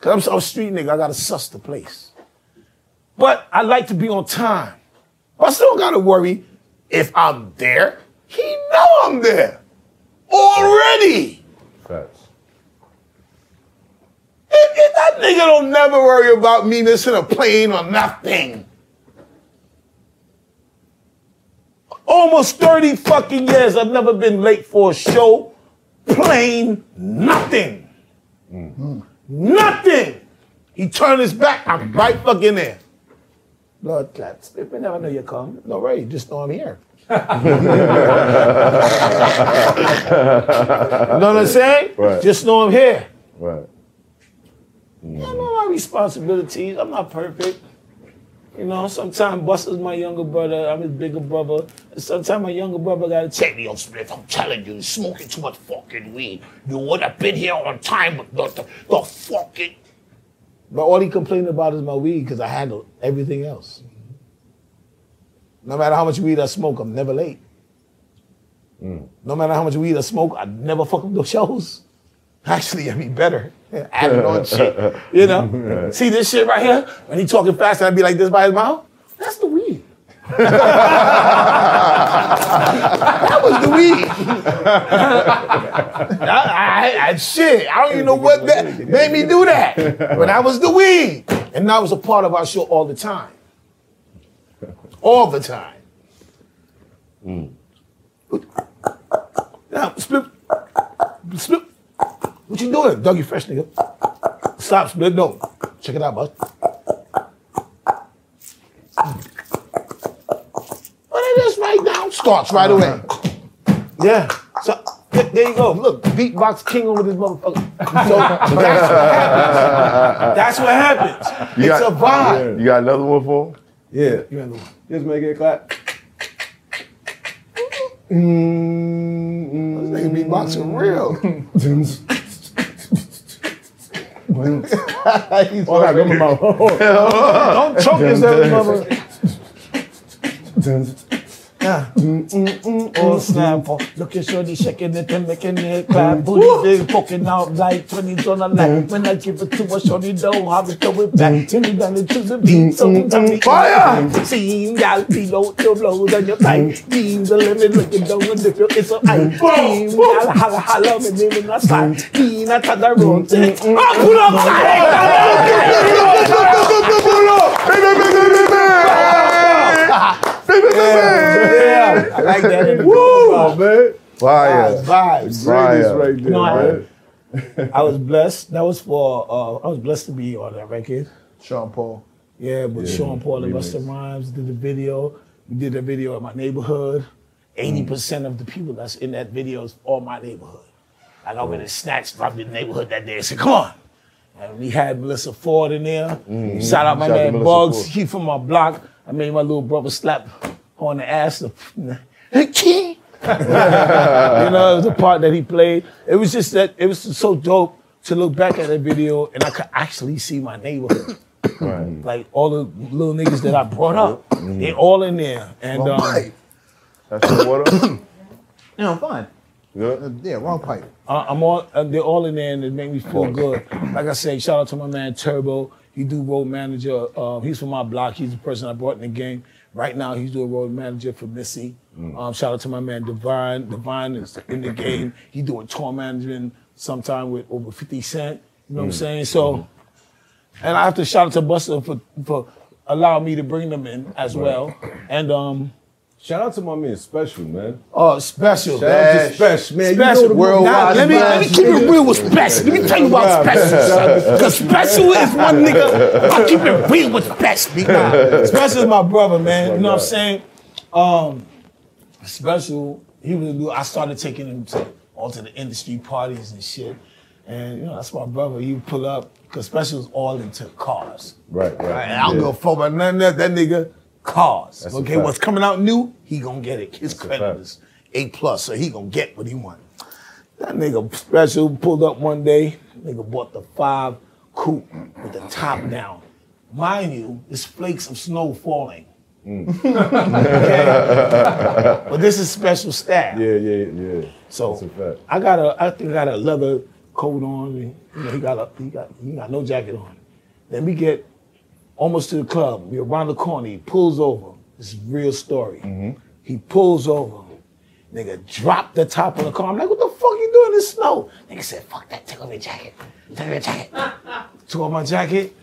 Cause I'm so street nigga. I gotta suss the place. But I like to be on time. Busta don't gotta worry if I'm there. He know I'm there already. Facts. If, if that nigga don't never worry about me missing a plane or nothing. Almost 30 fucking years, I've never been late for a show. Plane, nothing. Mm-hmm. Nothing. He turned his back, I'm right fucking there. Blood clots. If I never know you come, no right, just know I'm here. you know what I'm saying? Right. Just know I'm here. Right. I know my responsibilities. I'm not perfect. You know, sometimes Busta's my younger brother. I'm his bigger brother. Sometimes my younger brother gotta take me on Smith. I'm telling you, you're smoking too much fucking weed. You would have been here on time, but the, the, the fucking. But all he complained about is my weed because I handle everything else. No matter how much weed I smoke, I'm never late. Mm. No matter how much weed I smoke, I never fuck up the shows. Actually, I be better. Adding on shit. You know? See this shit right here? When he talking fast and I'd be like this by his mouth? That's the weed. that was the weed. I, I, I- shit, I don't even know what that made me do that. But that was the weed. And that was a part of our show all the time. All the time. Mm. Now, Spliff, Spliff. What you doing? Dougie Fresh, nigga. Stop, Spliff. No. Check it out, bud. Well, they just right now Starts right away. Yeah. So there you go. Look, beatbox king over this motherfucker. So that's what happens. That's what happens. You it's got- a vibe. You got another one for him? Yeah. You got another one. Just make it clap. Mmm. This nigga beatboxing real. He's Oh, I got already- my mouth. Don't choke yourself, mother. Yeah. Oh snap! oh, Look at Shorty shaking it and making it clap. Booty big poking out like 20s on a lap. When I give it to her, Shorty know how to throw it back. Turn it down into the beat. So we tell me fire. See, gal, below your blows on your tight. Beam the limit, looking down and if it's a ice. Beam, gal, holla, holla, me name in a side. Beam, I tell the road. Oh, pull up, Yeah, yeah. I like that. Woo! Oh, man. Fire. Vibes. Fire. Right there, No, I- man. I was blessed. That was for uh, I was blessed to be on that record. Sean Paul. Yeah, but Sean Paul and Busta Rhymes did the video. We did a video in my neighborhood. Eighty percent of the people that's in that video is all my neighborhood. Like I went and snatched from the neighborhood that day and said, "Come on." And we had Melissa Ford in there. Shout out my Shout man Bugs. Ford. He from my block. I made my little brother slap on the ass. Hey, King. you know, it was a part that he played. It was just that it was so dope to look back at that video and I could actually see my neighborhood. Like all the little niggas that I brought up, they all in there. And Wrong um, pipe. That's your water? Yeah, I'm fine. Good? Uh, yeah, wrong pipe. I- I'm all uh, they're all in there and it made me feel good. Like I said, shout out to my man Turbo. He do road manager. Uh, he's from my block. He's the person I brought in the game. Right now, he's doing road manager for Missy. Um, shout out to my man Divine. Divine is in the game. He doing tour management sometime with over 50 Cent. You know what I'm saying? So, and I have to shout out to Busta for for allowing me to bring them in as well. And um, Shout out to my man Special, man. Oh, special. Shout out to Special, man. Special. You know the Now, worldwide let me let me keep it real with special. Let me tell you about special, son. Because special is one nigga. I keep it real with special. Nah, special is my brother, man. You know what I'm saying? Um, special. He was. a dude- I started taking him to all to the industry parties and shit. And you know that's my brother. He would pull up because Special special's all into cars. Right, right. Right, I don't Yeah. give a fuck about none of that. That nigga, cars. That's okay, what's coming out new, he gonna get it. His That's credit is A plus, so he gonna get what he want. That nigga special pulled up one day. Nigga bought the five coupe with the top down. Mind you, it's flakes of snow falling. Mm. Okay? but this is special style. Yeah, yeah, yeah. So That's a fact. I got a, I think I got a leather coat on. You know, he got a, he got, he got no jacket on. Then we get almost to the club. We around the corner. He pulls over. This is a real story. Mm-hmm. He pulls over. Nigga drop the top of the car. I'm like, what the fuck you doing in the snow? Nigga said, fuck that. Take off your jacket. Take off your jacket. Took off my jacket.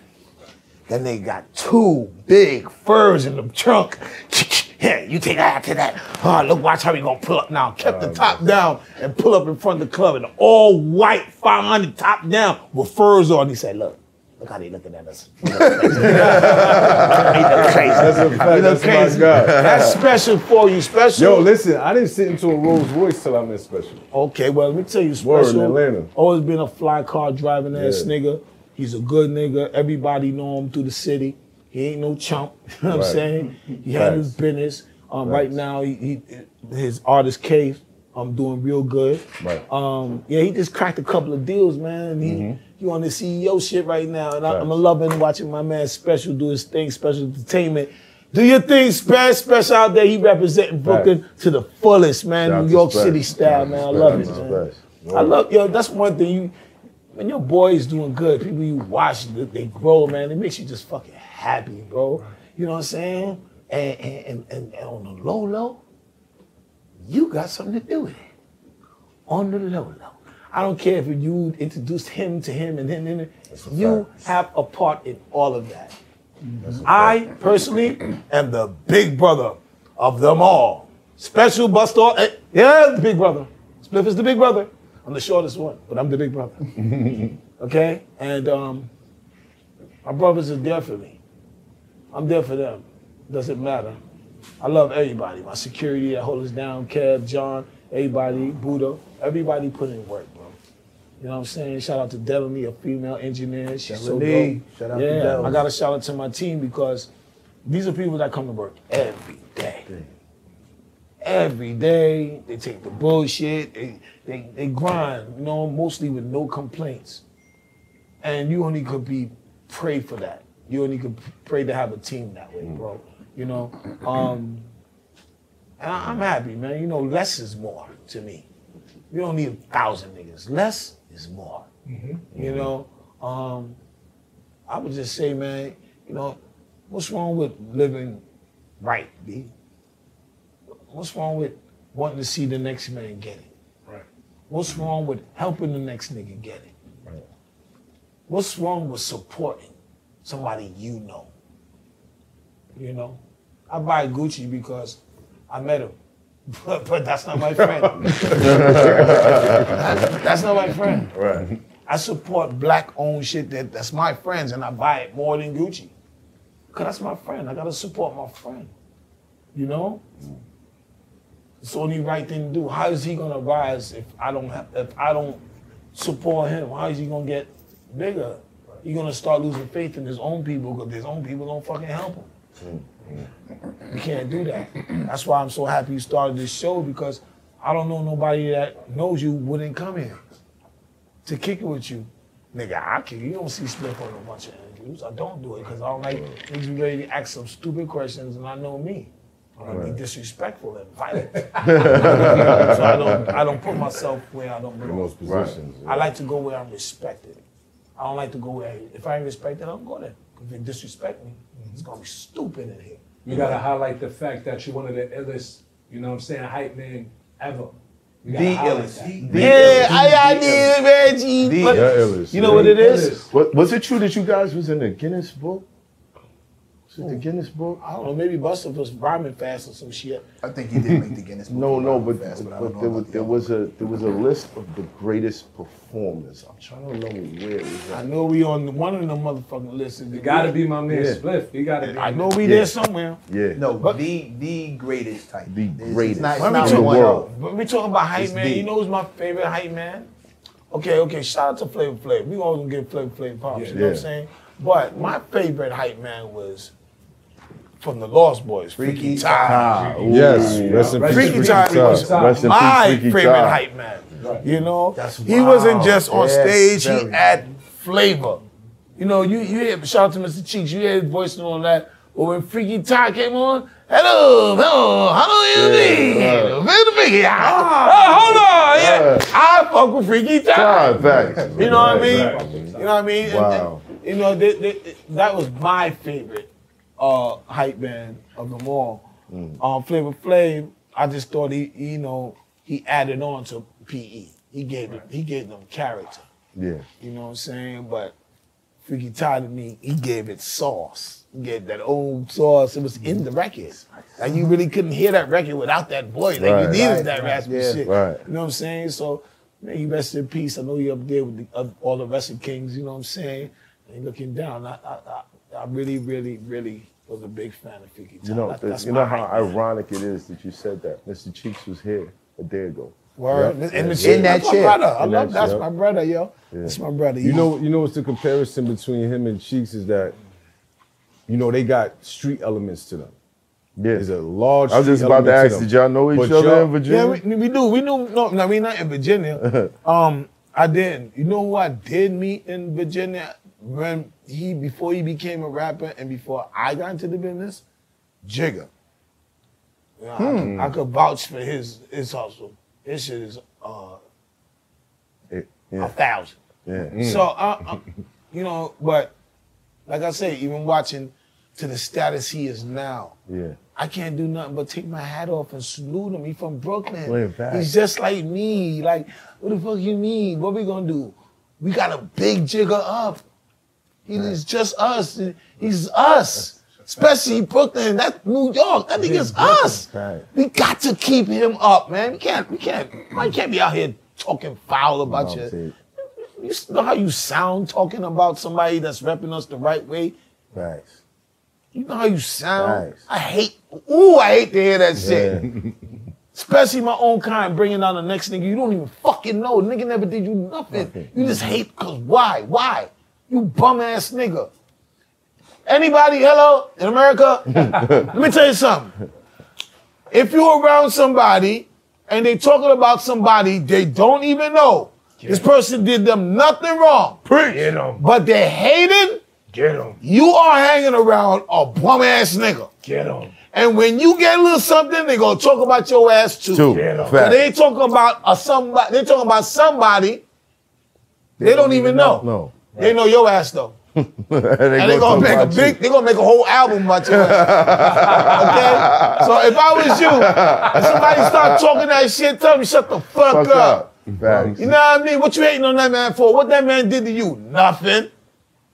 Then they got two big furs in the trunk. Here, you take that to that. Oh, look, watch how we gonna pull up now. Kept the top down and pull up in front of the club in all white 500 top down with furs on. He said, look, look how they looking at us. He look crazy. He look crazy. That's a fact. He look That's my crazy. guy. That's special for you. Special. Yo, listen, I didn't sit into a Rolls Royce till I met Special. Okay, well, let me tell you, Word special. in Atlanta. Always been a fly car driving ass Yeah. nigga. He's a good nigga. Everybody know him through the city. He ain't no chump. You know what I'm Right. saying? He handles Facts. business. Um, Facts. right now, he, he his artist cave. I'm doing real good. Right. Um, yeah, he just cracked a couple of deals, man. And he he on the CEO shit right now, and I, I'm loving watching my man Special do his thing. Special Entertainment. Do your thing, Special. Special out there. He representing Brooklyn to the fullest, man. Shout New York. City style, man. I love it, Shout out to man. I love yo. That's one thing you when your boys doing good, people you watch they- they grow, man. It makes you just fucking happy, bro. You know what I'm saying? And and, and, and, and on the low low, you got something to do with it. On the low low. I don't care if you introduced him to him and then, and him. You have a part in all of that. I personally am the big brother of them all. Special bust off. eh, Yeah, the big brother. Spliff is the big brother. I'm the shortest one, but I'm the big brother. okay? And um, my brothers are there for me. I'm there for them. Doesn't matter. I love everybody. My security that hold us down, Kev, John, everybody, Buddha, everybody put in work. You know what I'm saying? Shout out to Delaney, a female engineer. She's so dope. Shout out to yeah, Del. I got to shout out to my team because these are people that come to work every day. Every day, they take the bullshit, they, they, they grind, you know, mostly with no complaints. And you only could be pray for that. You only could pray to have a team that way, bro. You know, um, and I- I'm happy, man. You know, less is more to me. You don't need a thousand niggas. Less is more. You know, um, I would just say, man, you know, what's wrong with living right, B? What's wrong with wanting to see the next man get it? Right. What's wrong with helping the next nigga get it? Right. What's wrong with supporting somebody you know? You know, I buy Gucci because I met him, but, but that's not my friend. that's not my friend. Right. I support black-owned shit that, that's my friends, and I buy it more than Gucci. Cause that's my friend. I gotta support my friend. You know? It's the only right thing to do. How is he gonna rise if I don't have if I don't support him? How is he gonna get bigger? He's gonna start losing faith in his own people because his own people don't fucking help him. Mm. You can't do that. That's why I'm so happy you started this show because I don't know nobody that knows you wouldn't come here to kick it with you. Nigga, I kick you. You don't see Smith on a bunch of interviews. I don't do it because I don't like niggas be ready to ask some stupid questions and I know me. I'm gonna be disrespectful and violent. so I don't I don't put myself where I don't belong. positions. I like to go where I'm respected. I don't like to go where if I ain't respected, I don't go there. If they disrespect me, it's gonna be stupid in here. You gotta highlight the fact that you're one of the illest, you know what I'm saying, hype man ever. You gotta The highlight illest. that. The Yeah. I, I need Reggie. The illest. you know what it is? Illest. Was it true that you guys was in the Guinness book? Was it the Guinness Book? I don't know. Maybe Busta was rhyming fast or some shit. I think he did make the Guinness. Book No, no, but, Fast, but but there was about there was a there was a list of the greatest performers. I'm trying to remember where it was. I know we on one of the motherfucking lists. It gotta be my man Yeah. Spliff. He gotta be. I know we Yeah. there somewhere. Yeah, No, but the the greatest type. The It's- it's greatest. not- it's Let me not talk- one world. of. But we talking about hype It's man. deep. You know who's my favorite hype man? Okay, okay. Shout out to Flavor Flav. We always gonna give Flavor Flav props. You know what I'm saying? But my favorite hype man was from the Lost Boyz, Freaky, Freaky Tah. Ah, ooh. Yes, rest in peace, Freaky Freaky Tah Tah. was Rest in my peace, Freaky favorite Tah. hype man. You know, That's he wasn't just on Yeah, stage; he very. had flavor. You know, you you hear shout out to Mr. Cheeks, you hear his voice and all that. But when Freaky Tah came on, hello, hello, hello, Yeah, Freaky Ah, hold on, yeah. I fuck with Freaky Tah. Time, facts. You know what I mean? You know what I mean? And- Wow. and, you know, they, they, that was my favorite uh, hype band of them all. Mm. Um, Flavor Flav, I just thought he, you know, he added on to PE. He gave it, he gave them character. Yeah, You know what I'm saying? But Freaky Tah to me, he gave it sauce. He gave that old sauce. It was in the record. Like you really couldn't hear that record without that voice. Like Right. you needed Right, that right, raspy yeah. shit. Right. You know what I'm saying? So, man, you rest in peace. I know you're up there with the, uh, all the rest of kings. You know what I'm saying? And looking down. I, I, I, I really, really, really was a big fan of Freaky Tah. you know, That- the- you know how hype, man. ironic it is that you said that. Mr. Cheeks was here a day ago. Word. Yep. And Yeah. the In that that's my chair. brother. I In love that that's my brother, yo. Yeah. That's my brother. You know, you know what's the comparison between him and Cheeks is that, you know, they got street elements to them. Yeah, There's a large. I was just about to ask, them. did y'all know each But other in Virginia? Yeah, we, we do. We knew. No, no, we not in Virginia. um, I didn't. You know who I did meet in Virginia when he before he became a rapper and before I got into the business? Jigga. Yeah, I, could, I could vouch for his his hustle. His shit is uh, Yeah, a thousand. yeah. So, uh, uh, you know, but like I say, even watching to the status he is now, yeah. I can't do nothing but take my hat off and salute him. He from Brooklyn. He's just like me. Like, what the fuck you mean? What we gonna do? We got a big jigger up. He is just us. He's us. Especially Brooklyn. That's New York. That nigga's us. Right. We got to keep him up, man. We can't, we can't, I can't be out here talking foul about No, you. You know how you sound talking about somebody that's repping us the right way? Right. You know how you sound? Facts. I hate, ooh, I hate to hear that shit. Yeah. Especially my own kind bringing down the next nigga you don't even fucking know. Nigga never did you nothing. You just hate because why? Why? You bum ass nigga. Anybody, hello, in America? Let me tell you something. If you're around somebody and they talking about somebody they don't even know, this person did them nothing wrong. Get him. But they hated, Get him. you are hanging around a bum ass nigga. Get him. And when you get a little something, they gonna talk about your ass too. Two. Get 'em. So Facts. they ain't talking about a somebody. They talking about somebody. They, don't, even know. No. They know your ass though, and they gonna talk make a big. They gonna make a whole album about ass. okay. So if I was you, and somebody start talking that shit, tell me shut the fuck, Fuck up. up. Facts. You know what I mean? What you hating on that man for? What that man did to you? Nothing.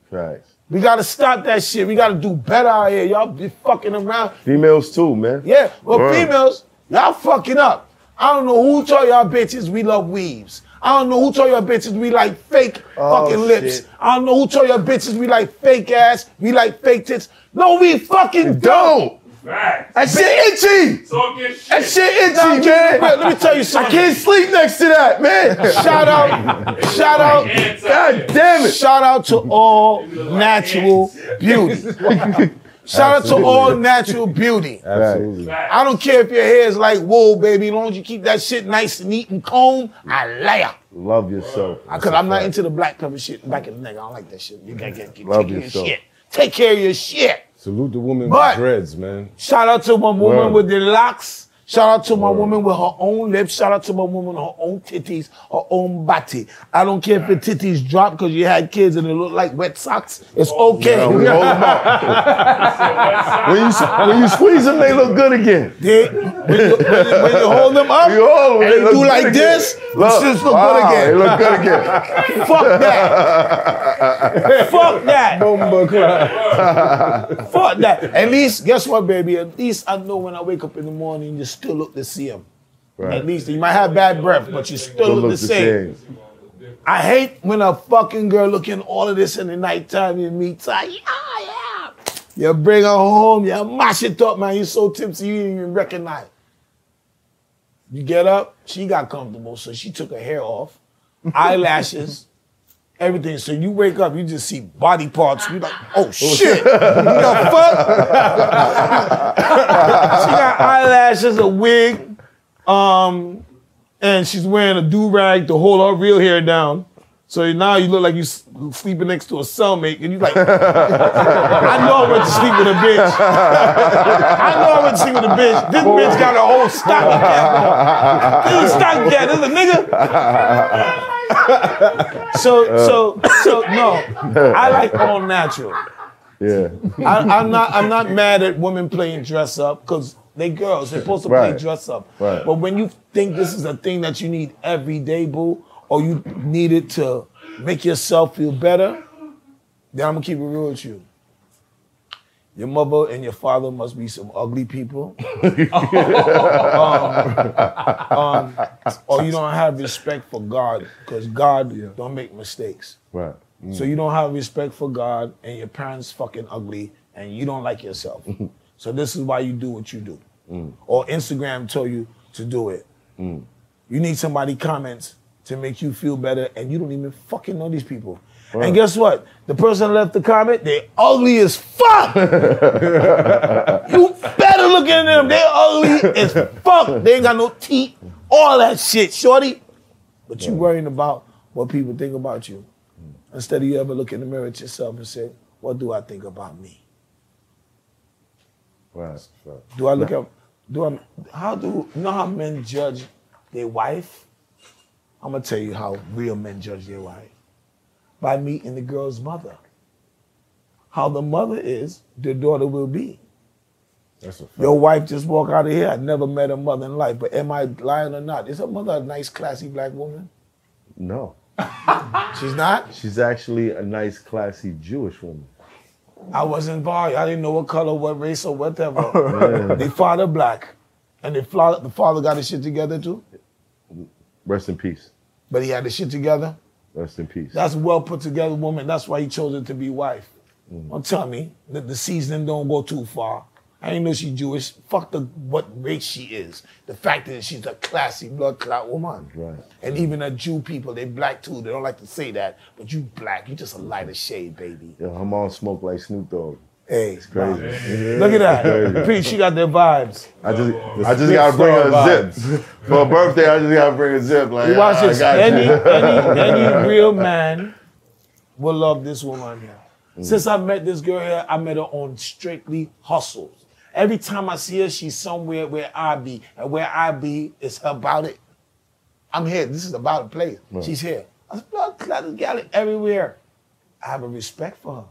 Facts. We gotta stop that shit. We gotta do better out here. Y'all be fucking around. Females too, man. Yeah, well, Word. females, y'all fucking up. I don't know who told y'all bitches we love weaves. I don't know who told y'all bitches we like fake Oh, fucking lips. shit. I don't know who told y'all bitches we like fake ass, we like fake tits. No, we fucking don't. Don't. That shit itchy. Talking That shit. shit itchy, Now, man. Let me tell you something. I can't sleep next to that, man. Shout out, shout out, God damn it. shout out to all natural beauty. Shout out to all natural beauty. Absolutely. I don't care if your hair is like wool, baby. As long as you keep that shit nice and neat and combed, I lay ya. Love yourself. Because I'm not into the black pepper shit back in the neck. I don't like that shit. You gotta get, get Love take care of your yourself. shit. Take care of your shit. Salute the woman But- with dreads, man. Shout out to one woman Word. with the locks. Shout out to my woman with her own lips. Shout out to my woman her own titties, her own body. I don't care if the titties drop because you had kids and they look like wet socks. It's oh, okay. Yeah, we hold 'em up. when, you, when you squeeze them, they look good again. They, when, you, when, you, when you hold them up You hold 'em, and they you look do like this, Look, look wow, good again. They look good again. Fuck that. Fuck that. Fuck that. At least, guess what, baby? At least I know when I wake up in the morning, you still look the same. Right. At least you might have bad breath, but you still look, look the same. same. I hate when a fucking girl looking all of this in the nighttime and me tired. Yeah, yeah. You bring her home, you mash it up, man. You're so tipsy you didn't even recognize. You get up, she got comfortable, so she took her hair off, eyelashes, everything. So you wake up, you just see body parts. You like, oh shit, the fuck? she got eyelashes, a wig, um, and she's wearing a do rag to hold her real hair down. So now you look like you sleeping next to a cellmate, and you like, I know I went to sleep with a bitch. I know I went to sleep with a bitch. This bitch got a whole stocking cap. This is a stocking cap. This is a nigga. So, so, so no. I like all natural. Yeah. I, I'm not. I'm not mad at women playing dress up because they girls. They're supposed to play dress up. Right. But when you think this is a thing that you need every day, boo, or you need it to make yourself feel better, then I'm gonna keep it real with you. Your mother and your father must be some ugly people, um, um, or you don't have respect for God because God don't make mistakes. Right. So you don't have respect for God, and your parents fucking ugly, and you don't like yourself. so this is why you do what you do, or Instagram told you to do it. You need somebody comments to make you feel better, and you don't even fucking know these people. And guess what? The person left the comment, they ugly as fuck. you better look at them. They ugly as fuck. They ain't got no teeth. All that shit, shorty. But you worrying about what people think about you. Instead of you ever look in the mirror at yourself and say, what do I think about me? Right. right. Do I look at, do I, how do, you know how men judge their wife? I'm gonna tell you how real men judge their wife. By meeting the girl's mother. How the mother is, the daughter will be. That's a. Your wife just walk out of here. I never met a mother in life, but am I lying or not? Is her mother a nice, classy black woman? No. She's not. She's actually a nice, classy Jewish woman. I wasn't involved. I didn't know what color, what race, or whatever. The father black, and they father, the father got his shit together too. Rest in peace. But he had his shit together. Rest in peace. That's a well put together woman. That's why he chose her to be wife. Mm. Don't tell me that the seasoning don't go too far. I ain't know she Jewish. Fuck the what race she is. The fact that she's a classy blood clot woman. Right. And even a Jew people, they black too. They don't like to say that, but you black. You just a lighter shade, baby. Yo, her mom smoked like Snoop Dogg. Hey, It's crazy. look at that. Pete, she got their vibes. I just, I just gotta bring her a zip for her birthday. I just gotta bring a zip. Like, You watch I this. got Any, you. any, any real man will love this woman here. Since I met this girl here, I met her on strictly hustles. Every time I see her, she's somewhere where I be, and where I be is about it. I'm here. This is about the place. She's here. I said, blood clotted gal everywhere. I have a respect for her.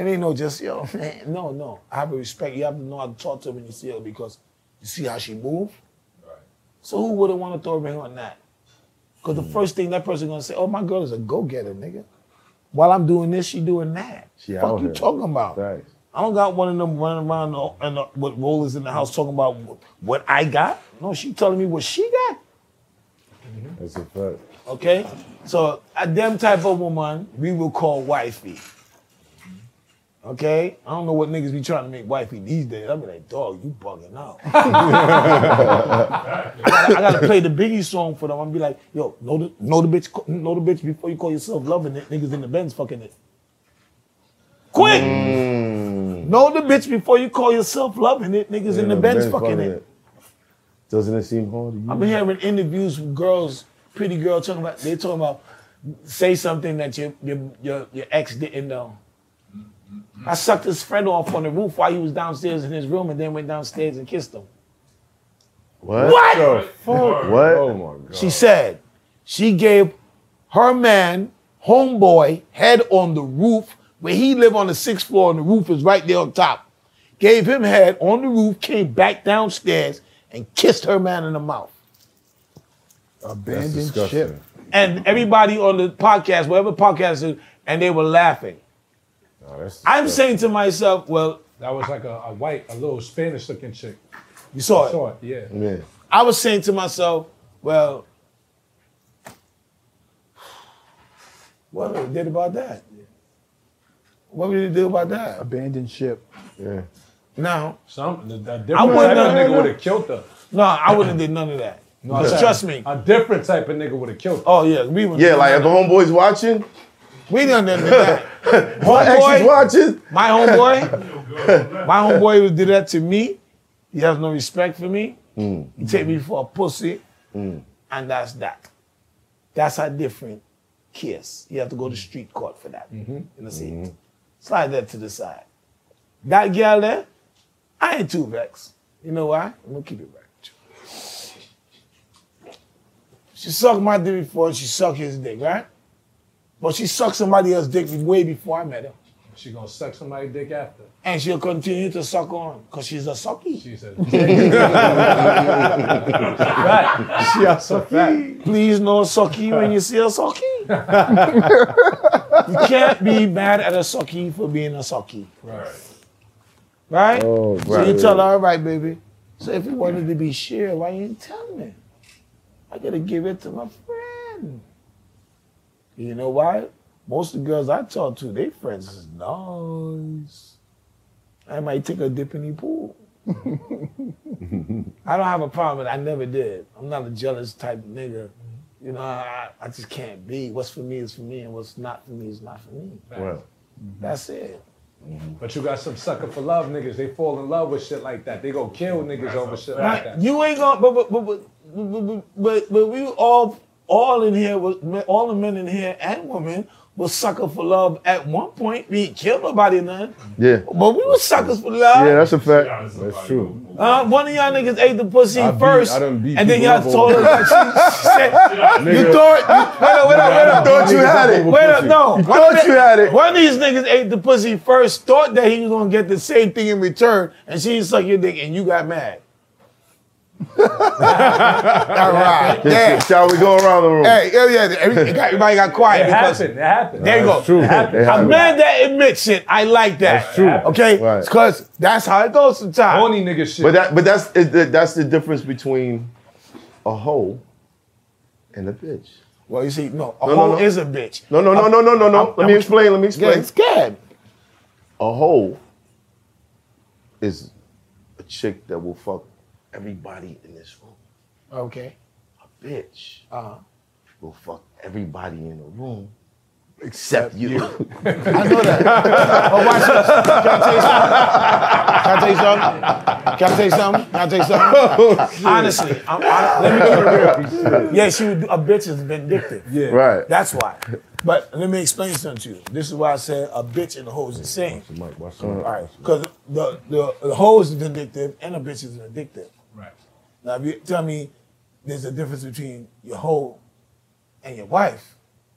It ain't no just yo, man. No, no. I have a respect. You have to know how to talk to her when you see her because you see how she move. Right. So who wouldn't want to throw a ring on that? Because the first thing that person gonna say, "Oh, my girl is a go-getter, nigga." While I'm doing this, she doing that. She Fuck out you here. talking about? Thanks. I don't got one of them running around and the, with rollers in the house talking about what I got. No, she telling me what she got. That's a fact. Okay, so a them type of woman we will call wifey. Okay, I don't know what niggas be trying to make wifey these days. I be like, dog, you bugging out. I, gotta, I gotta play the Biggie song for them. I'm be like, yo, know the know the bitch, know the bitch before you call yourself loving it. Niggas in the Benz fucking it. Quick, mm. know the bitch before you call yourself loving it. Niggas in the Benz fucking it. Doesn't it seem hard to you? I've been hearing interviews with girls, pretty girls talking about they talking about say something that your your your, your ex didn't know. I sucked his friend off on the roof while he was downstairs in his room and then went downstairs and kissed him. What? What? The fuck? What? Oh my god. She said she gave her man, homeboy, head on the roof where he lived on the sixth floor and the roof is right there on top. Gave him head on the roof, came back downstairs and kissed her man in the mouth. Abandoned disgusting. ship. And everybody on the podcast, whatever podcast, is, and they were laughing. Nah, that's I'm disgusting. saying to myself, well, That was like a, a white, a little Spanish looking chick. you saw it. Saw it, yeah. Yeah. I was saying to myself, well, what we did about that? What we do about that? Abandoned ship. Yeah. Now, Some the, the I wouldn't type of nigga would have killed her. no, I wouldn't have did none of that. No, I'm 'Cause saying trust me. A different type of nigga would have killed her. Oh yeah, we would. Yeah, like if the homeboy's watching, we done done that. my ex is homeboy, watching. my homeboy, my homeboy would do that to me. He has no respect for me. He take me for a pussy, and that's that. That's a different kiss. You have to go to street court for that. You know, see, slide that to the side. That girl there, I ain't too vexed. You know why? I'm gonna keep it right. She sucked my dick before, she sucked his dick, right? But she sucked somebody else's dick way before I met her. She gonna suck somebody's dick after. And she'll continue to suck on because she's a sucky. She said, Right. She also fat. Please no sucky when you see a sucky. you can't be mad at a sucky for being a sucky. right. Right? Oh, So you tell her, all right, baby. So if you wanted to be shared, why you ain't tell me? I gotta give it to my friend. You know why? Most of the girls I talk to, they friends is nice. I might take a dip in the pool. I don't have a problem with it. I never did. I'm not a jealous type of nigga. You know, I, I just can't be. What's for me is for me, and what's not for me is not for me. Well, mm-hmm. That's it. Mm-hmm. But you got some sucker for love niggas. They fall in love with shit like that. They go kill niggas over shit like that. You ain't gonna, but but but but but, but, but, but we all all in here, was, all the men in here and women was sucker for love at one point. We ain't killed nobody or nothing, yeah. but we was suckers for love. Yeah, that's a fact. That's true. Uh, one of y'all niggas ate the pussy I beat- first, I done beat and then y'all up told over- us that she, she said, "You Nigga. thought, you, wait up, wait up, wait up." Thought you had it. Wait up, no. You One thought of you had it. One of these niggas ate the pussy first, thought that he was gonna get the same thing in return, and she sucked your dick, and you got mad. All right, yeah. Shall we go around the room? Hey, yeah, yeah. Everybody got quiet It because happened. It happened. there you go. That's true. It A happened. man that admits it, I like that. That's true. Okay, Right. because that's how it goes sometimes. Horny nigga shit. But that, but that's the, that's the difference between a hoe and a bitch. Well, you see, no, a No, no, hoe no. is a bitch. No, no, no, no, no, no, no. I'm- Let me I'm- explain. Let me explain. it's scared. A hoe is a chick that will fuck everybody in this room. Okay. A bitch Uh-huh. will fuck everybody in the room except you. I know that. but watch this. Can I tell you something? Can I tell you something? Can I tell you something? Can I tell you something? Honestly, I'm, hon- let me keep it real. Yeah, she would, a bitch is vindictive. yeah. right. That's why. But let me explain something to you. This is why I said a bitch and a hoe is the same. Mike, watch some. All right, because the, the the hoe is vindictive and a bitch is vindictive. Right. Now, if you tell me there's a difference between your hoe and your wife,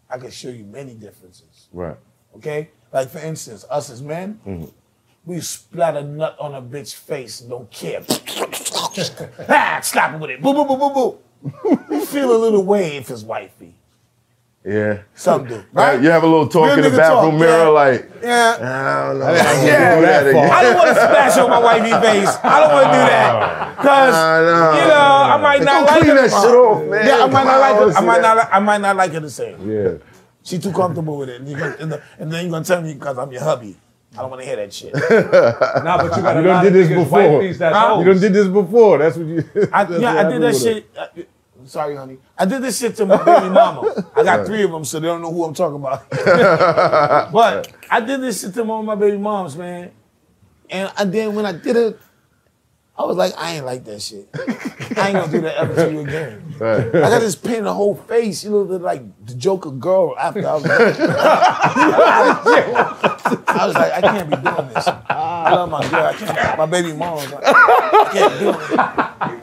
I can show you many differences. Right. Okay, like for instance, us as men, Mm-hmm. we splat a nut on a bitch face and don't care. ah, slap him with it. Boo boo boo boo boo. we feel a little way if it's wifey. Yeah. Some do, Right. right? You have a little talk Real in the bathroom talk, mirror, yeah. like, Yeah. I don't know. I I ain't can't gonna do that that again. I don't want to splash on my wifey face. I don't want to do that oh. because I know. you know I might Don't like clean her. that shit off, man. Yeah, I might not like I I might not. I might not like her the same. Yeah. She too comfortable with it, and, you gonna, and, the- and then you're gonna tell me because I'm your hubby. I don't want to hear that shit. Nah, but you got a You lot done of did this before. wifeys that's Huh? You hoes. done did this before. That's what you. I, yeah, what I did that shit. Uh, sorry, honey. I did this shit to my baby mama. I got three of them, so they don't know who I'm talking about. but I did this shit to one of my baby moms, man. And, and then when I did it, I was like, I ain't like that shit. I ain't gonna do that ever to you again. Right. I got this pain in the whole face. You know, the, like the Joker girl after I was like, I was like, I can't be doing this. I love my girl. I can't, my baby mom. I can't do it.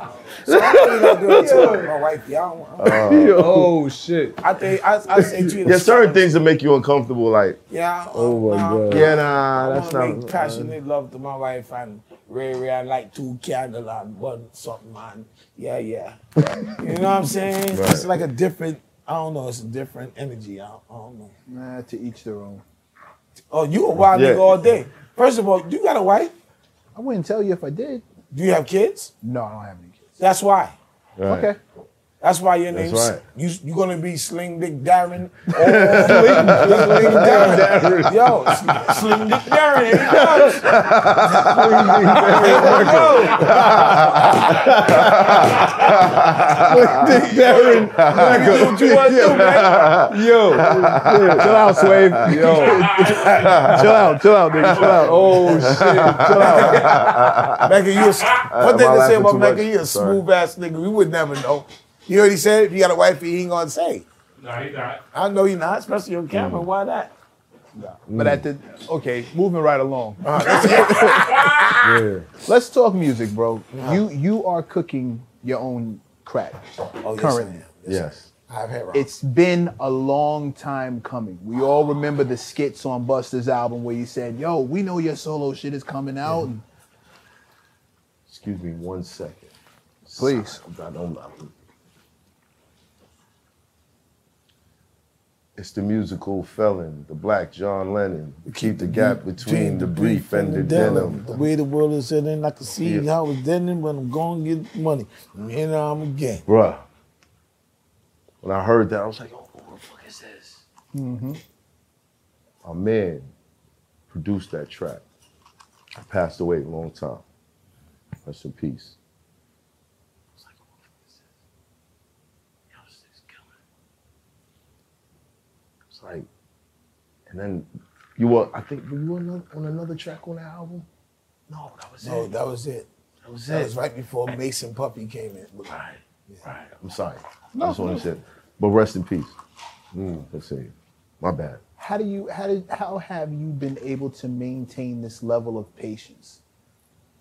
So I know you not doing it to my wife. Y'all. Uh, oh shit. I think I, I say to you. There's certain things that make you uncomfortable, like, Yeah. Oh my no, God. yeah, nah, I that's wanna not. make passionate love to my wife and Ray Ray. I like two candle and one something man. Yeah, yeah. you know what I'm saying? It's like a different. I don't know. It's a different energy. I don't, I don't know. Nah, to each their own. Oh, you a wild Yeah. nigga all day. First of all, do you got a wife? I wouldn't tell you if I did. Do you have kids? No, I don't have any kids. That's why. Right. Okay. That's why your name's right. you. You gonna be Sling Dick Darren. Or Sling, Sling Darren. Yo, Sling, Sling Dick Darren. Here he comes. Here we go. Dick Darren. Do what you want to do, man. Yo, chill out, Swave. Yo, chill out, chill out, nigga, chill out. Oh shit, chill out. Mecca, you a, one thing to say about Mecca, you a smooth ass nigga. We would never know. You already said if you got a wife, he ain't gonna say. No, he not. I know you're not, especially on camera. Mm. Why that? Mm. But at the okay, moving right along. Yeah. Let's talk music, bro. You you are cooking your own crack Oh, yes, currently. I am. Yes. I've had It's been a long time coming. We all remember the skits on Busta's album where you said, "Yo, we know your solo shit is coming out." and Excuse me one second. Please. I don't know. It's the musical felon, the black John Lennon. Keep the gap between the brief and the denim. The way the world is sitting, I can see Yeah. how it's denim when I'm going to get money. And here I'm again. Bruh. When I heard that, I was like, oh, what the fuck is this? Mm-hmm. My man produced that track. Passed away a long time. Rest in peace. I was like, what the fuck is this? Yo, this thing's killing. It's like, and then you were, I think, were you on another, on another track on that album? No, that was No, it. that was it. That was That it. was right before Mason Puppy came in. Right, right. I'm sorry. I just want to say, but rest in peace. Mm, let's see. My bad. How do you how did how have you been able to maintain this level of patience?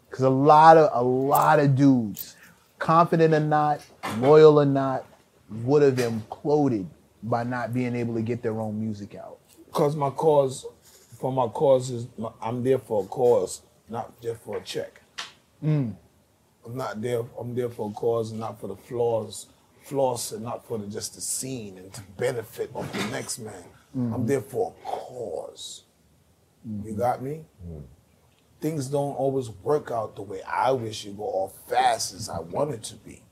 Because a lot of a lot of dudes, confident or not, loyal or not, would have imploded by not being able to get their own music out. Because my cause, for my cause is, I'm there for a cause, not just for a check. Mm. I'm not there, I'm there for a cause and not for the flaws, floss and not for the, just the scene and to benefit of the next man. Mm-hmm. I'm there for a cause. You mm-hmm. got me? Mm-hmm. Things don't always work out the way I wish it go or fast as I want it to be.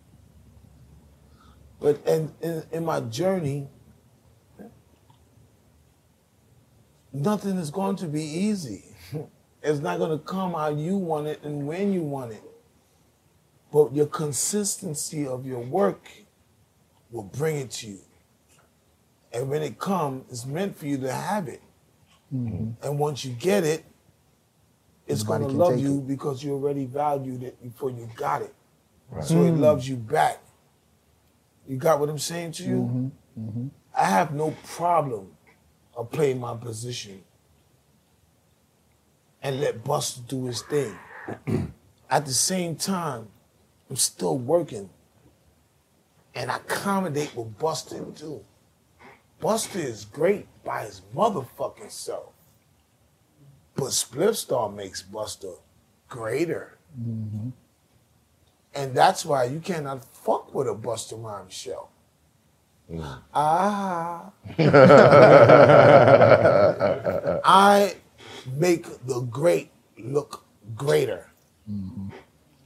But in, in, in my journey, nothing is going to be easy. It's not going to come how you want it and when you want it. But your consistency of your work will bring it to you. And when it comes, it's meant for you to have it. And once you get it, it's going to love you it. because you already valued it before you got it. So it loves you back. You got what I'm saying to you? I have no problem of play my position and let Busta do his thing. At the same time, I'm still working and I accommodate with Busta too. Busta is great by his motherfucking self. But Spliff Star makes Busta greater. Mm-hmm. And that's why you cannot fuck with a Busta Rhymes show. Ah. I make the great look greater.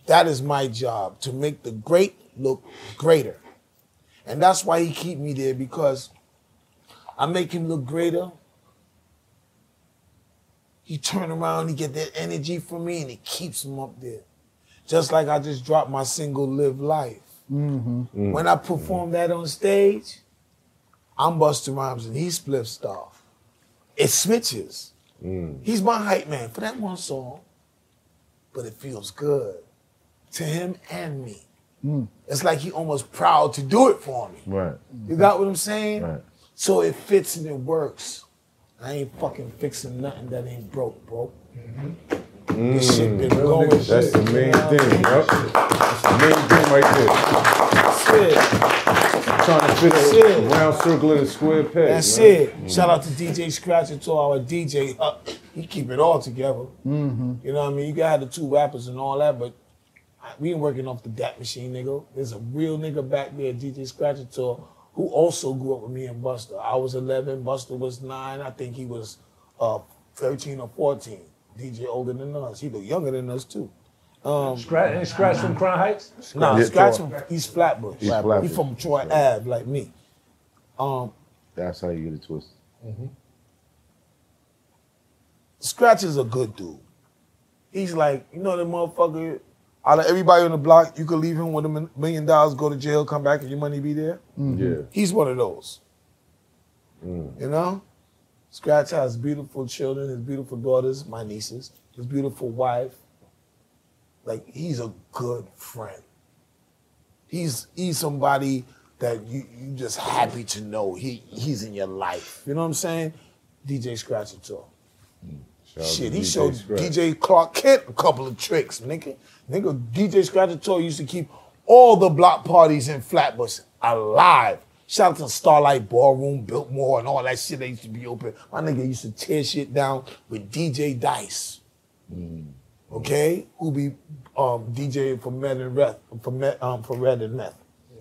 That is my job, to make the great look greater. And that's why he keep me there because I make him look greater. He turn around, he get that energy from me, and it keeps him up there. Just like I just dropped my single "Live Life." Mm-hmm. When I perform that on stage, I'm Busta Rhymes and he splits Star. It switches. Mm. He's my hype man for that one song, but it feels good to him and me. Mm. It's like he almost proud to do it for me. Right. You got what I'm saying? Right. So it fits and it works. I ain't fucking fixing nothing that ain't broke, bro. Mm-hmm. This shit been going. That's shit, the main you know? thing, yup. That's the main thing right there. That's it. Trying to fit That's a it. round circle in a square peg. That's man. it. Shout out to DJ Scratch and to our DJ. Uh, he keep it all together. Mm-hmm. You know what I mean? You got the two rappers and all that, but we ain't working off the DAT machine, nigga. There's a real nigga back there, DJ Scratch and Tour, who also grew up with me and Busta. I was 11, Buster was 9. I think he was uh, 13 or 14. DJ older than us. He look younger than us, too. Um, Scratch, ain't Scratch from Crown Heights? Nah, Yeah, Scratch Troy. from East Flatbush. East Flatbush. He from Troy Ave, like me. Um, That's how you get it twisted. Scratch is a good dude. He's like, you know, the motherfucker. Out of everybody on the block, you could leave him with a million dollars, go to jail, come back, and your money be there. Yeah. He's one of those. You know, Scratch has beautiful children, his beautiful daughters, my nieces, his beautiful wife. Like he's a good friend. He's he's somebody that you you just happy to know he he's in your life. You know what I'm saying? DJ Scratch and. Shout Shit, he DJ showed Scratch. DJ Clark Kent a couple of tricks, nigga. Nigga, DJ Scratch and Toy used to keep all the block parties in Flatbush alive. Shout out to Starlight Ballroom, Biltmore, and all that shit that used to be open. My nigga used to tear shit down with DJ Dice. Okay? Who be um, DJ for Med and Reth, for, Med, um, for Red and Meth.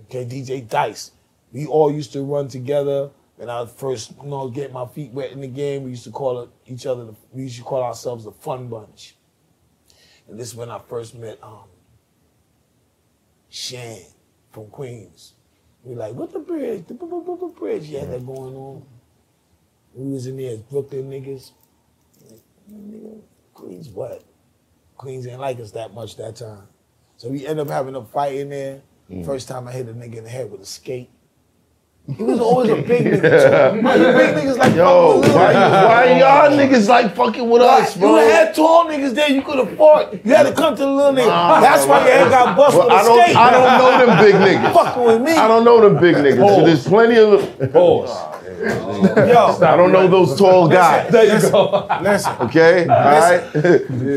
Okay, DJ Dice. We all used to run together. When I first, you know, get my feet wet in the game, we used to call it each other. The, we used to call ourselves the Fun Bunch. And this is when I first met um, Shan from Queens. We like, what the bridge? The, bridge. Had that going on. We was in there as Brooklyn niggas. Like, nigga, Queens what? Queens ain't like us that much that time. So we end up having a fight in there. Mm. First time I hit a nigga in the head with a skate. He was always a big nigga. too. Big niggas like Yo, fucking with why, why y'all niggas like fucking with us, bro? You had tall niggas there you could have afford. You had to come to the little nigga. Nah, That's why your head got bust Well, I don't. I don't know them big niggas. Fucking with me. I don't know them big niggas. So there's plenty of. Pause. Yo, I don't know those tall guys. There you go. listen. Okay, all right.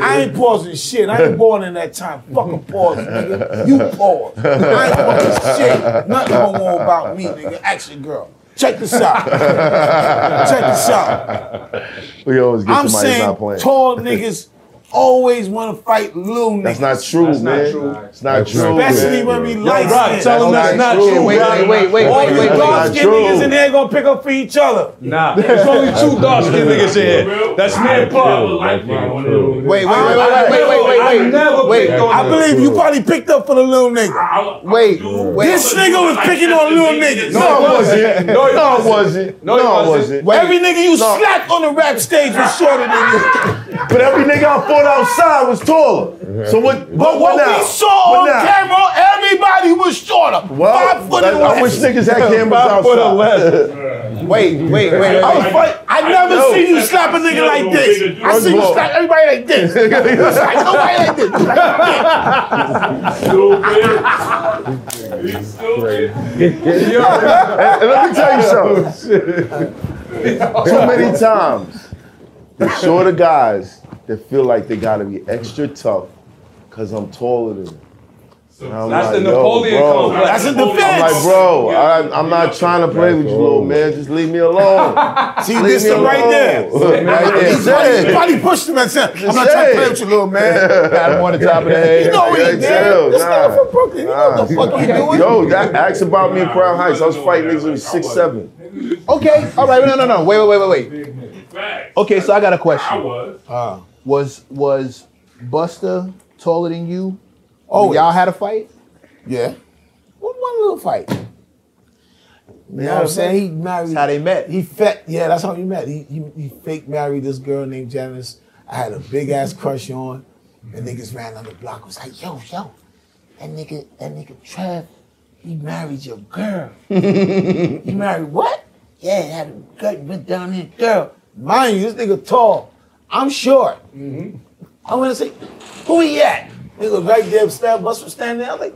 I ain't pausing shit. I ain't born in that time. Fucking pause, nigga. You pause. I ain't fucking shit. Nothing going on about me, nigga. Action girl. Check this out. Check this out. We always get I'm somebody saying not playing. tall niggas always want to fight little niggas. That's not true, That's not man. true. It's not true. Especially man. when we Yo, like Rock, tell him that's not true. true. Wait, Rock. wait, wait, All wait, you wait, wait. dark Not skinned niggas in there gonna pick up for each other. Nah, there's only two dark skinned niggas in here. That's me and Paul. Wait, wait, wait, wait, wait, wait, wait, wait, I never picked I believe you probably picked up for the little nigga. wait, wait. This nigga was picking on little niggas. No, I wasn't. No, he I wasn't. wasn't. No, No, he I wasn't. wasn't. Every nigga you slapped on the rap stage was shorter than you. But every nigga I fought outside was taller. So what? But what now? we saw What on now? camera, everybody was shorter. Well, Five foot and I, I wish less. niggas had cameras outside. Wait, wait, wait, wait. I was fight- I never Yo. seen you slap a nigga like this. I see you slap everybody like this. You slap nobody like this. You like this. And let me tell you something. Too many times, the shorter guys that feel like they gotta be extra tough because I'm taller than them. And I'm That's the like, yo, Napoleon bro. complex. That's a I'm like, bro, I, I'm not trying to play with you, little man. Just leave me alone. See Leave this me one right there. alone. right there. He probably, he probably pushed him and said, I'm not trying to play with you, little man. Got him on the top of the head. You know what he Yeah, did. chill, This nah. nigga from Brooklyn. You know what the fuck he doing. Yo, that ask about me in Crown Heights. I was fighting niggas who was six seven. Okay, all right, no, no, no. Wait, wait, wait, wait, wait, wait. Okay, so I got a question. I was. Uh. Was was Busta taller than you? Oh, y'all had a fight? Yeah. One, one little fight. You know what I'm saying? He married. That's how they met. He fat. Yeah, that's how we met. He, he he fake married this girl named Janice. I had a big ass crush on. And niggas ran on the block. Was like, yo, yo, that nigga, that nigga Trev, he married your girl. he married what? Yeah, had a gut went down there, girl. Mind you, this nigga tall. I'm short. Mm-hmm. I went to say, who he at? Nigga right there, stab bus was standing there. I'm like,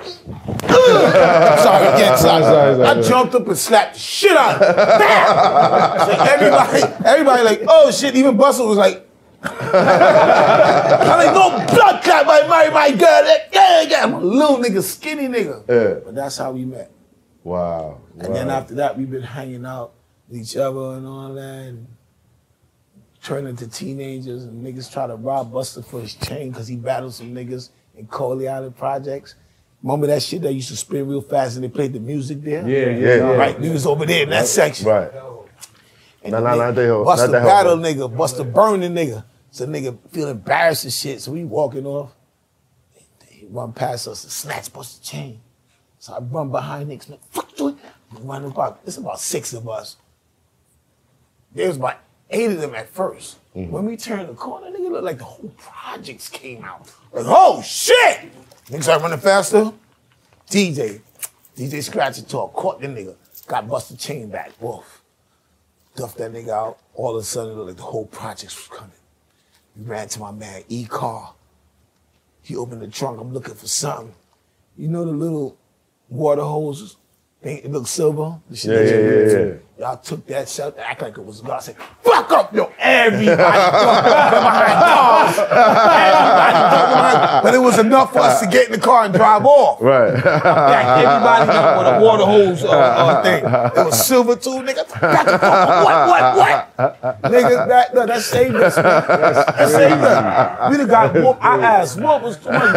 sorry, again, sorry. Sorry, sorry, I jumped up and slapped the shit out of him. So everybody, everybody like, oh shit, even Busta was like, I ain't no blood clot by marry my girl. Yeah, yeah. I'm a little nigga, skinny nigga. Yeah. But that's how we met. Wow. And then after that, we've been hanging out each other and all that. And turning into teenagers and niggas try to rob Busta for his chain because he battled some niggas in Coney Island projects. Remember that shit that used to spin real fast and they played the music there? Yeah, yeah, yeah. Right, niggas over there in that section. Right. And Nah, the nah, nigga- not that hoe. Busta Not that hoe. battle nigga, Busta burn the nigga. So nigga feel embarrassed and shit. So we walking off. He run past us and snatch Busta chain. So I run behind niggas. Like, Fuck you. We Run about, it's about six of us. There was about eight of them at 1st Mm-hmm. When we turned the corner, nigga looked like the whole projects came out. Like, oh shit! Niggas started running faster. DJ, DJ Scratch and Talk, caught the nigga, got Busta chain back. Wolf. Duffed that nigga out. All of a sudden, it looked like the whole projects was coming. We ran to my man, E Car. He opened the trunk. I'm looking for something. You know the little water hoses? They, it looked silver. Yeah, yeah, yeah, yeah. Y'all took that shot, act like it was God. I said, fuck up, yo, everybody ducked behind cars. Everybody ducked behind- But it was enough for us to get in the car and drive off. Right. Back everybody got with a water hose uh, uh, thing. It was silver too, nigga. Back and forth. What, what, what? Nigga, that, that, that saved us, man. That saved us. We done got whooped. Our ass whooped was too much.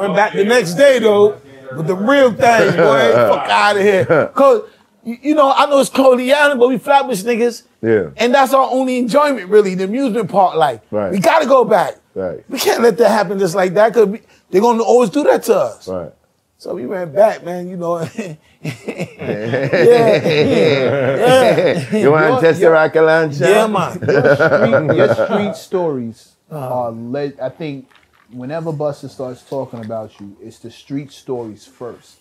Went back the next day, though, with the real thing, boy. Fuck out of here. Cause, you, you know, I know it's Coney Island, but we flatbush niggas. Yeah. And that's our only enjoyment, really, the amusement part. Like, Right. we gotta go back. Right. We can't let that happen just like that, cause we, they're gonna always do that to us. Right. So we ran back, man, you know. yeah, yeah, You want to test the rocket launcher? yeah, man. street, your street stories Uh-huh. are le- I think whenever Buster starts talking about you, it's the street stories first.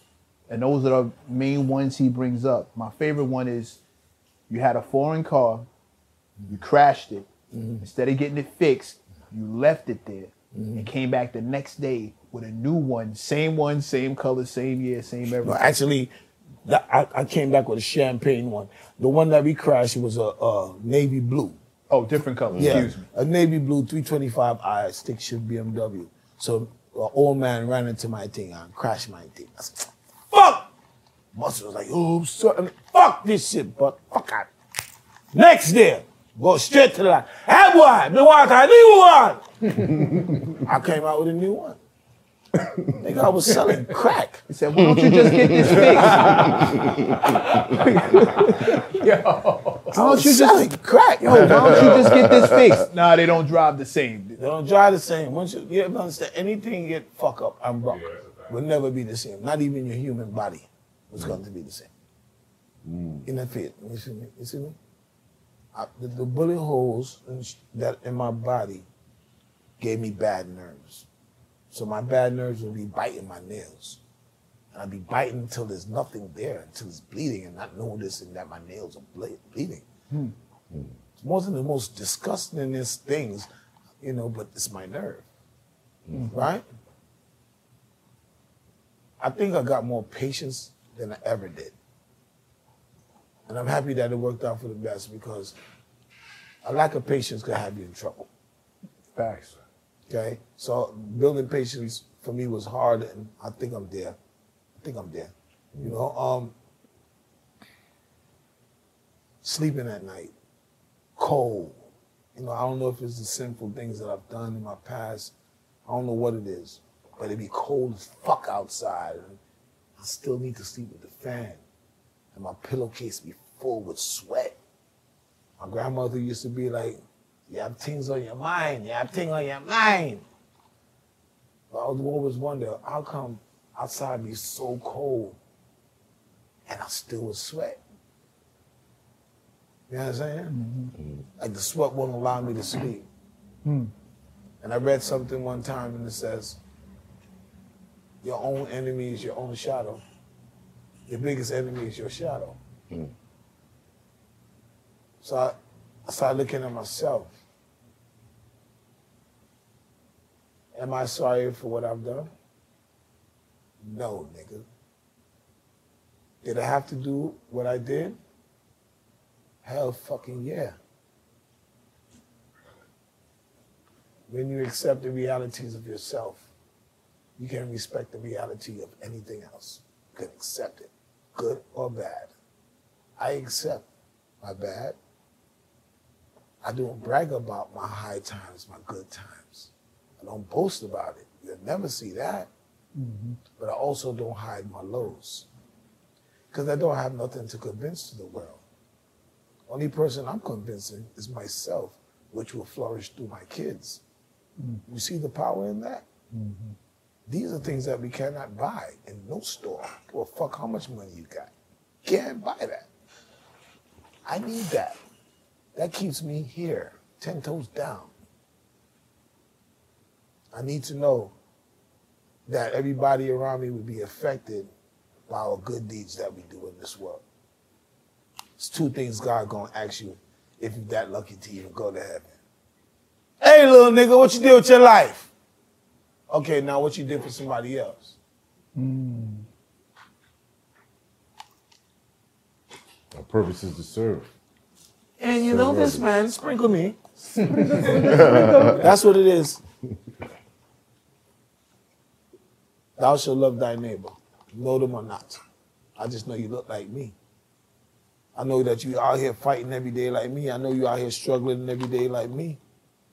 And those are the main ones he brings up. My favorite one is you had a foreign car, you crashed it. Mm-hmm. Instead of getting it fixed, you left it there and came back the next day with a new one. Same one, same color, same year, same No, everything. actually, I, I came back with a champagne one. The one that we crashed was a, a navy blue. Oh, different color. Yeah, Excuse me. a navy blue 325i stick shift BMW. So an old man ran into my thing and crashed my thing. I said, fuck! Muscle was like, oh, I'm. I'm like, fuck this shit, but fuck out. Next day, go straight to the line. Hey boy, me want a new one. I came out with a new one. Nigga, I was selling crack. He said, why don't you just get this fixed? Yo, why don't you just selling crack? Yo, why don't you just get this fixed? Nah, they don't drive the same. They don't drive the same. Once you, you ever understand, anything get fuck up and broke will never be the same. Not even your human body was going to be the same. In that fit, you see me? You see me? I, the, the bullet holes in, that in my body gave me bad nerves. So my bad nerves would be biting my nails. And I'd be biting until there's nothing there, until it's bleeding, and not noticing that my nails are ble- bleeding. Hmm. It's one of the most disgustingest things, you know, but it's my nerve. Mm-hmm. Right? I think I got more patience than I ever did. And I'm happy that it worked out for the best because a lack of patience could have you in trouble. Facts. Okay? So building patience for me was hard and I think I'm there. I think I'm there. You know, um sleeping at night, cold. You know, I don't know if it's the sinful things that I've done in my past. I don't know what it is. But it'd be cold as fuck outside. And I still need to sleep with the fan. And my pillowcase be full with sweat. My grandmother used to be like, you have things on your mind. You have things on your mind. But I would always wonder, how come outside be so cold and I still would sweat? You know what I'm saying? Mm-hmm. Like the sweat won't allow me to sleep. Hmm. And I read something one time and it says, your own enemy is your own shadow. Your biggest enemy is your shadow. Hmm. So I, I started looking at myself. Am I sorry for what I've done? No, nigga. Did I have to do what I did? Hell fucking yeah. When you accept the realities of yourself, you can respect the reality of anything else. You can accept it, good or bad. I accept my bad. I don't brag about my high times, my good times. I don't boast about it. You'll never see that. Mm-hmm. But I also don't hide my lows. Because I don't have nothing to convince to the world. Only person I'm convincing is myself, which will flourish through my kids. Mm-hmm. You see the power in that? Mm-hmm. These are things that we cannot buy in no store. Well, fuck how much money you got. Can't buy that. I need that. That keeps me here, ten toes down. I need to know that everybody around me will be affected by our good deeds that we do in this world. It's two things God gonna ask you if you're that lucky to even go to heaven. Hey, little nigga, what you did with your life? Okay, now what you did for somebody else? Hmm. Our purpose is to serve. And you know this, man, sprinkle me. That's what it is. Thou shalt love thy neighbor, know them or not. I just know you look like me. I know that you out here fighting every day like me. I know you out here struggling every day like me.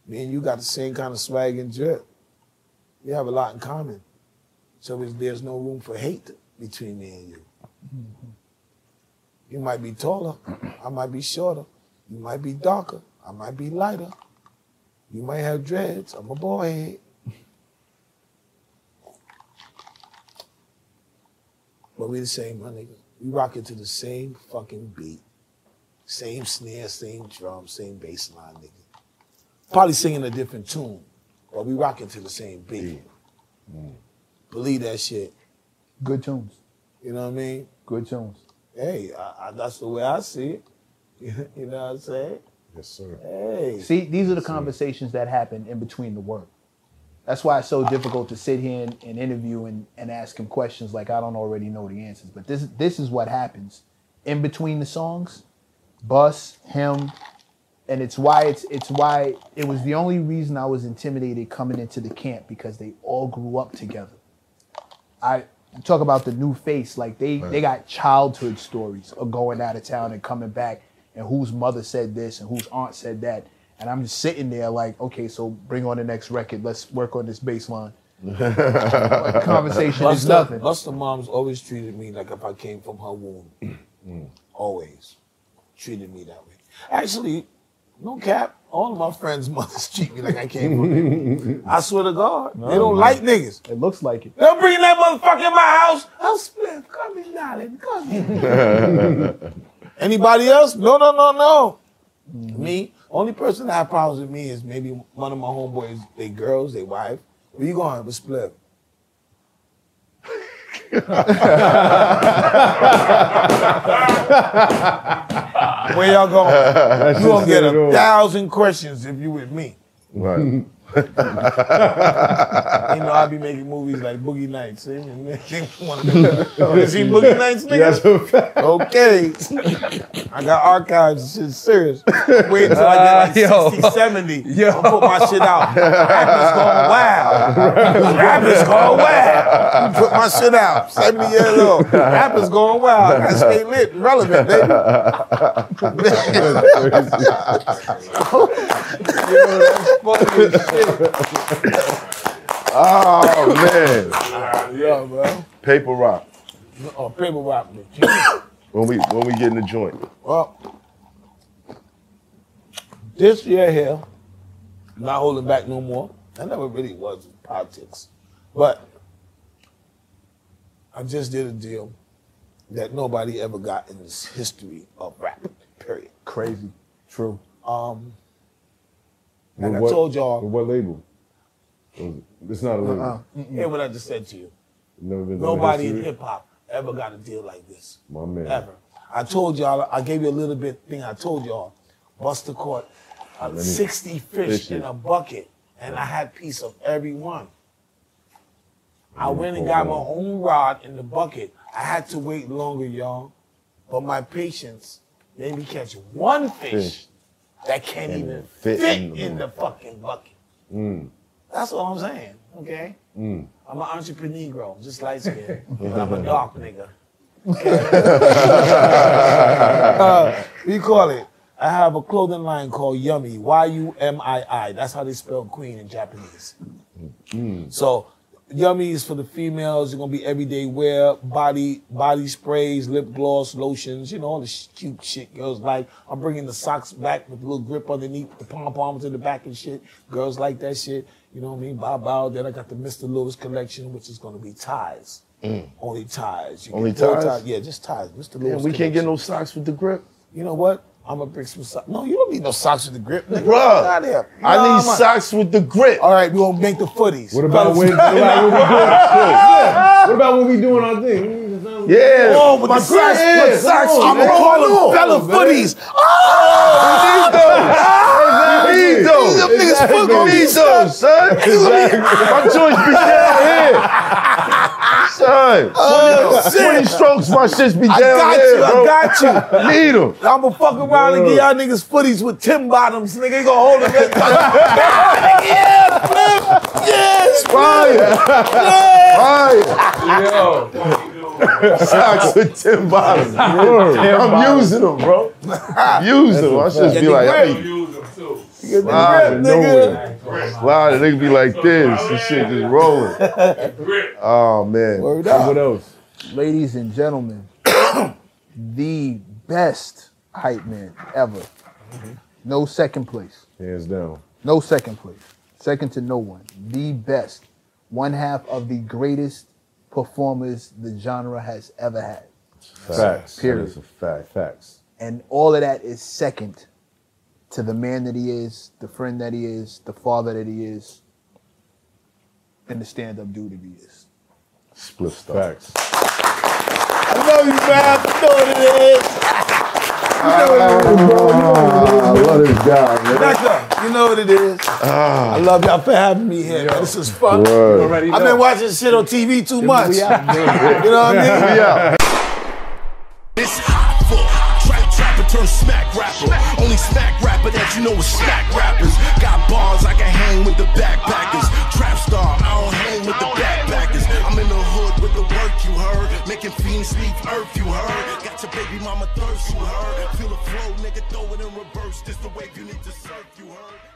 Me and you got the same kind of swag and drip. We have a lot in common. So there's no room for hate between me and you. You might be taller, I might be shorter. You might be darker, I might be lighter. You might have dreads, I'm a boy But we the same, my nigga. We rock it to the same fucking beat. Same snare, same drum, same bass line, nigga. Probably singing a different tune, but we rocking to the same beat. Mm. Believe that shit. Good tunes. You know what I mean? Good tunes. Hey, I, I, that's the way I see it. you know what I'm saying? Yes, sir. Hey. See, these are the conversations that happen in between the work. That's why it's so difficult to sit here and, and interview and, and ask him questions like I don't already know the answers. But this this is what happens in between the songs. Bus, him, and it's why it's it's why it was the only reason I was intimidated coming into the camp because they all grew up together. I talk about the new face, like they they got childhood stories of going out of town and coming back, and whose mother said this and whose aunt said that, and I'm just sitting there like, okay, so bring on the next record, let's work on this bass line. Like, conversation is Busta, nothing. Busta moms always treated me like if I came from her womb. Mm. always treated me that way. Actually, no cap. All of my friends' mothers treat me like I came from them. I swear to God, they don't like niggas. It looks like it. They'll bring that motherfucker in my house. I'll split. Come in, darling. Come in. Anybody else? No, no, no, no. Mm-hmm. Me. Only person that have problems with me is maybe one of my homeboys. They girls, they wife. Where you going? With split. Where y'all going? you gonna get a thousand questions if you with me. Right. You know, I be making movies like Boogie Nights. See? And they wanna see Boogie Nights, nigga? Okay. I got archives. Shit serious. Wait until I get like ah, 60, 70. Yo. I'll put my shit out. Rappers going wild. Rappers going wild. Put my shit out. 70 years old. Rappers going wild. I gotta stay lit and relevant, baby. Oh man. Yeah, bro. Paper rock. Oh, paper rock, bitch. When we when we get in the joint. Well, this year here, not holding back no more. I never really was in politics. But I just did a deal that nobody ever got in this history of rap, period. Crazy. True. Um, and With I what- told y'all, With what label? It's not a label. Uh-uh. hear what I just said to you. Never been Nobody in hip hop ever got a deal like this. My man. Ever. I told y'all, I gave you a little bit thing I told y'all. Busta caught uh, 60 fish Fishes. in a bucket, and I had piece of every one. I went and got my own rod in the bucket. I had to wait longer, y'all. But my patience made me catch one fish, Fish. That can't And even fit fit, in the in the fucking bucket. Mm. That's all I'm saying. Okay. Mm. I'm an entrepreneur, just light skinned, but I'm a dark nigga. uh, what you call it? I have a clothing line called Yummy, Y-U-M-I-I. That's how they spell queen in Japanese. Mm. So Yummy is for the females. It's gonna be everyday wear, body body sprays, lip gloss, lotions. You know all the sh- cute shit girls like. I'm bringing the socks back with a little grip underneath, the pom poms in the back and shit. Girls like that shit. You know what I mean? Bow bow. Then I got the Mr. Lewis collection, which is gonna be ties. Mm. Only ties. You Only bow ties? Yeah, just ties. Mr. Lewis. we can't get no socks with the grip. You know what? I'm gonna bring some socks. No, you don't need no socks with the grip. Nigga. Bruh, Get outta. I need socks with the grip. All right, we gonna make the footies. What about when? What about when we doing? What about when we doing our thing? Yeah. Oh, with my the socks, grip. with socks. On, I'm gonna man. call Come them fella footies. Ah! We need those. Them niggas foot We gonna be need those, son. My joints be down here. Son, 20, 20 strokes, my shits be down I got here, you. I bro. got you. Need them. I'm gonna fuck around and give y'all niggas footies with Tim bottoms. Nigga, they gonna hold them. yeah, flip. Yeah, Fire. Yeah. Fire. Socks with Tim Bottoms. I'm using them, bro. Using them. I should be like, I be Wow, grip, nowhere. Wow, the nigga be like this. This shit just rolling. Oh man. Word up. What else? Ladies and gentlemen, the best hype man ever. Mm-hmm. No second place. Hands down. No second place. Second to no one. The best. One half of the greatest performers the genre has ever had. Facts. Period. That's a fact. Facts. And all of that is second to the man that he is, the friend that he is, the father that he is, and the stand up dude that he is. Spliff Star. Facts. I love you, man. You know what it is. I love this guy, man. Doctor, you know what it is. I love y'all for having me here. man. This is fun. Word. I've been watching shit on TV too much. you know what I mean? We turn smack rapper. Only smack rapper that you know is smack rappers. Got bars I can hang with the backpackers. Trap star, I don't hang with the backpackers. I'm in the hood with the work you heard. Making fiends leave earth you heard. Got your baby mama thirst you heard. Feel the flow, nigga, throw it in reverse. This the wave you need to surf you heard.